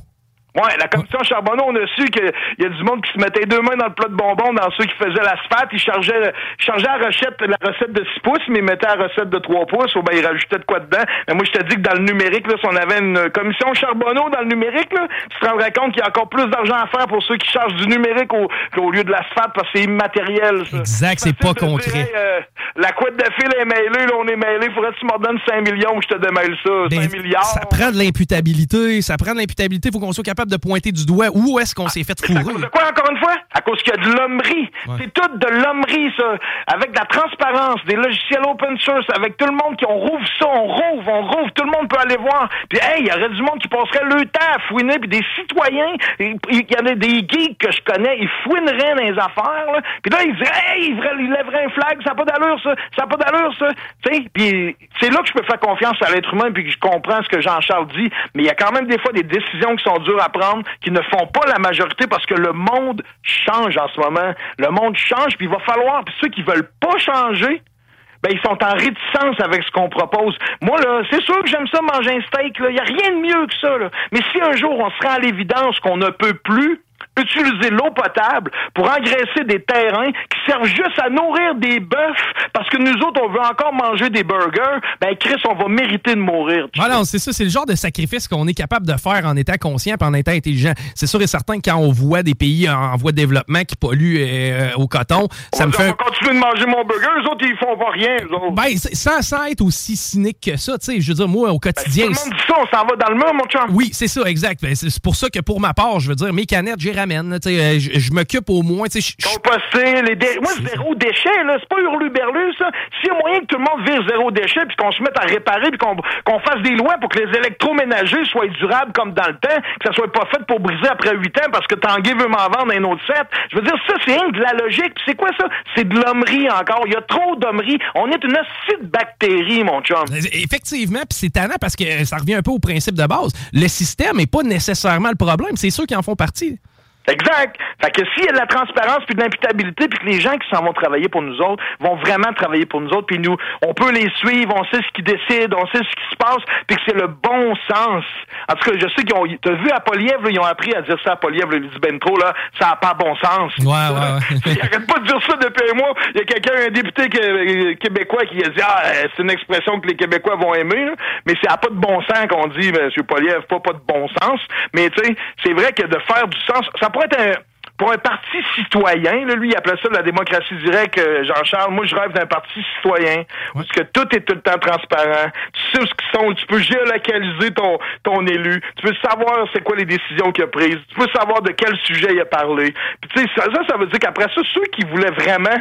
Ouais, la commission Charbonneau, on a su qu'il y a du monde qui se mettait deux mains dans le plat de bonbons dans ceux qui faisaient l'asphalte. Ils chargeaient, chargeaient la recette, la recette de 6 pouces, mais ils mettaient la recette de 3 pouces, ou ben ils rajoutaient de quoi dedans. Mais moi, je te dis que dans le numérique, là, si on avait une commission Charbonneau dans le numérique, là, tu te rendrais compte qu'il y a encore plus d'argent à faire pour ceux qui chargent du numérique au, qu'au lieu de l'asphalte, parce que c'est immatériel, ça. Exact, c'est pas concret. euh, la couette de fil est mêlée, là, on est mêlé. Faudrait que tu me redonnes 5 millions que je te démêle ça. 5 milliards. Ça prend de l'imputabilité. Ça prend de l'imputabilité. Il faut qu'on soit capable de pointer du doigt où est-ce qu'on s'est fait À cause fourrer. de quoi, encore une fois? À cause qu'il y a de l'hommerie. C'est tout de l'hommerie, ça. Avec de la transparence, des logiciels open source, avec tout le monde qui, on rouvre ça, on rouvre, on rouvre, tout le monde peut aller voir. Puis, hey, il y aurait du monde qui passerait le temps à fouiner, puis des citoyens, il y en a des geeks que je connais, ils fouineraient dans les affaires, là. Puis là, ils diraient, hey, ils lèveraient un flag, ça n'a pas d'allure, ça, ça n'a pas d'allure, ça. Tu sais, puis c'est là que je peux faire confiance à l'être humain, puis que je comprends ce que Jean-Charles dit, mais il y a quand même des fois des décisions qui sont dures à prendre, qui ne font pas la majorité parce que le monde change en ce moment. Le monde change, puis il va falloir, puis ceux qui veulent pas changer, ben ils sont en réticence avec ce qu'on propose. Moi là, c'est sûr que j'aime ça manger un steak il y a rien de mieux que ça là. Mais si un jour on se à l'évidence qu'on ne peut plus utiliser l'eau potable pour engraisser des terrains qui servent juste à nourrir des bœufs parce que nous autres, on veut encore manger des burgers, ben Chris, on va mériter de mourir. Ah non, c'est ça, c'est le genre de sacrifice qu'on est capable de faire en étant conscient et en étant intelligent. C'est sûr et certain que quand on voit des pays en voie de développement qui polluent euh, au coton, ça on me va fait... on va continuer de manger mon burger, eux autres, ils font pas rien, eux autres. Ben, sans, sans être aussi cynique que ça, tu sais, je veux dire, moi, au quotidien... Ben, Tout le monde dit ça, on s'en va dans le mur, mon chum. Oui, c'est ça, exact. Ben, C'est c'est pour ça que pour ma part, je veux dire, mes canettes, j'y ramène. là, tu sais, euh, Je je m'occupe au moins. Composter, les dé... Moi, zéro déchet, là. C'est pas hurlu-berlu, ça. S'il y a moyen que tout le monde vire zéro déchet, puis qu'on se mette à réparer, puis qu'on fasse des lois pour que les électroménagers soient durables comme dans le temps, que ça soit pas fait pour briser après huit ans parce que Tanguy veut m'en vendre un autre set. Je veux dire, ça, c'est rien que de la logique. C'est quoi ça? C'est de l'hommerie encore. Il y a trop d'hommerie. On est une hostie de bactéries, mon chum. Effectivement, puis c'est tannant parce que euh, ça revient un peu au principe de base. Le système n'est pas nécessairement le problème, c'est ceux qui en font partie. Exact. Fait que s'il y a de la transparence puis de l'imputabilité puis que les gens qui s'en vont travailler pour nous autres vont vraiment travailler pour nous autres puis nous, on peut les suivre, on sait ce qu'ils décident, on sait ce qui se passe puis que c'est le bon sens. En tout cas, je sais qu'ils ont, t'as vu à Poliev, ils ont appris à dire ça à Poliev, là, il dit ben trop, là, ça n'a pas bon sens. Ouais, ouais, *laughs* Ils arrêtent pas de dire ça depuis un mois. Il y a quelqu'un, un député qué- québécois qui a dit, ah, euh, c'est une expression que les Québécois vont aimer, là. mais c'est à pas de bon sens qu'on dit, ben, M. Poliev, pas, pas de bon sens. Mais, tu sais, c'est vrai que de faire du sens, ça pourrait être un, pour un parti citoyen, là, lui, il appelait ça la démocratie directe, euh, Jean-Charles. Moi, je rêve d'un parti citoyen où que tout est tout le temps transparent. Tu sais où ce qu'ils sont, tu peux géolocaliser ton, ton élu. Tu peux savoir c'est quoi les décisions qu'il a prises. Tu peux savoir de quel sujet il a parlé. Puis, tu sais, ça, ça, ça veut dire qu'après ça, ceux qui voulaient vraiment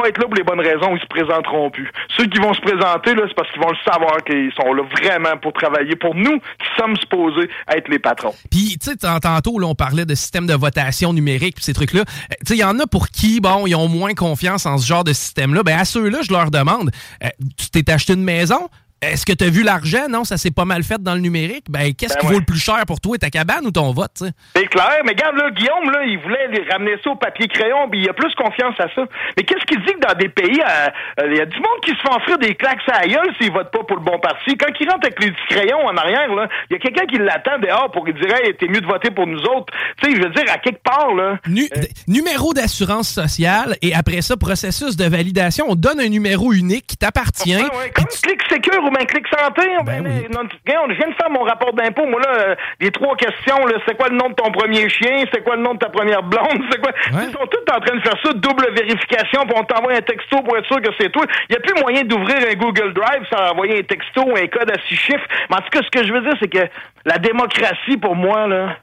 pas être là pour les bonnes raisons, ils se présenteront plus. Ceux qui vont se présenter, là, c'est parce qu'ils vont le savoir qu'ils sont là vraiment pour travailler pour nous, qui sommes supposés être les patrons. Puis, tu sais, tant- tantôt, là, on parlait de système de votation numérique, puis ces trucs-là. Euh, Tu sais, il y en a pour qui, bon, ils ont moins confiance en ce genre de système-là? Ben, à ceux-là, je leur demande, euh, tu t'es acheté une maison? Est-ce que tu as vu l'argent? Non, ça s'est pas mal fait dans le numérique. Ben, qu'est-ce Ben qui ouais. vaut le plus cher pour toi, ta cabane ou ton vote, tu? C'est clair, mais regarde, là, Guillaume, là, il voulait les ramener ça au papier-crayon, puis il a plus confiance à ça. Mais qu'est-ce qu'il dit que dans des pays, euh, euh, il y a du monde qui se fait offrir des claques à la gueule s'il vote pas pour le bon parti. Quand il rentre avec les petits crayons en arrière, il y a quelqu'un qui l'attend dehors pour lui dire, hey, t'es mieux de voter pour nous autres. Tu sais, je veux dire, à quelque part, là. Nu- d- numéro d'assurance sociale et après ça, processus de validation. On donne un numéro unique qui t'appartient. Ouais, ouais, comme Clic Secure ou bien Clic Santé. Ben, non, regarde, je viens de faire mon rapport d'impôt. Moi, là, les trois questions, c'est quoi le nom de ton premier chien? C'est quoi le nom de ta première blonde? C'est quoi? Ils sont tous en train de faire ça, double vérification, puis on t'envoie un texto pour être sûr que c'est toi. Il n'y a plus moyen d'ouvrir un Google Drive sans envoyer un texto ou un code à six chiffres. Mais en tout cas, ce que je veux dire, c'est que la démocratie, pour moi, là,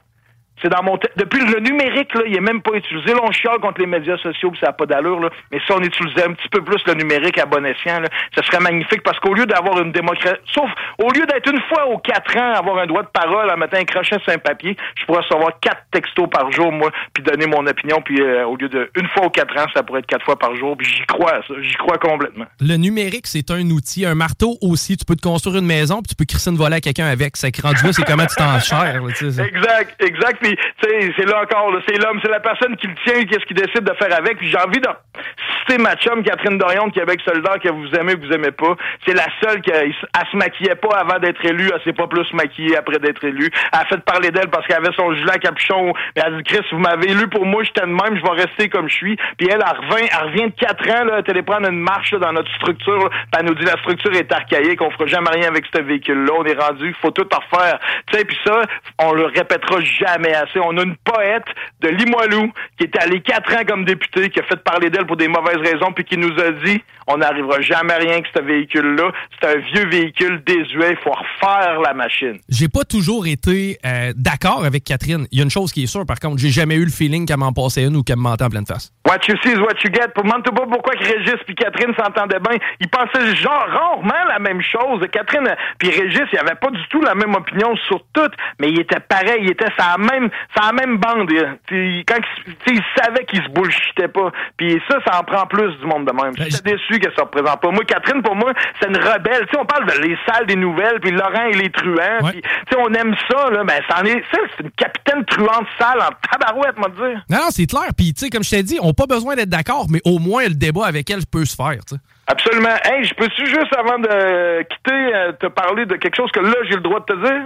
c'est dans mon... Depuis le numérique, là, il est même pas utilisé. Là, on chiale contre les médias sociaux, ça n'a pas d'allure, là. Mais si on utilisait un petit peu plus le numérique à bon escient, là, ça serait magnifique parce qu'au lieu d'avoir une démocratie... Sauf, au lieu d'être une fois aux quatre ans, avoir un droit de parole en mettant un crochet sur un papier, je pourrais recevoir quatre textos par jour, moi, puis donner mon opinion, puis euh, au lieu de une fois aux quatre ans, ça pourrait être quatre fois par jour, puis j'y crois à ça. J'y crois complètement. Le numérique, c'est un outil. Un marteau aussi. Tu peux te construire une maison puis tu peux crisser une volée à quelqu'un avec. Ça rendu là, c'est comment tu t'en chères. Exact, exact. C'est là encore, c'est l'homme, c'est la personne qui le tient, qu'est-ce qu'il décide de faire avec. Puis j'ai envie de citer ma chum, Catherine Dorion de Québec solidaire, que vous aimez, que vous aimez pas. C'est la seule qui, elle, se maquillait pas avant d'être élue, elle s'est pas plus maquillée après d'être élue. Elle a fait parler d'elle parce qu'elle avait son gilet à capuchon. Mais elle a dit, Chris, vous m'avez élu pour moi, j'étais de même, je vais rester comme je suis. Puis elle, elle revient, elle revient de quatre ans, là, elle prendre une marche dans notre structure. là. Puis elle nous dit, la structure est archaïque, on fera jamais rien avec ce véhicule-là, on est rendu, faut tout refaire. Tu sais, puis ça, on le répétera jamais assez. On a une poète de Limoilou qui est allée quatre ans comme députée, qui a fait parler d'elle pour des mauvaises raisons, puis qui nous a dit, on n'arrivera jamais à rien avec ce véhicule-là. C'est un vieux véhicule désuet, il faut refaire la machine. J'ai pas toujours été euh, d'accord avec Catherine. Il y a une chose qui est sûre, par contre, j'ai jamais eu le feeling qu'elle m'en passait une ou qu'elle me mentait en pleine face. What you see is what you get. Pour pas pourquoi que Régis puis Catherine s'entendaient bien. Ils pensaient genre rarement la même chose. Catherine puis Régis, ils avaient pas du tout la même opinion sur tout, mais ils étaient pareils. Ils étaient sur la même, sur la même bande. Quand ils, savaient qu'ils se bullshitaient pas. Puis ça, ça en prend plus du monde de même. J'étais déçu que ça représente pas. Moi, Catherine, pour moi, c'est une rebelle. Tu sais, on parle de les salles des nouvelles, puis Laurent et les truands. On aime ça, là. Ben, est, c'est une capitaine truande sale en tabarouette, moi, dire. Non, non, c'est clair. Puis, tu sais, comme je t'ai dit, on n'a pas besoin d'être d'accord, mais au moins le débat avec elle peut se faire. Absolument. Hey, je peux-tu juste, avant de quitter, euh, te parler de quelque chose que là, j'ai le droit de te dire?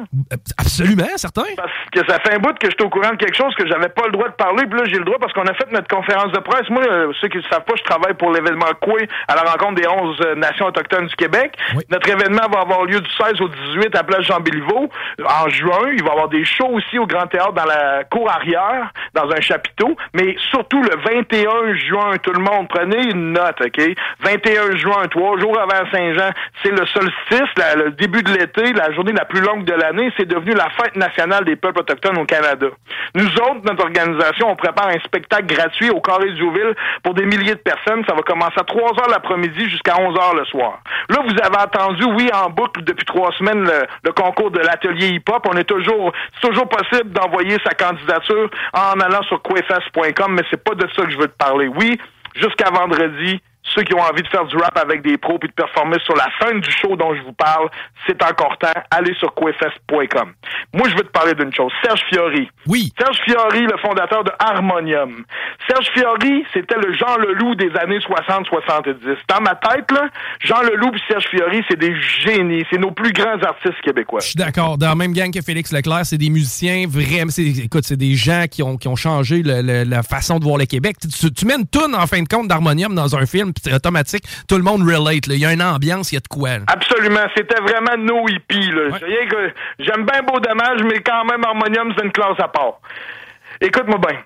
Absolument, certain. Parce que ça fait un bout que je suis au courant de quelque chose que j'avais pas le droit de parler, puis là, j'ai le droit parce qu'on a fait notre conférence de presse. Moi, euh, ceux qui ne savent pas, je travaille pour l'événement Coué à la rencontre des 11 euh, nations autochtones du Québec. Notre événement va avoir lieu du 16 au 18 à Place Jean-Béliveau. En juin, il va y avoir des shows aussi au Grand Théâtre dans la cour arrière, dans un chapiteau. Mais surtout, le 21 juin, tout le monde, prenez une note, OK? 21 juin, trois jours avant Saint-Jean, c'est le solstice, le début de l'été, la journée la plus longue de l'année. C'est devenu la fête nationale des peuples autochtones au Canada. Nous autres, notre organisation, on prépare un spectacle gratuit au Carré du Ville pour des milliers de personnes. Ça va commencer à 3 heures l'après-midi jusqu'à 11 heures le soir. Là, vous avez entendu, oui, en boucle depuis trois semaines, le, le concours de l'atelier hip-hop. On est toujours, c'est toujours possible d'envoyer sa candidature en allant sur quefest.com, mais c'est pas de ça que je veux te parler. Oui, jusqu'à vendredi, ceux qui ont envie de faire du rap avec des pros puis de performer sur la fin du show dont je vous parle, c'est encore temps. Allez sur quefest.com. Moi, je veux te parler d'une chose. Serge Fiori. Oui. Serge Fiori, le fondateur de Harmonium. Serge Fiori, c'était le Jean Leloup des années 60-70. Dans ma tête, là, Jean Leloup et Serge Fiori, c'est des génies. C'est nos plus grands artistes québécois. Je suis d'accord. Dans la même gang que Félix Leclerc, c'est des musiciens vraiment. Écoute, c'est des gens qui ont, qui ont changé le- le- la façon de voir le Québec. Tu, tu- tu mets une toune, en fin de compte, d'harmonium dans un film, puis c'est automatique. Tout le monde relate. Il y a une ambiance, il y a de quoi. là. Absolument. C'était vraiment nos hippies. Là. Rien que- J'aime bien Beau Dommage, mais quand même, Harmonium, c'est une classe à part. Écoute-moi bien.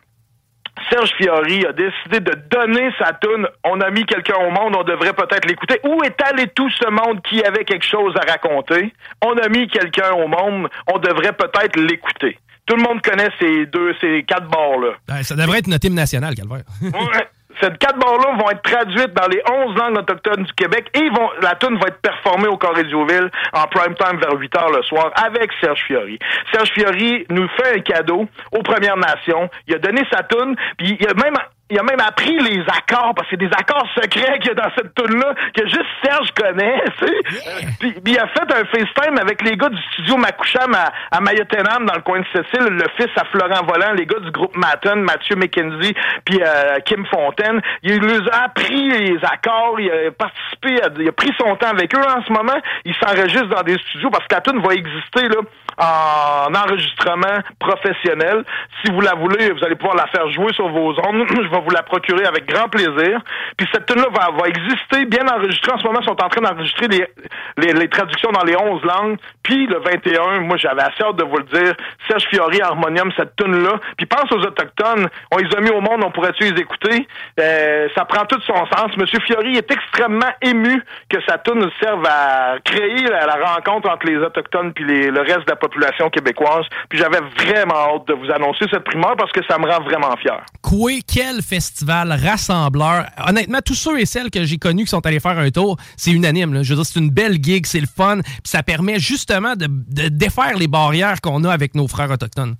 Serge Fiori a décidé de donner sa toune. On a mis quelqu'un au monde, on devrait peut-être l'écouter. Où est allé tout ce monde qui avait quelque chose à raconter? On a mis quelqu'un au monde, on devrait peut-être l'écouter. Tout le monde connaît ces deux, ces quatre bords-là. Ben, ça devrait être notre hymne national, Calvaire. Ouais. *laughs* Ces quatre bords-là vont être traduites dans les 11 langues autochtones du Québec et la tune va être performée au Carré du Ville en prime time vers 8 heures le soir avec Serge Fiori. Serge Fiori nous fait un cadeau aux Premières Nations. Il a donné sa tune, puis il a même il a même appris les accords, parce que c'est des accords secrets qu'il y a dans cette tune-là, que juste Serge connaît, tu sais. Puis, puis il a fait un FaceTime avec les gars du studio Makoucham à, à Mayotenam, dans le coin de Cécile, le fils à Florent Volant, les gars du groupe Matten, Mathieu McKenzie, puis euh, Kim Fontaine. Il leur a appris les accords, il a participé, à- il a pris son temps avec eux en ce moment. Il s'enregistre dans des studios, parce que la tune va exister, là, en enregistrement professionnel. Si vous la voulez, vous allez pouvoir la faire jouer sur vos ondes. *clears throat* Je vais vous la procurer avec grand plaisir. Puis cette tune-là va, va exister, bien enregistrée. En ce moment, ils sont en train d'enregistrer les, les, traductions dans les 11 langues. Puis le 21, moi, j'avais assez hâte de vous le dire. Serge Fiori, Harmonium, cette tune-là. Puis pense aux Autochtones. On les a mis au monde, on pourrait-tu les écouter? Euh, ça prend tout son sens. Monsieur Fiori est extrêmement ému que sa tune serve à créer la, rencontre entre les Autochtones puis le reste de la population québécoise. Puis j'avais vraiment hâte de vous annoncer cette primeur parce que ça me rend vraiment fier. Coué, quel festival rassembleur. Honnêtement, tous ceux et celles que j'ai connus qui sont allés faire un tour, c'est unanime. Je veux dire, c'est une belle gig, c'est le fun, puis ça permet justement de défaire les barrières qu'on a avec nos frères autochtones.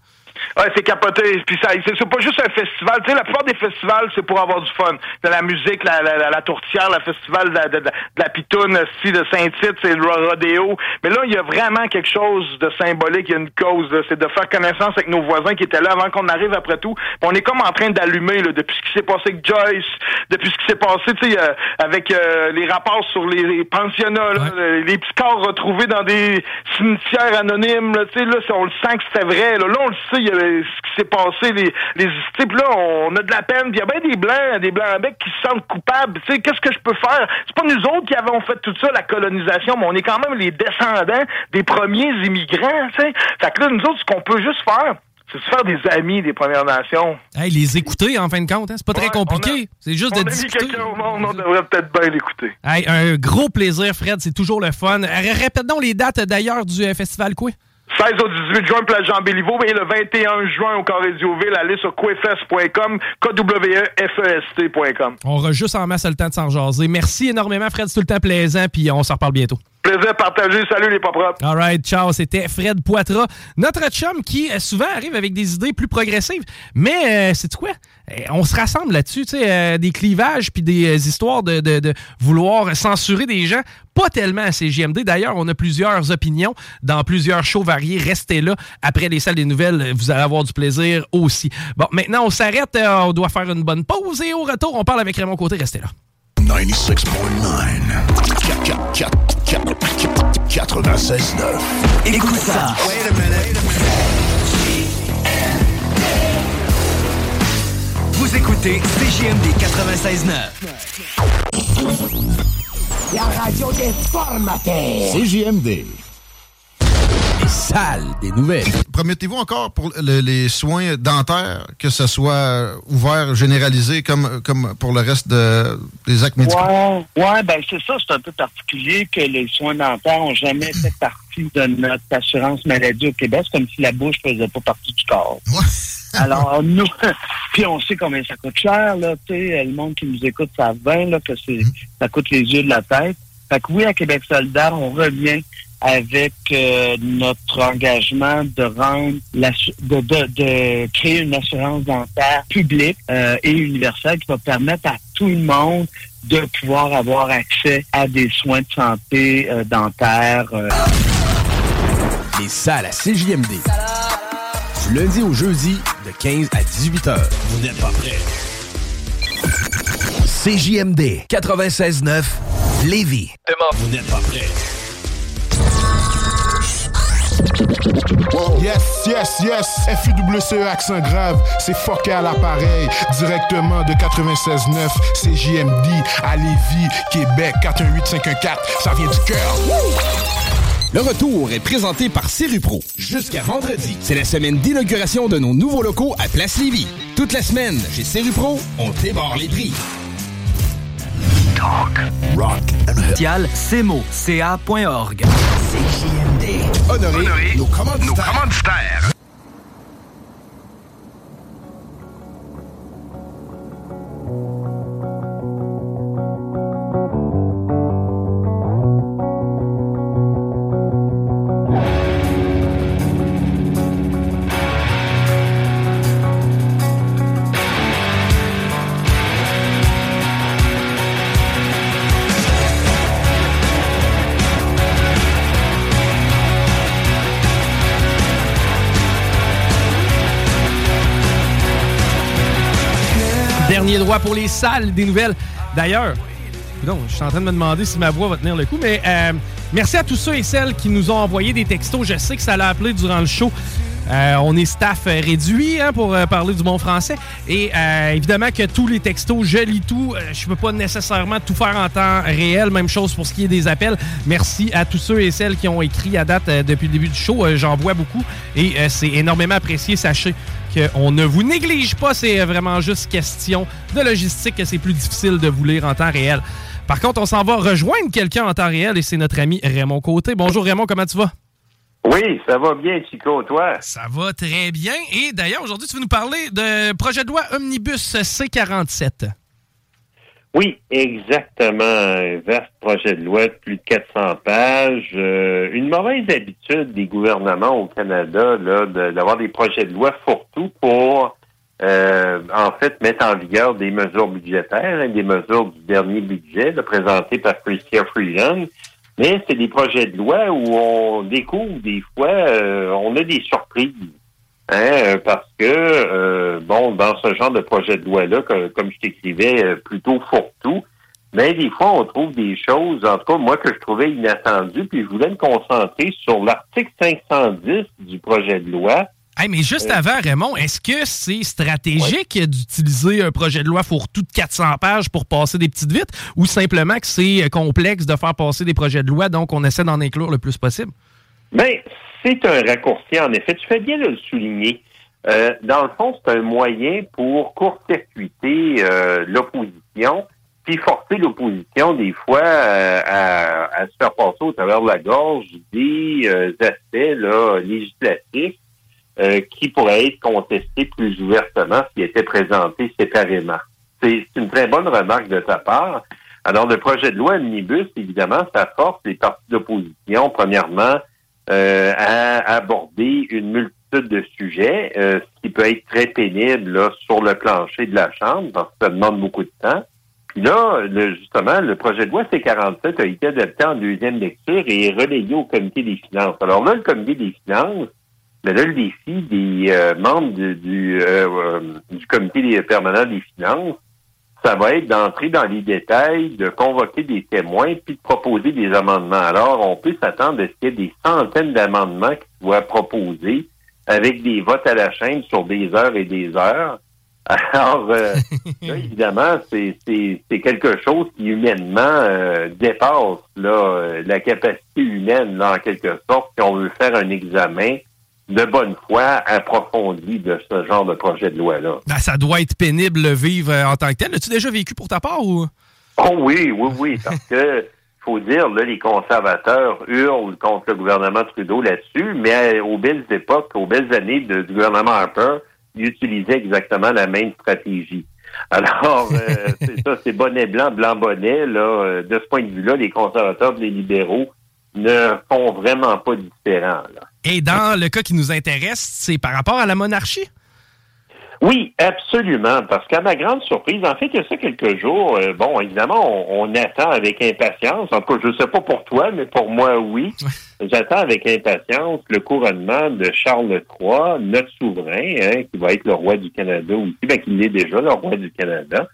Ouais, c'est capoté. Puis ça, c'est pas juste un festival. Tu sais, la plupart des festivals, c'est pour avoir du fun. De la musique, la, la, la, la tourtière, le festival de, la- de, de, de la pitoune, si de Saint-Tite, c'est le rodéo. Mais là, il y a vraiment quelque chose de symbolique. Il y a une cause. C'est de faire connaissance avec nos voisins qui étaient là avant qu'on arrive après tout. Puis on est comme en train d'allumer là, depuis ce qui s'est passé avec Joyce, depuis ce qui s'est passé, tu sais, euh, avec euh, les rapports sur les, les pensionnats, là, les, les petits corps retrouvés dans des cimetières anonymes. Là, tu sais, là, on le sent que c'était vrai. Là, là on le sait, il y a le- ce qui s'est passé, les, les types là, on a de la peine. Il y a bien des blancs, des blancs becs qui se sentent coupables. Tu sais, qu'est-ce que je peux faire? C'est pas nous autres qui avons fait tout ça, la colonisation, mais on est quand même les descendants des premiers immigrants. Tu sais, fait que là, nous autres, ce qu'on peut juste faire. C'est de se faire des amis des Premières Nations. Hey, les écouter, en fin de compte, hein, c'est pas très compliqué. C'est juste On de a mis discuter. quelqu'un au monde, on devrait peut-être bien l'écouter. Hey, un gros plaisir, Fred, c'est toujours le fun. Euh, Répète donc les dates d'ailleurs du euh, festival Coué. 16 au 18 juin, place Jean-Béliveau, et le 21 juin au Carré Ville, allez sur quefest.com, K-W-E-F-E-S-T.com. On aura en masse le temps de s'en jaser. Merci énormément, Fred, c'est tout le temps plaisant, puis on s'en reparle bientôt. Plaisir partagé, salut les pas propres. All right, ciao, c'était Fred Poitras, notre chum qui euh, souvent arrive avec des idées plus progressives. Mais euh, c'est quoi? Euh, on se rassemble là-dessus, tu sais, euh, des clivages puis des histoires de, de- vouloir censurer des gens. Pas tellement à CGMD. D'ailleurs, on a plusieurs opinions dans plusieurs shows variés. Restez là. Après les salles des nouvelles, vous allez avoir du plaisir aussi. Bon, maintenant, on s'arrête. on doit faire une bonne pause et au retour, on parle avec Raymond Côté. Restez là. 96.9. 96.9. Écoute ça. Vous écoutez CJMD 96.9. La radio des formateurs. CJMD. Les salles des nouvelles. Promettez-vous encore pour le- les soins dentaires que ce soit ouvert, généralisé comme, comme pour le reste de- des actes médicaux? Ouais, ouais, ben c'est ça, c'est un peu particulier que les soins dentaires ont jamais fait partie de notre assurance maladie au Québec. C'est comme si la bouche faisait pas partie du corps. *laughs* Alors, nous, *laughs* puis on sait combien ça coûte cher, là, tu sais, le monde qui nous écoute savent bien, là, que c'est, ça coûte les yeux de la tête. Fait que oui, à Québec solidaire, on revient avec euh, notre engagement de rendre la, de, de, de créer une assurance dentaire publique euh, et universelle qui va permettre à tout le monde de pouvoir avoir accès à des soins de santé euh, euh. Les salles à CJMD. Du lundi au jeudi, de 15 à 18 heures. Vous n'êtes pas prêts. CJMD 96.9 Lévis. Vous n'êtes pas prêts. Yes, yes, yes. FUWCE accent grave, c'est fucké à l'appareil. Directement de 96.9, CJMD à Lévis, Québec, 418-514. Ça vient du cœur. Le retour est présenté par Serupro. Jusqu'à vendredi, c'est la semaine d'inauguration de nos nouveaux locaux à Place Lévis. Toute la semaine, chez Serupro, on débarre les prix. Talk, rock and Social, cmo.ca.org. CJMD. Honoré, nos commanditaires. Dernier droit pour les salles des nouvelles. D'ailleurs, je suis en train de me demander si ma voix va tenir le coup, mais euh, merci à tous ceux et celles qui nous ont envoyé des textos. Je sais que ça l'a appelé durant le show. Euh, on est staff euh, réduit hein, pour parler du bon français. Et évidemment que tous les textos, je lis tout. Je peux pas nécessairement tout faire en temps réel. Même chose pour ce qui est des appels. Merci à tous ceux et celles qui ont écrit à date depuis le début du show. J'en vois beaucoup et c'est énormément apprécié. Sachez qu'on ne vous néglige pas. C'est vraiment juste question de logistique que c'est plus difficile de vous lire en temps réel. Par contre, on s'en va rejoindre quelqu'un en temps réel et c'est notre ami Raymond Côté. Bonjour Raymond, comment tu vas? Oui, ça va bien, Chico, toi? Ça va très bien. Et d'ailleurs, aujourd'hui, tu veux nous parler de projet de loi Omnibus C47. Oui, exactement. Un vaste projet de loi de plus de 400 pages. Euh, une mauvaise habitude des gouvernements au Canada là, d'avoir des projets de loi fourre-tout pour, euh, en fait, mettre en vigueur des mesures budgétaires, hein, des mesures du dernier budget là, présenté par Chrystia Freeland. Mais c'est des projets de loi où on découvre des fois, euh, on a des surprises. Hein, euh, parce que, euh, bon, dans ce genre de projet de loi-là, comme je t'écrivais, euh, plutôt fourre-tout, mais des fois, on trouve des choses, en tout cas, moi, que je trouvais inattendues, puis je voulais me concentrer sur l'article 510 du projet de loi. Hey, mais juste Euh, avant, Raymond, est-ce que c'est stratégique d'utiliser un projet de loi fourre-tout de 400 pages pour passer des petites vites ou simplement que c'est complexe de faire passer des projets de loi, donc on essaie d'en inclure le plus possible? Ben, c'est un raccourci, en effet. Tu fais bien de le souligner. Euh, dans le fond, c'est un moyen pour court-circuiter euh, l'opposition, puis forcer l'opposition, des fois, euh, à, à se faire passer au travers de la gorge des euh, aspects là, législatifs euh, qui pourraient être contestés plus ouvertement s'ils étaient présentés séparément. C'est une très bonne remarque de ta part. Alors, le projet de loi Omnibus, évidemment, ça force les partis d'opposition, premièrement, euh, à aborder une multitude de sujets, euh, ce qui peut être très pénible là, sur le plancher de la Chambre, parce que ça demande beaucoup de temps. Puis là, le- justement, le projet de loi C-47 a été adopté en deuxième lecture et est relayé au comité des finances. Alors là, le comité des finances, ben là, le défi des euh, membres du, du, euh, euh, du comité permanent des finances, ça va être d'entrer dans les détails, de convoquer des témoins, puis de proposer des amendements. Alors, on peut s'attendre à ce qu'il y ait des centaines d'amendements qui soient proposés avec des votes à la chaîne sur des heures et des heures. *laughs* Alors, euh, *laughs* là, évidemment, c'est quelque chose qui humainement euh, dépasse là, euh, la capacité humaine, là, en quelque sorte, si on veut faire un examen de bonne foi approfondi de ce genre de projet de loi-là. Ben, ça doit être pénible de vivre euh, en tant que tel. L'as-tu déjà vécu pour ta part ou? Oh oui, oui, oui, parce que *laughs* faut dire, là, les conservateurs hurlent contre le gouvernement Trudeau là-dessus, mais aux belles époques, aux belles années de- du gouvernement Harper, ils utilisaient exactement la même stratégie. Alors, euh, *laughs* c'est ça, c'est bonnet blanc, blanc bonnet, là, euh, de ce point de vue-là, les conservateurs les libéraux ne font vraiment pas différent, là. Et dans le cas qui nous intéresse, c'est par rapport à la monarchie? Oui, absolument. Parce qu'à ma grande surprise, en fait, il y a ça quelques jours, euh, bon, évidemment, on, on attend avec impatience. En tout cas, je ne sais pas pour toi, mais pour moi, oui. J'attends avec impatience le couronnement de Charles III, notre souverain, hein, qui va être le roi du Canada aussi, ben, qu'il est déjà le roi du Canada.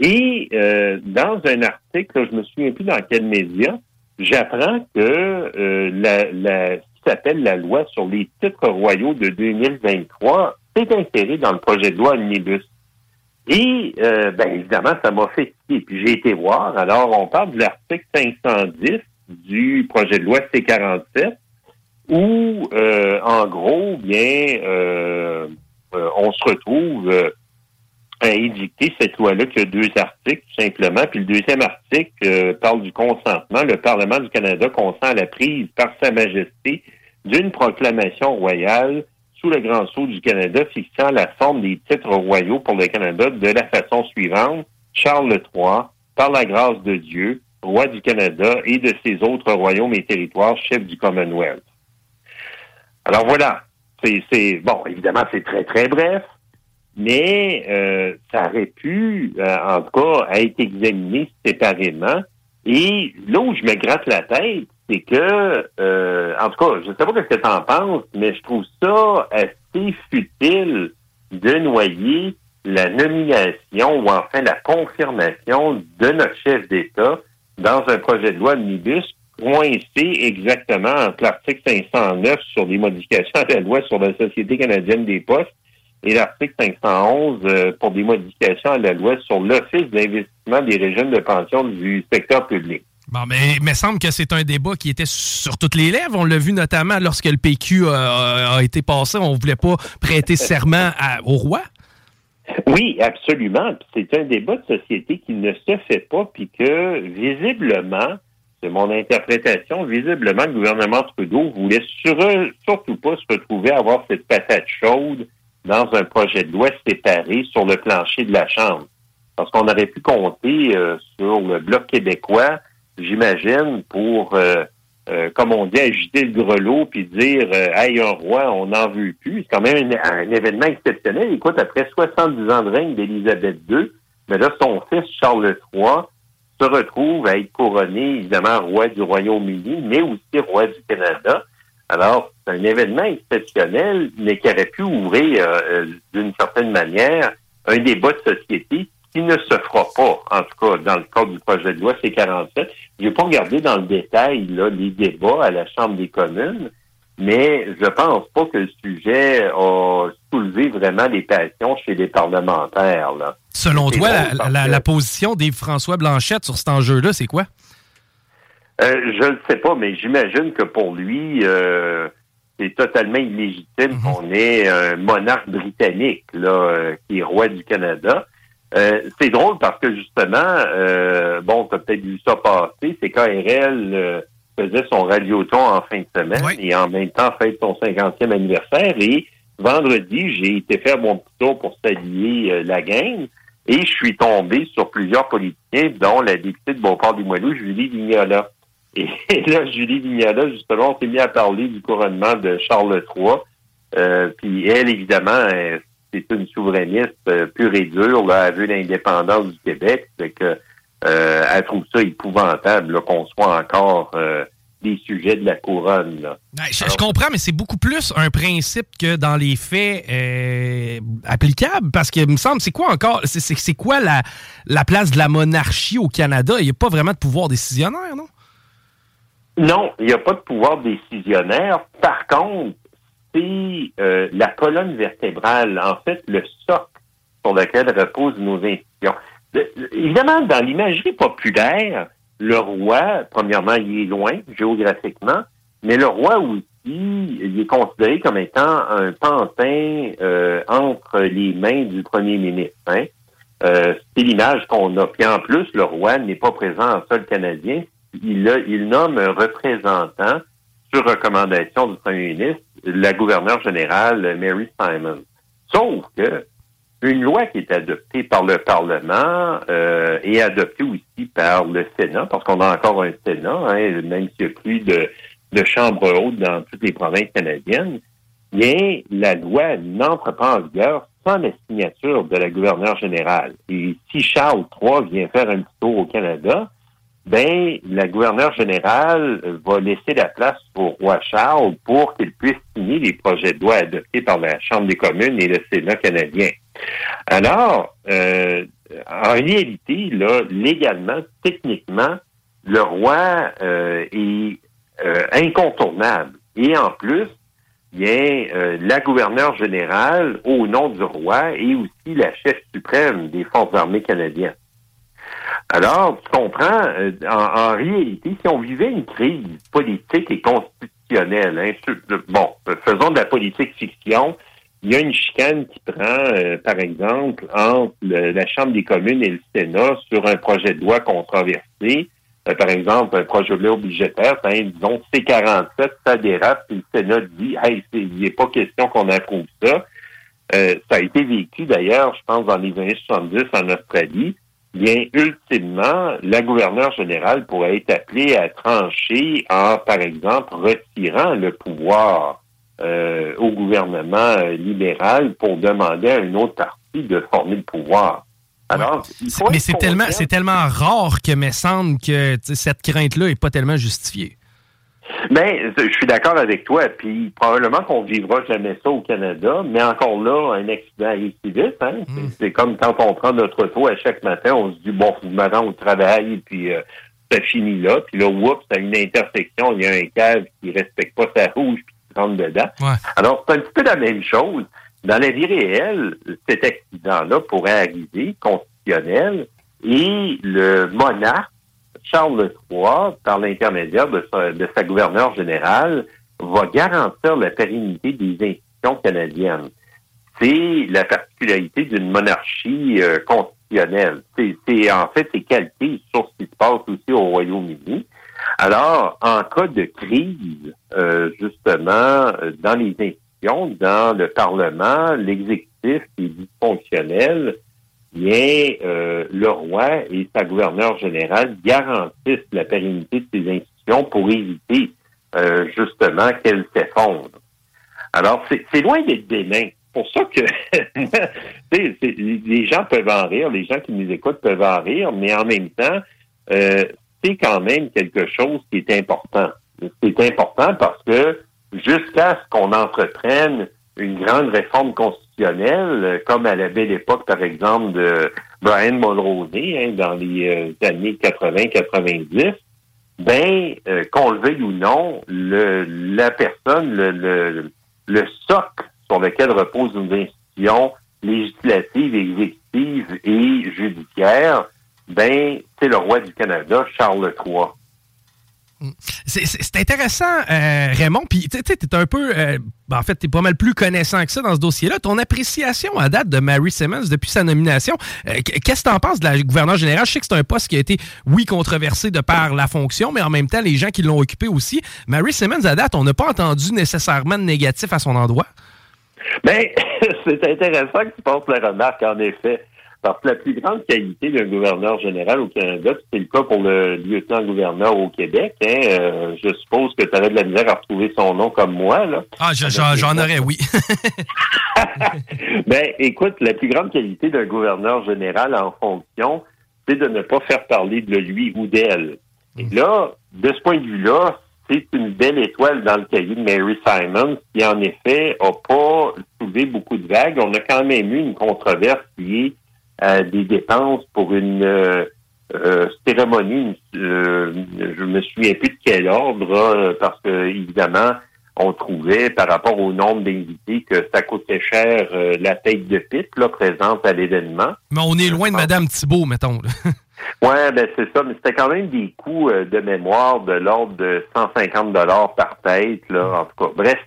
Et euh, dans un article, je me souviens plus dans quel média, j'apprends que euh, la, la, ce qui s'appelle la loi sur les titres royaux de 2023 s'est insérée dans le projet de loi Omnibus. Et, euh, ben, évidemment, ça m'a fait tiquer. Puis j'ai été voir. Alors, on parle de l'article 510 du projet de loi C-47 où, euh, en gros, bien, euh, euh, on se retrouve euh, à édicter cette loi-là qui a deux articles, tout simplement. Puis le deuxième article euh, parle du consentement. Le Parlement du Canada consent à la prise par Sa Majesté d'une proclamation royale sous le Grand Sceau du Canada fixant la forme des titres royaux pour le Canada de la façon suivante. Charles III, par la grâce de Dieu, roi du Canada et de ses autres royaumes et territoires, chef du Commonwealth. Alors voilà, c'est, bon, évidemment, c'est très, très bref, mais euh, ça aurait pu, euh, en tout cas, être examiné séparément. Et là où je me gratte la tête, c'est que, euh, en tout cas, je sais pas ce que tu en penses, mais je trouve ça assez futile de noyer la nomination ou enfin la confirmation de notre chef d'État dans un projet de loi omnibus coincé exactement entre l'article 509 sur les modifications à la loi sur la Société canadienne des postes et l'article 511 euh, pour des modifications à la loi sur l'Office d'investissement des régimes de pension du secteur public. Bon, mais il me semble que c'est un débat qui était sur toutes les lèvres. On l'a vu notamment lorsque le PQ a, a été passé. On ne voulait pas prêter serment à- au roi. Oui, absolument. Puis C'est un débat de société qui ne se fait pas, puis que visiblement, c'est mon interprétation, visiblement, le gouvernement Trudeau voulait sur- surtout pas se retrouver à avoir cette patate chaude dans un projet de loi séparé sur le plancher de la Chambre. Parce qu'on aurait pu compter euh, sur le Bloc québécois, j'imagine, pour, euh, euh, comme on dit, agiter le grelot puis dire euh, Hey, un roi, on n'en veut plus. C'est quand même un, un événement exceptionnel. Écoute, après 70 ans de règne d'Élisabeth II, mais là, son fils Charles III se retrouve à être couronné, évidemment, roi du Royaume-Uni, mais aussi roi du Canada. Alors, c'est un événement exceptionnel, mais qui aurait pu ouvrir, euh, euh, d'une certaine manière, un débat de société qui ne se fera pas, en tout cas, dans le cadre du projet de loi C-47. Je n'ai pas regardé dans le détail là, les débats à la Chambre des communes, mais je pense pas que le sujet a soulevé vraiment les passions chez les parlementaires. Là. Selon toi, la, la- position d'Yves-François Blanchette sur cet enjeu-là, c'est quoi? Euh, je ne sais pas, mais j'imagine que pour lui, euh, c'est totalement illégitime qu'on ait un monarque britannique là, euh, qui est roi du Canada. Euh, c'est drôle parce que justement, euh, bon, tu as peut-être vu ça passer, c'est KRL faisait son radioton en fin de semaine et en même temps fête son 50e anniversaire. Et vendredi, j'ai été faire mon petit tour pour saluer la gang et je suis tombé sur plusieurs politiciens, dont la députée de Beauport-des-Moelleux, Julie Vignola. Et *laughs* là, Julie Vignola, justement, on s'est mis à parler du couronnement de Charles III. Euh, puis elle, évidemment, euh, c'est une souverainiste euh, pure et dure. Là, elle veut l'indépendance du Québec. Fait que, euh, elle trouve ça épouvantable qu'on soit encore des sujets de la couronne. Là. Ouais, je, je comprends, mais c'est beaucoup plus un principe que dans les faits euh, applicables. Parce que, il me semble, c'est quoi encore? C'est quoi la, la place de la monarchie au Canada? Il n'y a pas vraiment de pouvoir décisionnaire, non? Non, il n'y a pas de pouvoir décisionnaire. Par contre, c'est euh, la colonne vertébrale, en fait, le socle sur lequel reposent nos institutions. Évidemment, dans l'imagerie populaire, le roi, premièrement, il est loin géographiquement, mais le roi aussi, il est considéré comme étant un pantin euh, entre les mains du premier ministre. Hein? Euh, c'est l'image qu'on a. Puis en plus, le roi n'est pas présent en sol canadien. Il, a- il nomme un représentant sur recommandation du premier ministre, la gouverneure générale Mary Simon. Sauf que une loi qui est adoptée par le Parlement euh, et adoptée aussi par le Sénat, parce qu'on a encore un Sénat, hein, même s'il n'y a plus de, de chambre haute dans toutes les provinces canadiennes, bien, la loi n'entre pas en vigueur sans la signature de la gouverneure générale. Et si Charles III vient faire un petit tour au Canada, ben, la gouverneure générale va laisser la place au roi Charles pour qu'il puisse signer les projets de loi adoptés par la Chambre des communes et le Sénat canadien. Alors, euh, en réalité, là, légalement, techniquement, le roi euh, est euh, incontournable. Et en plus, bien, euh, la gouverneure générale, au nom du roi, est aussi la chef suprême des Forces armées canadiennes. Alors, tu comprends, euh, en, en réalité, si on vivait une crise politique et constitutionnelle, hein, bon, faisons de la politique fiction, il y a une chicane qui prend, euh, par exemple, entre la Chambre des communes et le Sénat sur un projet de loi controversé, Euh, par exemple, un projet de loi budgétaire, hein, disons C47, ça dérape, puis le Sénat dit, hey, il n'est pas question qu'on approuve ça. Euh, ça a été vécu d'ailleurs, je pense, dans les années 70 en Australie. Bien, ultimement, la gouverneure générale pourrait être appelée à trancher en, par exemple, retirant le pouvoir euh, au gouvernement euh, libéral pour demander à une autre partie de former le pouvoir. Alors, Mais c'est tellement, c'est tellement rare que me semble que cette crainte-là n'est pas tellement justifiée. Ben, je suis d'accord avec toi. Puis probablement qu'on vivra jamais ça au Canada, mais encore là, un accident arrive si vite. Hein? C'est- C'est comme quand on prend notre auto à chaque matin, on se dit bon, faut que je me rende au travail, puis euh, ça finit là. Puis là, oups, à une intersection, il y a un cave qui respecte pas sa rouge puis qui rentre dedans. Alors, c'est un petit peu la même chose. Dans la vie réelle, cet accident-là pourrait arriver, constitutionnel, et le monarque Charles III, par l'intermédiaire de sa, de sa gouverneure générale, va garantir la pérennité des institutions canadiennes. C'est la particularité d'une monarchie euh, constitutionnelle. C'est, en fait, c'est calqué sur ce qui se passe aussi au Royaume-Uni. Alors, en cas de crise, euh, justement, euh, dans les institutions, dans le Parlement, l'exécutif est dysfonctionnel, bien, euh, le roi et sa gouverneure générale garantissent la pérennité de ces institutions pour éviter euh, justement qu'elles s'effondrent. Alors, c'est loin d'être bénin. Pour ça que *laughs* les gens peuvent en rire, les gens qui nous écoutent peuvent en rire, mais en même temps, euh, c'est quand même quelque chose qui est important. C'est important parce que jusqu'à ce qu'on entreprenne une grande réforme constitutionnelle, euh, comme à la belle époque, par exemple, de Brian Mulroney, hein, dans les euh, années 80-90, ben, euh, qu'on le veuille ou non, le, la personne, le, le, le socle sur lequel reposent nos institutions législatives, exécutives et judiciaires, ben, c'est le roi du Canada, Charles III. C'est- intéressant, euh, Raymond. Puis, tu sais, t'es un peu. euh, ben, en fait, t'es pas mal plus connaissant que ça dans ce dossier-là. Ton appréciation à date de Mary Simmons depuis sa nomination, euh, qu- qu'est-ce que t'en penses de la gouverneure générale? Je sais que c'est un poste qui a été, oui, controversé de par la fonction, mais en même temps, les gens qui l'ont occupé aussi. Mary Simmons, à date, on n'a pas entendu nécessairement de négatif à son endroit? Ben, *laughs* c'est intéressant que tu passes la remarque, en effet. Parce que la plus grande qualité d'un gouverneur général au Canada, c'est le cas pour le lieutenant-gouverneur au Québec, hein, euh, je suppose que tu aurais de la misère à retrouver son nom comme moi, là. Ah, je- j'en aurais, oui. *laughs* *laughs* Ben, écoute, la plus grande qualité d'un gouverneur général en fonction, c'est de ne pas faire parler de lui ou d'elle. Et là, de ce point de vue-là, c'est une belle étoile dans le cahier de Mary Simons, qui en effet a pas soulevé beaucoup de vagues. On a quand même eu une controverse qui est des dépenses pour une euh, euh, cérémonie. euh, je me souviens plus de quel ordre, hein, parce que évidemment, on trouvait par rapport au nombre d'invités que ça coûtait cher euh, la tête de pipe là, présente à l'événement. Mais on est loin de Madame Thibault, mettons. *laughs* Ouais, ben c'est ça, mais c'était quand même des coûts euh, de mémoire de l'ordre de 150 dollars par tête, là, en tout cas. Bref,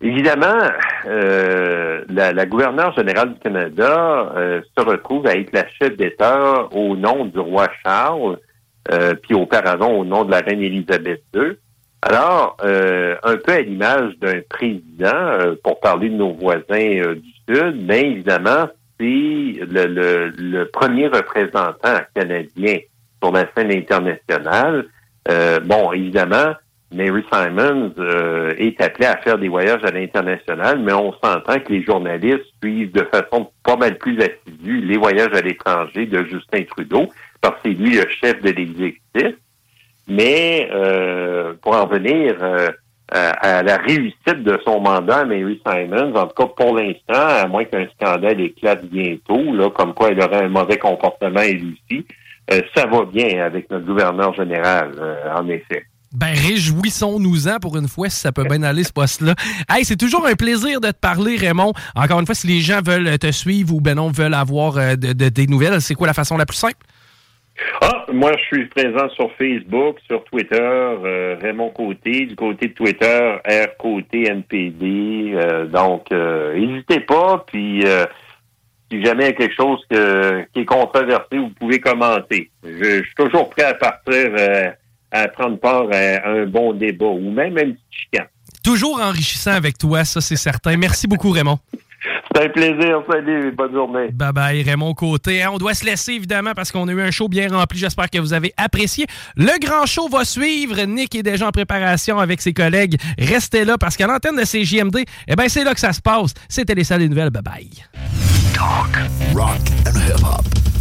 évidemment, euh, la, la gouverneure générale du Canada euh, se retrouve à être la chef d'État au nom du roi Charles, euh, puis auparavant au nom de la reine Élisabeth II. Alors, euh, un peu à l'image d'un président, euh, pour parler de nos voisins euh, du Sud, bien évidemment, c'est le, le, le premier représentant canadien sur la scène internationale. Bon, évidemment, Mary Simons euh, est appelée à faire des voyages à l'international, mais on s'entend que les journalistes suivent de façon pas mal plus assidue les voyages à l'étranger de Justin Trudeau, parce que c'est lui le chef de l'exécutif. Mais euh, pour en venir euh, à, la réussite de son mandat, Mary Simons, en tout cas pour l'instant, à moins qu'un scandale éclate bientôt, là, comme quoi elle aurait un mauvais comportement elle aussi, euh, ça va bien avec notre gouverneur général, euh, en effet. Ben, réjouissons-nous-en pour une fois, si ça peut bien aller, ce poste-là. Hey, c'est toujours un plaisir de te parler, Raymond. Encore une fois, si les gens veulent te suivre ou ben non, veulent avoir euh, de- de- des nouvelles, c'est quoi la façon la plus simple? Ah, moi, je suis présent sur Facebook, sur Twitter, euh, Raymond Côté, du côté de Twitter, R Côté NPD. euh, donc, n'hésitez pas. Puis, si jamais il y a quelque chose qui est controversé, vous pouvez commenter. Je, suis toujours prêt à partir, à prendre part à, un bon débat ou même un petit chicane. Toujours enrichissant avec toi, ça c'est certain. Merci beaucoup, Raymond. *laughs* C'est un plaisir. Salut, bonne journée. Bye bye, Raymond Côté. Hein, on doit se laisser, évidemment, parce qu'on a eu un show bien rempli. J'espère que vous avez apprécié. Le grand show va suivre. Nick est déjà en préparation avec ses collègues. Restez là, parce qu'à l'antenne de CJMD, eh ben, c'est là que ça se passe. C'était les salles des nouvelles. Bye bye. Talk, rock and hip hop.